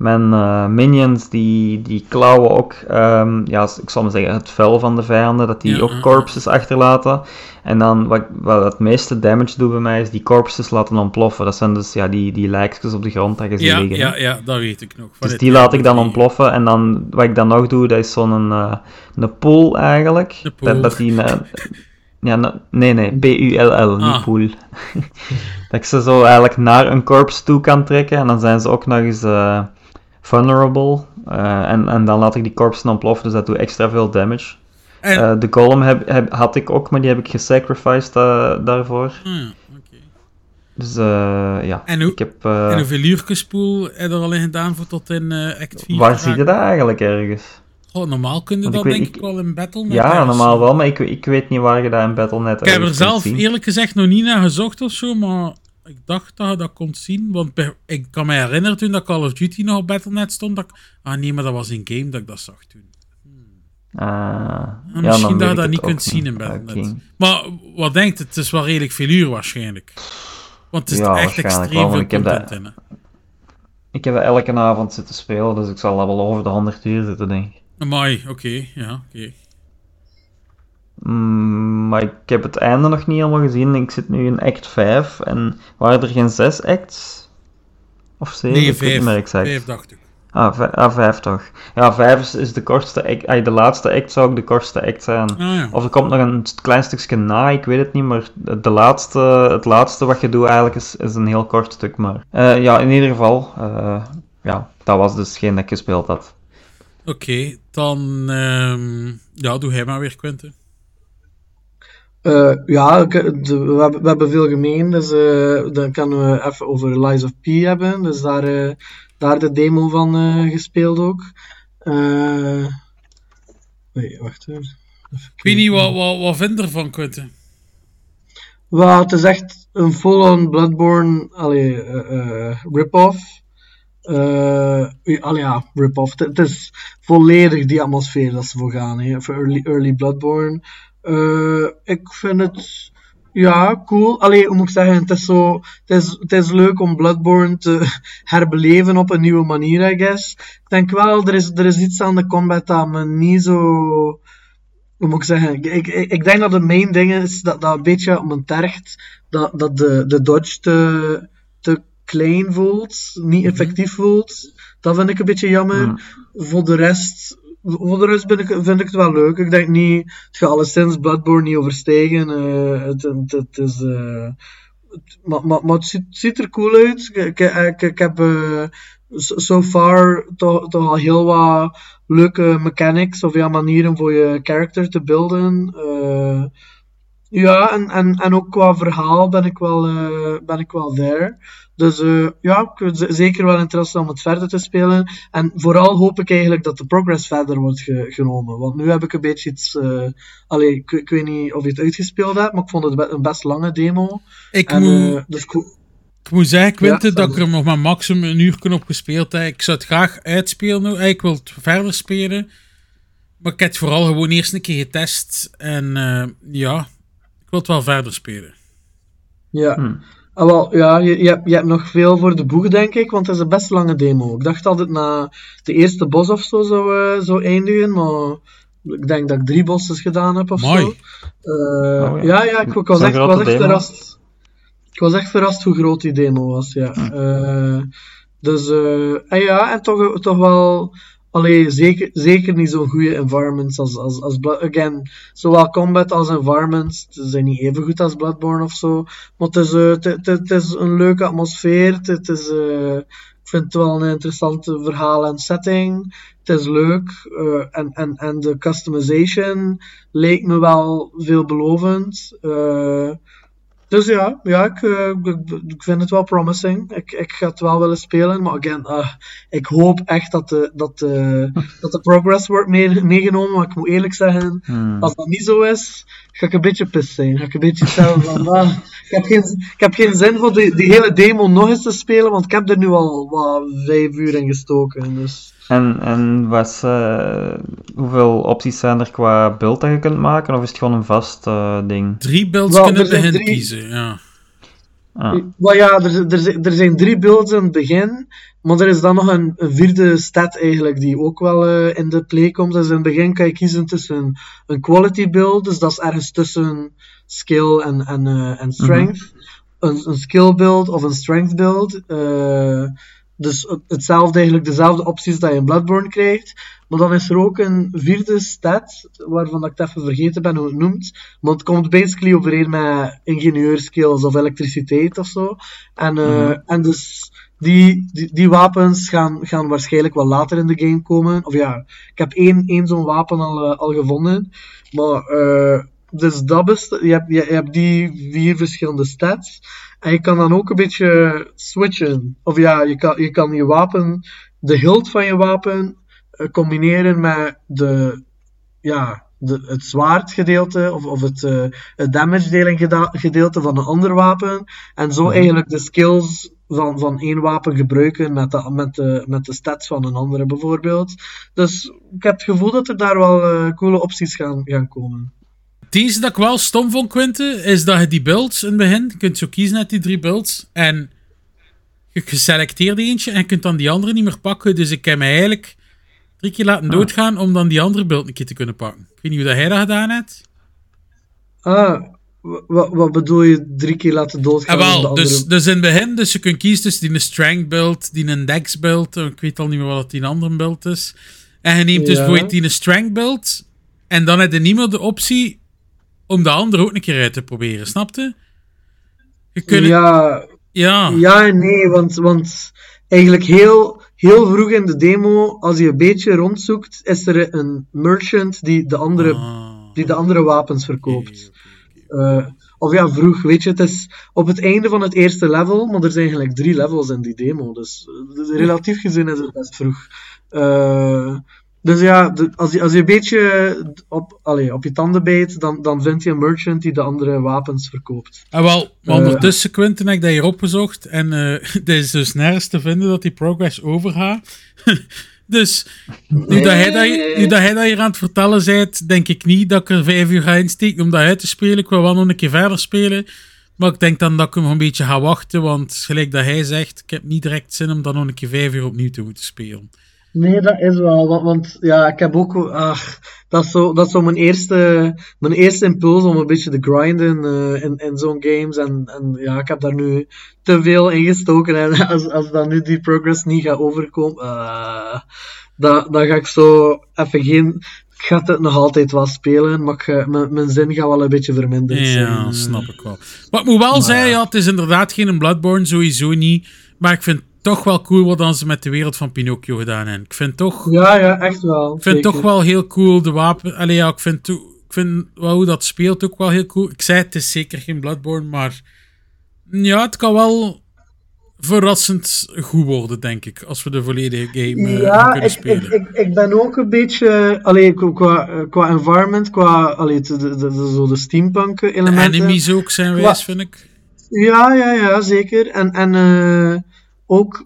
Mijn eh, minions die, die klauwen ook, ehm, ja, ik zal maar zeggen, het vuil van de vijanden, dat die Ja, ook corpses achterlaten. En dan, wat, wat het meeste damage doet bij mij, is die corpses laten ontploffen. Dat zijn dus ja, die, die lijkjes op de grond dat je ziet Ja, liggen. ja, ja, dat weet ik nog. Van Dus die laat ik dan ontploffen. En dan, wat ik dan nog doe, dat is zo'n eh, een pool eigenlijk. Pool. Dat, dat die... eh, ja, ne- nee, nee, B-U-L-L, niet Ah. pool. dat ik ze zo eigenlijk naar een corpse toe kan trekken. En dan zijn ze ook nog eens vulnerable. Eh, en, en dan laat ik die corpsen ontploffen, dus dat doet extra veel damage. En, Eh, de golem heb, heb, had ik ook, maar die heb ik gesacrificed eh, daarvoor. Ah, oké. Dus ja, En hoe- ik heb... En hoeveel uurtjespoel heb je er al in gedaan voor tot in Act 4? waar zie je dat eigenlijk ergens? Oh, normaal kun je Want dat ik weet- denk ik, wel in Battle.net Ja, normaal wel, maar ik, ik weet niet waar je dat in Battle.net Ik heb er zelf zien. eerlijk gezegd nog niet naar gezocht of zo, maar ik dacht dat je dat kon zien. Want ik kan me herinneren toen dat Call of Duty nog op Battle.net stond. Dat ik, ah nee, maar dat was in game dat ik dat zag toen. Ah, ja, misschien dan dat je dat niet kunt zien in Ah, Battle.net. Maar wat denkt het? Het is wel redelijk veel uur waarschijnlijk. Want het is Ja, echt extreem wel, veel ik heb dat- in. Ik heb dat elke avond zitten spelen, dus ik zal al wel over de 100 uur zitten, denk ik. Amai, oké, ja, oké. Mm, maar ik heb het einde nog niet helemaal gezien. Ik zit nu in act 5 en waren er geen 6 acts? Of 7? Nee, ik weet niet vijf. meer exact. Vijf dacht ik. Ah, vijf, ah, vijf toch. Ja, 5 is, is de kortste act. ah, de laatste act zou ook de kortste act zijn. Ah ja. Of er komt nog een klein stukje na, ik weet het niet, maar de laatste, het laatste wat je doet eigenlijk is, is een heel kort stuk. Maar Eh, ja, in ieder geval, eh, ja, dat was dus geen dat ik gespeeld had. Oké, dan ehm, ja, doe hij maar weer, Quentin. Eh, ja, we, hebben, veel gemeen, dus eh, dan kunnen we even over Lies of P hebben. Dus daar, eh, daar de demo van gespeeld ook. Nee, wacht even. Ik weet niet, wat, wat, wat vind je ervan, Quentin? Wel, het is echt een full-on Bloodborne allee, rip-off. Ja, allee, ja, rip-off. Het- Het is volledig die atmosfeer dat ze voor gaan, hè, voor early, early Bloodborne. Eh, ik vind het ja, cool. Allee, hoe moet ik zeggen, het is, zo, het, is, het is leuk om Bloodborne te herbeleven op een nieuwe manier, I guess. Ik denk wel, er is, er is iets aan de combat dat me niet zo hoe moet ik zeggen? Ik, ik, ik denk dat het main ding is dat dat een beetje op me tergt. Dat, dat de, de dodge te, te klein voelt, niet effectief voelt. Dat vind ik een beetje jammer. Voor de rest, voor de rest ik, vind ik het wel leuk. Ik denk niet, het gaat alleszins Bloodborne niet overstijgen. Eh, het, het, is, eh, het- maar, maar, maar het ziet, ziet er cool uit. Ik, ik, ik, heb eh, so far toch, toch al heel wat leuke mechanics of ja, manieren voor je character te builden. Ja, en, en, en ook qua verhaal ben ik wel, ben ik wel there. Dus eh, ja, ik heb zeker wel interesse om het verder te spelen. En vooral hoop ik eigenlijk dat de progress verder wordt ge- genomen. Want nu heb ik een beetje iets... eh allee, ik, ik weet niet of je het uitgespeeld hebt, maar ik vond het een best lange demo. Ik, En, moet, eh, dus ik moet zeggen, Quentin, Ja, dat ik er nog maar maximum een uur op gespeeld heb. Ik zou het graag uitspelen. nu. Ik wil het verder spelen. Maar ik heb het vooral gewoon eerst een keer getest. En eh, ja, ik wil het wel verder spelen. Ja. Hmm. Ah, wel, ja, je, je, hebt, je hebt nog veel voor de boeg, denk ik, want het is een best lange demo. Ik dacht dat het na de eerste bos of zo zou, eh, zou eindigen, maar ik denk dat ik drie bosses gedaan heb of Mooi. zo. Eh, Oh, ja. ja, ja, ik, ik was echt, was echt verrast. Ik was echt verrast hoe groot die demo was, ja. Eh, dus, eh, en ja, en toch, toch wel, allee, zeker, zeker niet zo'n goede environments als, als, als Again, zowel combat als environments ze zijn niet even goed als Bloodborne of zo. Maar het is, eh, het, het, is een leuke atmosfeer. Het, is, eh, ik vind het wel een interessante verhaal en setting. Het is leuk. eh, en, en, en de customization leek me wel veelbelovend. Eh, dus ja, ja ik, eh, ik, ik vind het wel promising. Ik, ik ga het wel willen spelen. Maar again, ah, ik hoop echt dat de, dat de, dat de progress wordt mee- meegenomen. Maar ik moet eerlijk zeggen, Hmm. als dat niet zo is, ga ik een beetje pist zijn. Ga ik een beetje stellen van, ah, ik, heb geen, ik heb geen zin voor die, die hele demo nog eens te spelen, want ik heb er nu al wat vijf uur in gestoken. Dus. En, en was, eh, hoeveel opties zijn er qua beeld dat je kunt maken, of is het gewoon een vast eh, ding? Drie builds kunnen drie- kiezen, ja. Ah. Ja, er, er, er zijn drie builds in het begin. Maar er is dan nog een, een vierde stat eigenlijk die ook wel eh, in de play komt. Dus in het begin kan je kiezen tussen een quality build, dus dat is ergens tussen skill en, en, eh, en strength. een, een skill build of een strength build. Dus het- hetzelfde eigenlijk, dezelfde opties dat je in Bloodborne krijgt. Maar dan is er ook een vierde stat, waarvan ik het even vergeten ben hoe het noemt. Maar het komt basically overeen met ingenieurskills of elektriciteit of zo. En, Mhm. en dus die, die, die wapens gaan, gaan waarschijnlijk wel later in de game komen. Of ja, ik heb één, één zo'n wapen al, eh, al gevonden. Maar, eh, dus dat best, je, hebt, je, je hebt die vier verschillende stats. En je kan dan ook een beetje switchen. Of ja, je kan je, kan je wapen, de hilt van je wapen, eh, combineren met de, ja, de, het zwaardgedeelte of, of het, eh, het damage geda- gedeelte van een ander wapen. En zo eigenlijk de skills van, van één wapen gebruiken met de, met, de, met de stats van een andere bijvoorbeeld. Dus ik heb het gevoel dat er daar wel eh, coole opties gaan, gaan komen. Het enige dat ik wel stom vond, Quinte, is dat je die builds in het begin, je kunt zo kiezen uit die drie builds, en je geselecteerd eentje en je kunt dan die andere niet meer pakken. Dus ik heb mij eigenlijk drie keer laten doodgaan om dan die andere build een keer te kunnen pakken. Ik weet niet hoe dat hij dat gedaan heeft. Ah, wa- wa- wat bedoel je drie keer laten doodgaan? Ah, wel, andere- dus, dus in het begin, dus je kunt kiezen tussen die een strength build, die een dex build, ik weet al niet meer wat die een andere build is. En je neemt dus Ja. bijvoorbeeld die een strength build, en dan heb je niet meer de optie om de andere ook een keer uit te proberen, snapte? Je kunt, ja. Ja, ja. en nee, want, want eigenlijk heel, heel vroeg in de demo, als je een beetje rondzoekt, is er een merchant die de andere, Ah. die de andere wapens verkoopt. Eh, of ja, vroeg, weet je, het is op het einde van het eerste level, maar er zijn gelijk drie levels in die demo, dus eh, relatief gezien is het best vroeg. Eh, dus ja, de- als, je, als je een beetje op, allee, op je tanden bijt, dan, dan vind je een merchant die de andere wapens verkoopt. Ah, wel, maar Eh. ondertussen, Quentin, heb ik dat hier opgezocht. En eh het is dus nergens te vinden dat die progress overgaat. dus nu, dat hij dat, hier- nu dat hij dat hier aan het vertellen bent, denk ik niet dat ik er vijf uur ga insteken om dat uit te spelen. Ik wil wel nog een keer verder spelen. Maar ik denk dan dat ik hem nog een beetje ga wachten. Want gelijk dat hij zegt, ik heb niet direct zin om dan nog een keer vijf uur opnieuw te moeten spelen. Nee, dat is wel, want, want ja, ik heb ook, ach, dat is zo, dat is zo mijn eerste, mijn eerste impuls om een beetje te grinden eh, in, in zo'n games. En, en ja, ik heb daar nu te veel in gestoken. En als, als dan nu die progress niet gaat overkomen, eh, dan, dan ga ik zo even geen, ik ga het nog altijd wel spelen, maar ik mijn, mijn zin gaat wel een beetje verminderd zijn. Ja, eh. snap ik wel. Wat ik moet wel zeggen, ja, het is inderdaad geen Bloodborne, sowieso niet. Maar ik vind toch wel cool wat dan ze met de wereld van Pinocchio gedaan hebben. Ik vind toch... Ja, ja, echt wel. Ik vind zeker. toch wel heel cool, de wapen... Allee, ja, ik vind, ik vind wel hoe dat speelt ook wel heel cool. Ik zei, het is zeker geen Bloodborne, maar... Ja, het kan wel verrassend goed worden, denk ik. Als we de volledige game eh, Ja, kunnen ik, spelen. ik, ik, ik ben ook een beetje, allee, qua- qua, qua environment, qua allee, de, de, de, de- zo de steampunk de elementen. enemies ook zijn wijs, vind ik. Ja, ja, ja, zeker. En, en eh, ook,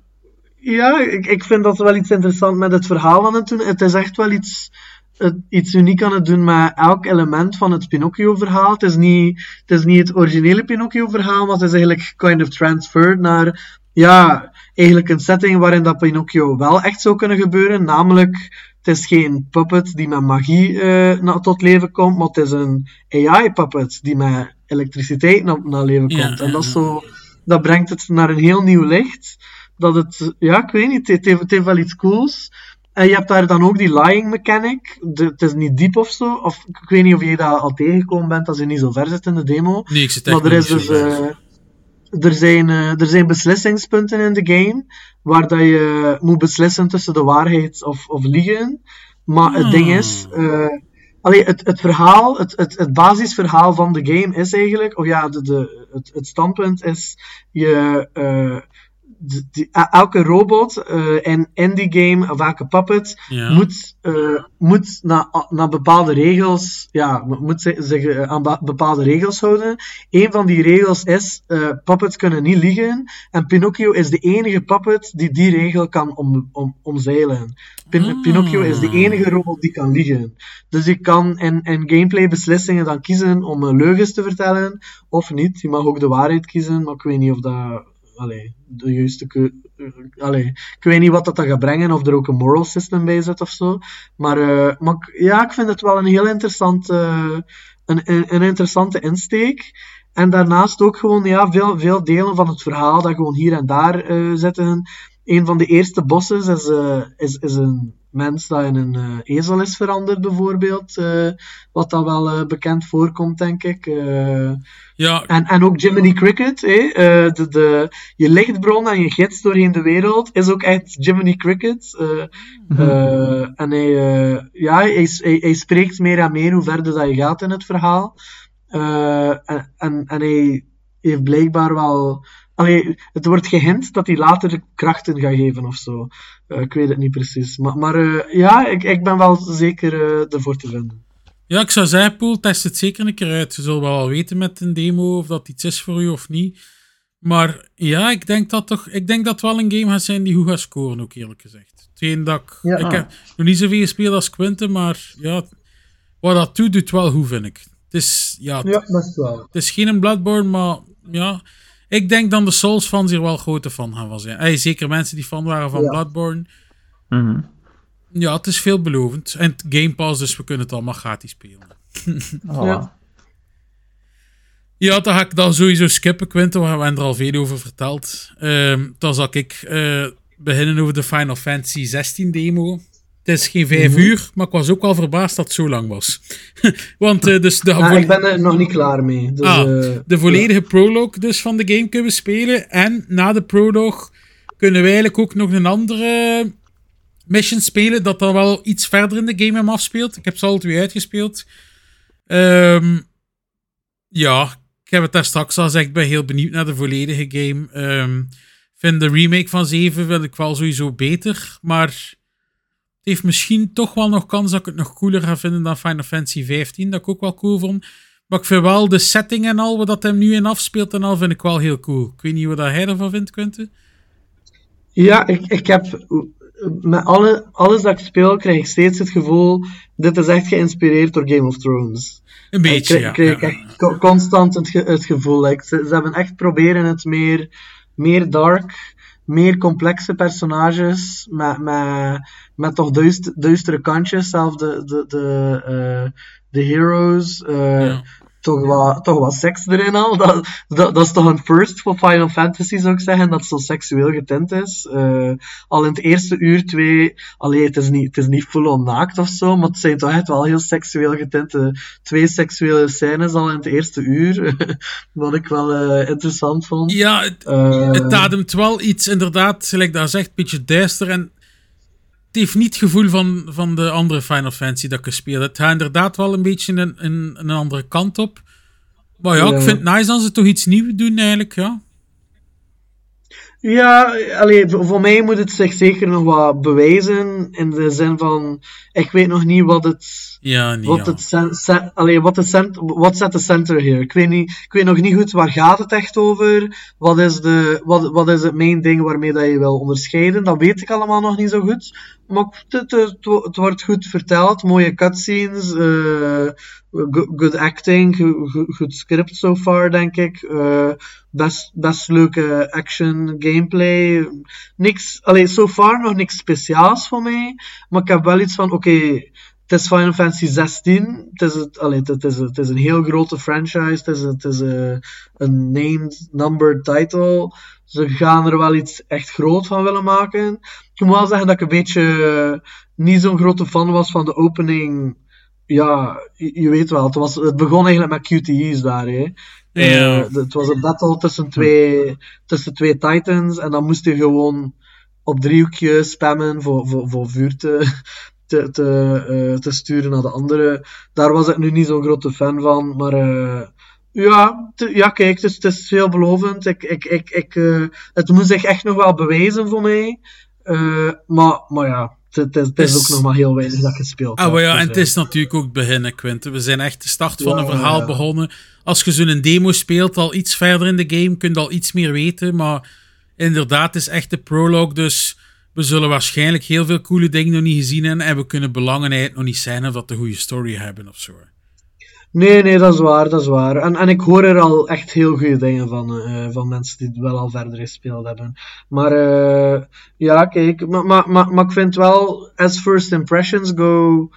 ja, ik, ik vind dat wel iets interessant met het verhaal aan het doen. Het is echt wel iets, het- iets uniek aan het doen met elk element van het Pinocchio-verhaal. Het is niet het, is niet het originele Pinocchio-verhaal, maar het is eigenlijk kind of transferred naar, ja, eigenlijk een setting waarin dat Pinocchio wel echt zou kunnen gebeuren. Namelijk, het is geen puppet die met magie na- tot leven komt, maar het is een AI-puppet die met elektriciteit naar, naar leven Ja, komt. en dat, is zo, dat brengt het naar een heel nieuw licht. Dat het, ja, ik weet niet, het heeft, het heeft wel iets cools. En je hebt daar dan ook die lying mechanic. De- het is niet diep of zo. Of ik weet niet of je daar al tegengekomen bent als je niet zo ver zit in de demo. Nee, ik zit echt Maar er, is dus, eh, er, zijn, eh, er zijn beslissingspunten in de game waar dat je moet beslissen tussen de waarheid of, of liegen. Maar het ding is, eh, allee, het, het verhaal, het, het, basisverhaal van de game is eigenlijk, of ja, de, de, het, het standpunt is, je, eh, die, elke robot uh, in, in die game, of elke puppet, Ja. moet, uh, moet naar na bepaalde regels, ja, moet zich aan bepaalde regels houden. Een van die regels is, uh, puppets kunnen niet liegen, en Pinocchio is de enige puppet die die regel kan om, om, omzeilen. Pin Ah. Pinocchio is de enige robot die kan liegen. Dus je kan in, in gameplay beslissingen dan kiezen om leugens te vertellen, of niet. Je mag ook de waarheid kiezen, maar ik weet niet of dat allee, de juiste allee, ik weet niet wat dat, gaat brengen, of er ook een moral system bij zit of zo. Maar, maar ja, ik vind het wel een heel interessant, uh, een, een, een, interessante insteek. En daarnaast ook gewoon ja, veel, veel delen van het verhaal dat gewoon hier en daar uh, zitten. Een van de eerste bosses is, is, is een mens dat in een uh, ezel is veranderd, bijvoorbeeld. Uh, wat dan wel uh, bekend voorkomt, denk ik. ja. en, en ook Jiminy Cricket. Eh? de, de, je lichtbron en je gids doorheen de wereld is ook echt Jiminy Cricket. Mm-hmm. En hij, ja, hij, hij, hij, spreekt meer en meer hoe verder dat je gaat in het verhaal. en, en, en hij heeft blijkbaar wel Allee, het wordt gehint dat hij later krachten gaat geven of zo. Uh, ik weet het niet precies. Maar, maar uh, ja, ik, ik ben wel zeker uh, ervoor te vinden. Ja, ik zou zeggen, Poel, test het zeker een keer uit. Je zult wel weten met een demo of dat iets is voor u of niet. Maar ja, ik denk dat toch, ik denk dat het wel een game gaat zijn die goed gaat scoren, ook eerlijk gezegd. Hetgeen dat ik, ja. ik heb nog niet zoveel gespeeld als Quinten, maar ja, wat dat doet, doet wel goed, vind ik. Het is, ja, ja best wel. Het is geen Bloodborne, maar ja, ik denk dan de Souls-fans hier wel grote fan gaan van zijn. Hey, zeker mensen die fan waren van Ja. Bloodborne. Mhm. Ja, het is veelbelovend. En het Game Pass, dus we kunnen het allemaal gratis spelen. Oh. Ja. Ja, dan ga ik dan sowieso skippen, Quinten. We hebben er al veel over verteld. Ehm, dan zal ik eh, beginnen over de Final Fantasy 16 demo. Het is geen vijf Mhm. uur, maar ik was ook wel verbaasd dat het zo lang was. Want eh, dus de, Ja, vo- ik ben er nog niet klaar mee. Dus, Ah, eh, de volledige prologue dus van de game kunnen we spelen. En na de prologue kunnen wij eigenlijk ook nog een andere mission spelen dat dan wel iets verder in de game hem afspeelt. Ik heb ze al twee uitgespeeld. Ehm, ja, ik heb het daar straks al gezegd. Ik ben heel benieuwd naar de volledige game. Ik vind de remake van 7 wil ik wel sowieso beter. Maar het heeft misschien toch wel nog kans dat ik het nog cooler ga vinden dan Final Fantasy 15. Dat ik ook wel cool vond. Maar ik vind wel de setting en al, wat dat hem nu in afspeelt en al, vind ik wel heel cool. Ik weet niet wat hij ervan vindt, Quentin. Ja, ik, ik heb met alle, alles dat ik speel, krijg ik steeds het gevoel, dit is echt geïnspireerd door Game of Thrones. Een beetje, ik ja. krijg, ja. ik echt co- constant het, ge- het gevoel. like, ze, ze hebben echt proberen het meer, meer dark, meer complexe personages, met, met, met toch duist, duistere kantjes, zelfs de, de, de, eh, de heroes. eh. Toch wat, toch wat seks erin al. Dat, dat, dat is toch een first voor Final Fantasy, zou ik zeggen, dat het zo seksueel getint is. Eh, al in het eerste uur, twee... Allee, het is niet, het is niet full-on naakt of zo, maar het zijn toch echt wel heel seksueel getinte... Twee seksuele scènes al in het eerste uur, wat ik wel eh, interessant vond. Ja, het, Eh, het ademt wel iets, inderdaad, gelijk dat zegt, een beetje duister. En heeft niet het gevoel van, van de andere Final Fantasy dat ik gespeeld heb. Het gaat inderdaad wel een beetje een, een, een andere kant op. Maar ja, Ja. ik vind het nice dat ze toch iets nieuws doen, eigenlijk, ja. Ja, allee, voor, mij moet het zich zeker nog wat bewijzen, in de zin van, ik weet nog niet wat het... Ja, nee, Wat, ja. het cen- cen- allee, wat, het cent, wat zet de center hier? Ik weet, niet, ik weet nog niet goed waar gaat het echt over. Wat is, de, wat, wat is het main ding waarmee dat je wil onderscheiden? Dat weet ik allemaal nog niet zo goed. Maar het, het, het, wo- het wordt goed verteld. Mooie cutscenes. eh, go- good acting. go- go- Goed script so far, denk ik. eh, best, best leuke action gameplay. Niks, allee, so far nog niks speciaals voor mij. Maar ik heb wel iets van, oké, het is Final Fantasy 16. Het is, het, allee, het, is, het is een heel grote franchise. Het is, het is eh, een named, numbered title. Ze gaan er wel iets echt groot van willen maken. Ik moet wel zeggen dat ik een beetje eh, niet zo'n grote fan was van de opening. Ja, je, je weet wel, het, was, het begon eigenlijk met QTE's daar. Hè. Eh, het was een battle tussen twee, tussen twee titans. En dan moest je gewoon op driehoekje spammen voor, voor, voor vuur te, te, te, eh, te sturen naar de andere. Daar was ik nu niet zo'n grote fan van, maar eh, ja, ja, kijk, het is, het is veelbelovend. Ik, ik, ik, ik, uh, het moet zich echt nog wel bewijzen voor mij. Uh, maar, maar ja, het, het, het is, ook nog maar heel weinig dat ik gespeeld ah, ja, dus, en het is natuurlijk ook beginnen, Quinten. We zijn echt de start van een verhaal ja. begonnen. Als je zo'n demo speelt, al iets verder in de game, kun je al iets meer weten. Maar inderdaad, het is echt de prologue, dus we zullen waarschijnlijk heel veel coole dingen nog niet gezien hebben. En we kunnen belangenheid nog niet zijn of dat de goede story hebben of zo. Nee, nee, dat is waar, dat is waar. En, en ik hoor er al echt heel goede dingen van, uh, van mensen die het wel al verder gespeeld hebben. Maar uh, ja, kijk, maar, maar, maar, maar ik vind wel, as first impressions go,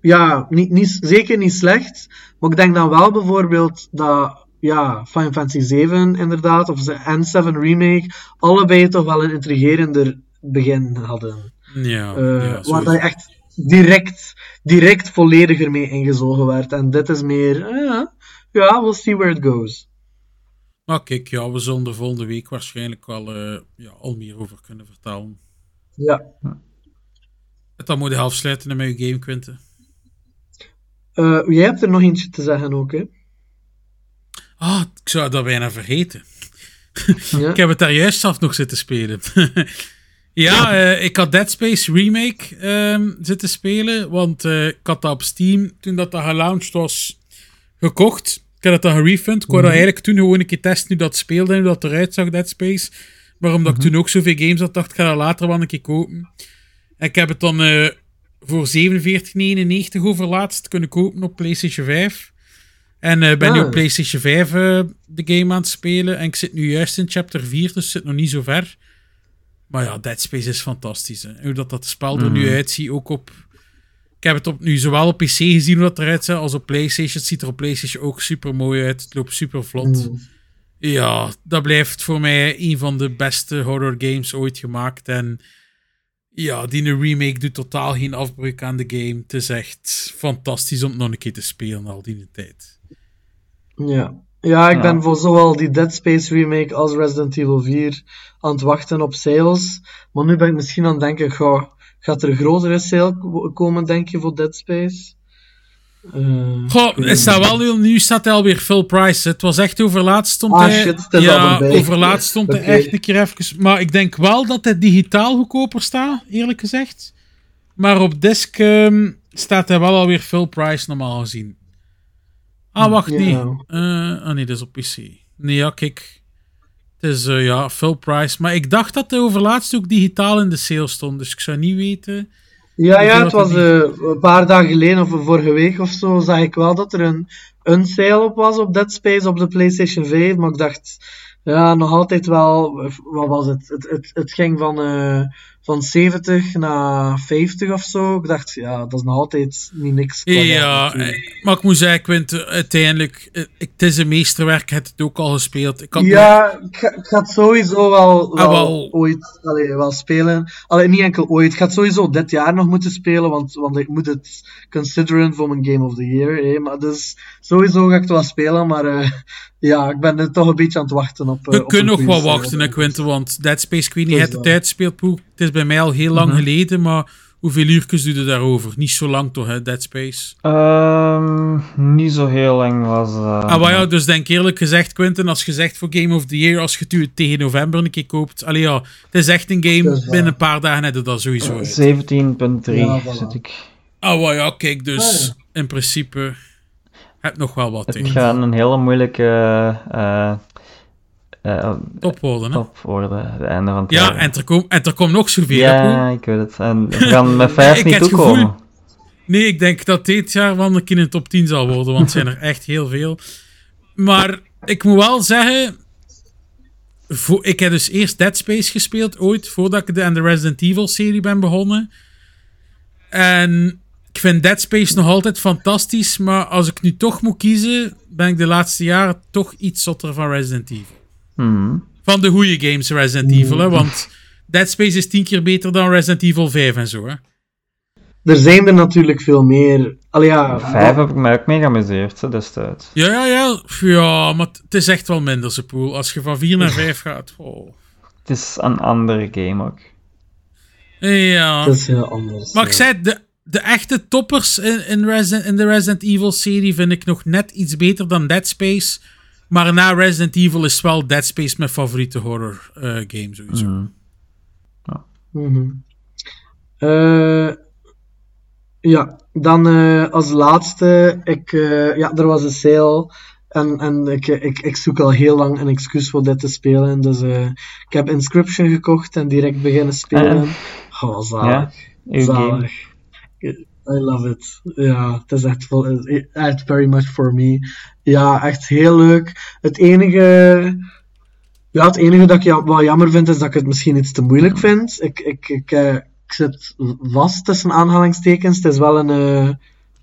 ja, niet, niet, zeker niet slecht. Maar ik denk dan wel bijvoorbeeld dat ja, Final Fantasy 7 inderdaad, of de N7 Remake, allebei toch wel een intrigerender begin hadden. Ja, uh, ja waar dat je echt direct, direct vollediger mee ingezogen werd. En dit is meer, uh, ja, we'll see where it goes. Maar kijk, ja, we zullen er volgende week waarschijnlijk wel uh, ja, al meer over kunnen vertellen. Ja. Dan moet je afsluiten met je game, Quinten. Uh, jij hebt er nog eentje te zeggen ook, hè? Ah, ik zou dat bijna vergeten. Ja. ik heb het daar juist zelf nog zitten spelen. ja, uh, ik had Dead Space Remake um, zitten spelen. Want uh, ik had dat op Steam, toen dat, dat gelaunched was, gekocht. Ik had het dan gerefund. Ik wou dat mhm. eigenlijk toen gewoon een keer testen hoe dat speelde en hoe dat eruit zag, Dead Space. Maar omdat ik mhm. toen ook zoveel games had, dacht ik, ga dat later wel een keer kopen. En ik heb het dan uh, voor 47,99 overlaatst kunnen kopen op PlayStation 5. En uh, ben ah. nu op PlayStation 5 uh, de game aan het spelen. En ik zit nu juist in chapter 4, dus zit nog niet zo ver. Maar ja, Dead Space is fantastisch. Hè. Hoe dat, dat spel er nu mhm. uitziet, ook op... Ik heb het op, nu zowel op PC gezien hoe dat eruit ziet, als op PlayStation. Het ziet er op PlayStation ook super mooi uit. Het loopt super vlot. Mm. Ja, dat blijft voor mij een van de beste horror games ooit gemaakt. En ja, die remake doet totaal geen afbreuk aan de game. Het is echt fantastisch om nog een keer te spelen al die tijd. Ja. Ja, ik ben voor zowel die Dead Space remake als Resident Evil 4 aan het wachten op sales. Maar nu ben ik misschien aan het denken, ga, gaat er een grotere sale komen, denk je, voor Dead Space? Uh, Goh, is dat wel, nu staat hij alweer full price. Het was echt overlaatst stond ah, hij... Shit, ja, overlaatst stond hij echt een keer even... Maar ik denk wel dat hij digitaal goedkoper staat, eerlijk gezegd. Maar op disc um, staat hij wel alweer full price, normaal gezien. Ah, wacht, ja. nee. Uh, ah, nee, dat is op PC. Nee, ja, kijk. Het is, uh, ja, full price. Maar ik dacht dat hij overlaatst ook digitaal in de sale stond. Dus ik zou niet weten... Ja, ja, het was uh, een paar dagen geleden of vorige week of zo, zag ik wel dat er een, een sale op was op Dead Space op de PlayStation 5. Maar ik dacht, ja, nog altijd wel, wat was het? Het, het, het ging van, van 70 naar 50 of zo. Ik dacht, ja, dat is nog altijd niet niks. Ja, maar ik moet zeggen, Quint, uiteindelijk, eh, het is een meesterwerk, het het ook al gespeeld. Ik ja, ik, ga, ik, ga, het sowieso wel, ah, wel, ooit allee, wel spelen. Alleen niet enkel ooit. Ik ga het sowieso dit jaar nog moeten spelen, want, want ik moet het consideren voor mijn Game of the Year. Hè. Maar dus sowieso ga ik het wel spelen, maar uh, ja, ik ben er toch een beetje aan het wachten op. We kunnen nog wel wachten, hè, Quinten, want Dead Space, weet niet, het de tijd speelt, Het is bij mij al heel lang mhm. geleden, maar hoeveel uurtjes doe je daarover? Niet zo lang toch, hè, Dead Space? Um, niet zo heel lang was uh, Ah, maar ja, dus denk eerlijk gezegd, Quinten, als je zegt voor Game of the Year, als je het tegen november een keer koopt, allee ja, het is echt een game, binnen een paar dagen heb je dat sowieso 17.3 ja, zit ik. Ah, oh, ja, kijk, dus ah, in principe heb nog wel wat Het gaat een hele moeilijke uh, uh, top worden, hè? Top worden, het Ja, en er, komt en er komt nog zoveel. Ja, ik weet het. En we gaan met vijf niet toekomen. Nee, ik denk dat dit jaar keer in de top 10 zal worden, want het zijn er echt heel veel. Maar ik moet wel zeggen, voor, ik heb dus eerst Dead Space gespeeld ooit, voordat ik de, aan de Resident Evil serie ben begonnen. En ik vind Dead Space nog altijd fantastisch, maar als ik nu toch moet kiezen, ben ik de laatste jaren toch iets zotter van Resident Evil. Hmm. Van de goede games Resident Evil, hè, want Dead Space is tien keer beter dan Resident Evil 5 en zo. Hè. Er zijn er natuurlijk veel meer. Allee, ja, Vijf heb ik mij ook mee geamuseerd destijds. Ja, ja, ja. Ja, maar het is echt wel minder, ze pool. Als je van 4 naar 5 gaat. Oh. Het is een andere game ook. Ja. Het is heel anders. Maar ik zei, de, de echte toppers in, in, Resident, in de Resident Evil serie vind ik nog net iets beter dan Dead Space. Maar na Resident Evil is wel Dead Space mijn favoriete horror uh, game sowieso. Mhm. Mhm. Eh, ja, dan eh, als laatste, ik, eh, ja, er was een sale en, en ik, ik, ik zoek al heel lang een excuus voor dit te spelen. Dus eh, ik heb Inscription gekocht en direct beginnen spelen. Oh, zalig. Ja, game. I love it. Ja, het is echt very much for me. Ja, echt heel leuk. Het enige, ja, het enige dat ik ja, wel jammer vind, is dat ik het misschien iets te moeilijk vind. Ik, ik, ik, eh, ik zit vast tussen aanhalingstekens. Het is wel een, eh,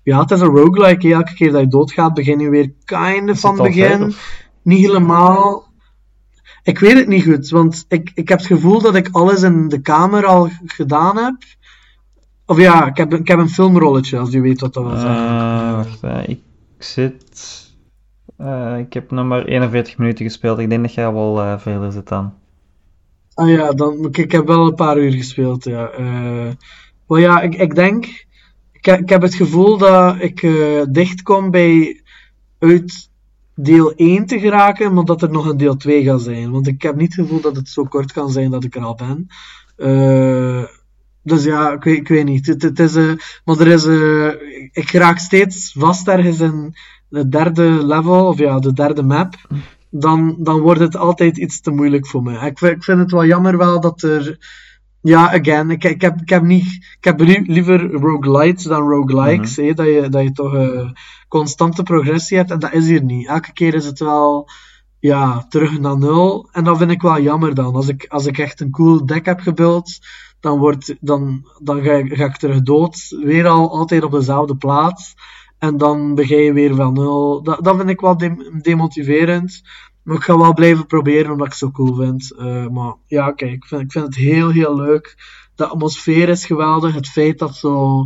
ja, het is een roguelike. hè. Elke keer dat je doodgaat, begin je weer kind of van begin. Niet helemaal. Ik weet het niet goed, want ik, ik heb het gevoel dat ik alles in de kamer al gedaan heb. Of ja, ik heb, ik heb een filmrolletje, als je weet wat dat wil zeggen. Eh, wacht, ik zit. Eh, ik heb nog maar 41 minuten gespeeld. Ik denk dat jij wel eh, verder zit dan. Ah ja, dan, ik, ik heb wel een paar uur gespeeld, ja. Eh, maar ja, ik, ik denk... Ik, ik heb het gevoel dat ik eh dicht kom bij uit deel 1 te geraken, maar dat er nog een deel 2 gaat zijn. Want ik heb niet het gevoel dat het zo kort kan zijn dat ik er al ben. Eh, dus ja, ik weet, ik weet niet. Het, het is, eh, maar er is... eh, ik raak steeds vast ergens in de derde level, of ja, de derde map dan, dan wordt het altijd iets te moeilijk voor me. Ik, vind- ik vind het wel jammer wel dat er... Ja, again, ik, ik, heb, ik heb, niet, ik heb lie- liever roguelites dan roguelikes. hè, dat, je, dat je toch eh, constante progressie hebt. En dat is hier niet. Elke keer is het wel ja, terug naar nul. En dat vind ik wel jammer dan. Als ik, als ik echt een cool deck heb gebouwd, dan, wordt, dan, dan ga, ik- ga ik terug dood. Weer al altijd op dezelfde plaats. En dan begin je weer van nul. Dat, dat vind ik wel dem- demotiverend. Maar ik ga wel blijven proberen, omdat ik het zo cool vind. Eh, maar ja, kijk, ik vind, ik vind het heel, heel leuk. De atmosfeer is geweldig. Het feit dat zo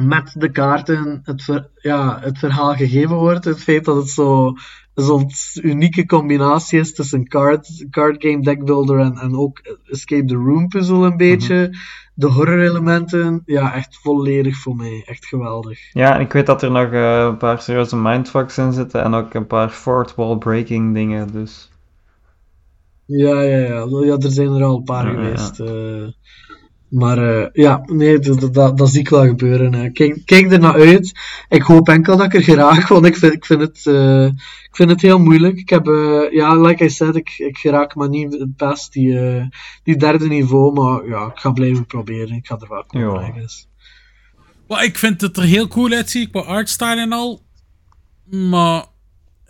met de kaarten het, ver- ja, het verhaal gegeven wordt. Het feit dat het zo zo'n unieke combinatie is tussen card, card game deck builder en, en ook escape the room puzzel een beetje. De horror elementen, ja, echt volledig voor mij. Echt geweldig. Ja, en ik weet dat er nog eh, een paar serieuze mindfucks in zitten en ook een paar fourth wall breaking dingen. Dus Ja, ja, ja. ja er zijn er al een paar Ja, ja, geweest. Maar eh, ja, nee, dat, dat- dat, dat zie ik wel gebeuren. hè. Kijk, kijk er naar uit. Ik hoop enkel dat ik er geraak, want ik vind, ik vind, het, eh, ik vind het heel moeilijk. Ik heb, eh, ja, like I said, ik, ik geraak maar niet past die, eh, die derde niveau. Maar ja, ik ga blijven proberen. Ik ga er wel komen, Ja. Well, ik vind het er heel cool uitzien qua artstyle en al. Maar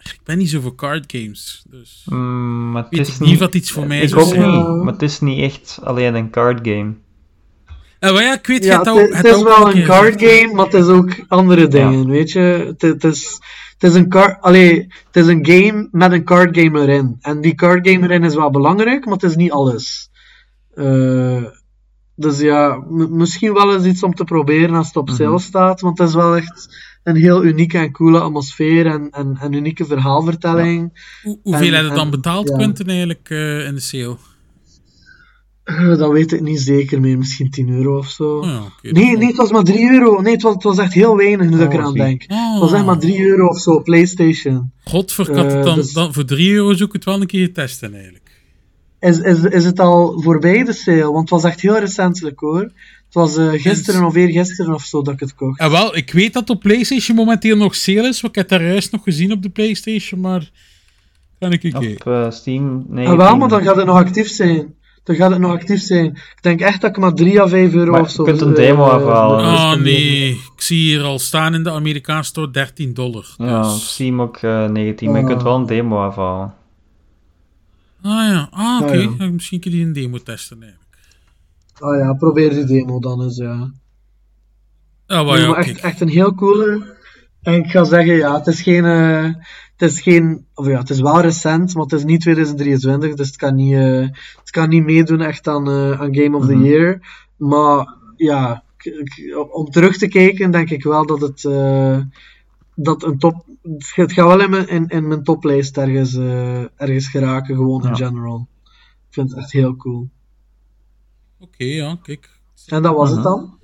ik ben niet zo voor card games. Dus mm, maar het is ik niet wat iets voor mij Ik zou ook zijn. niet, maar het is niet echt alleen een card game. Wel ja, ik weet, je Ja, hebt het, ook- is- het wel een card game, maar het is ook andere dingen, weet je. Het, het is, het, is een allee, het is een game met een card game erin. En die card game erin is wel belangrijk, maar het is niet alles. Eh, dus ja, misschien wel eens iets om te proberen als het op sale staat, want het is wel echt een heel unieke en coole atmosfeer en, en, en unieke verhaalvertelling. Hoe- hoeveel En- heb je dan betaald. Quentin, eigenlijk eh, in de sale? Eh, dat weet ik niet zeker meer, misschien 10 euro of zo. Ja, oké, Nee, nee, het was maar 3 euro. Nee, het was, het was echt heel weinig nu dat ik Oh, eraan zie. denk. Oh. Het was echt maar 3 euro of zo, PlayStation. Godver, ik had het Eh, dan, dus- dan voor 3 euro zoek ik het wel een keer testen eigenlijk. Is, is, is het al voorbij de sale? Want het was echt heel recentelijk hoor. Het was eh, gisteren of eergisteren of zo dat ik het kocht. En wel, ik weet dat op PlayStation momenteel nog sale is, want ik heb daar juist nog gezien op de PlayStation, maar kan ik. Op Steam, nee. Ah, wel, maar dan gaat het nog actief zijn. Dan gaat het nog actief zijn. Ik denk echt dat ik maar 3 à 5 euro Maar of zo. je kunt een eh, demo afhalen. eh, Oh nee, ik zie hier al staan in de Amerikaanse store 13 dollar. Ja, op Dus- Steam ook eh, 19, maar je kunt Oh. wel een demo afhalen. Ah ja, ah oké. Ah, ja. Ja, Misschien kun je die een demo testen eigenlijk. Ah ja, probeer die demo dan eens, ja. Ah, wel Nee, ja, echt, echt een heel coole. En ik ga zeggen, ja, het is geen. eh, het is geen. Of ja, het is wel recent, maar het is niet 2023, dus het kan niet, eh, het kan niet meedoen echt aan, eh, aan Game of the Mhm. Year. Maar ja, om terug te kijken, denk ik wel dat het. eh, dat een top. Het gaat wel in mijn, in, in mijn toplijst ergens, eh, ergens geraken, gewoon in general. Ik vind het echt heel cool. Oké, ja, kijk. En dat was Mhm. het dan?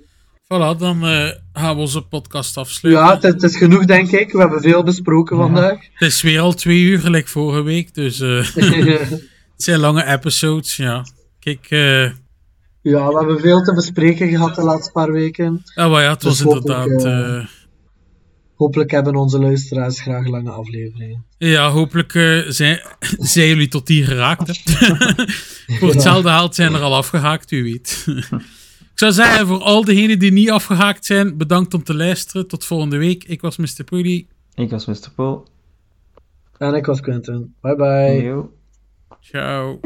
Voilà, dan uh, gaan we onze podcast afsluiten. Ja, het, is genoeg, denk ik. We hebben veel besproken vandaag. Het is weer al twee uur, gelijk vorige week. Dus uh, het zijn lange episodes, ja. Kijk... Uh, ja, we hebben veel te bespreken gehad de laatste paar weken. Ja, maar ja, het was dus inderdaad... Hopelijk hebben onze luisteraars graag lange afleveringen. Ja, hopelijk zijn, zijn jullie tot die geraakt. voor hetzelfde haalt zijn er al afgehaakt, u weet. Ik zou zeggen, voor al diegenen die niet afgehaakt zijn, bedankt om te luisteren. Tot volgende week. Ik was Mr. Prudy. Ik was Mr. Paul. En ik was Quentin. Bye bye. Ciao.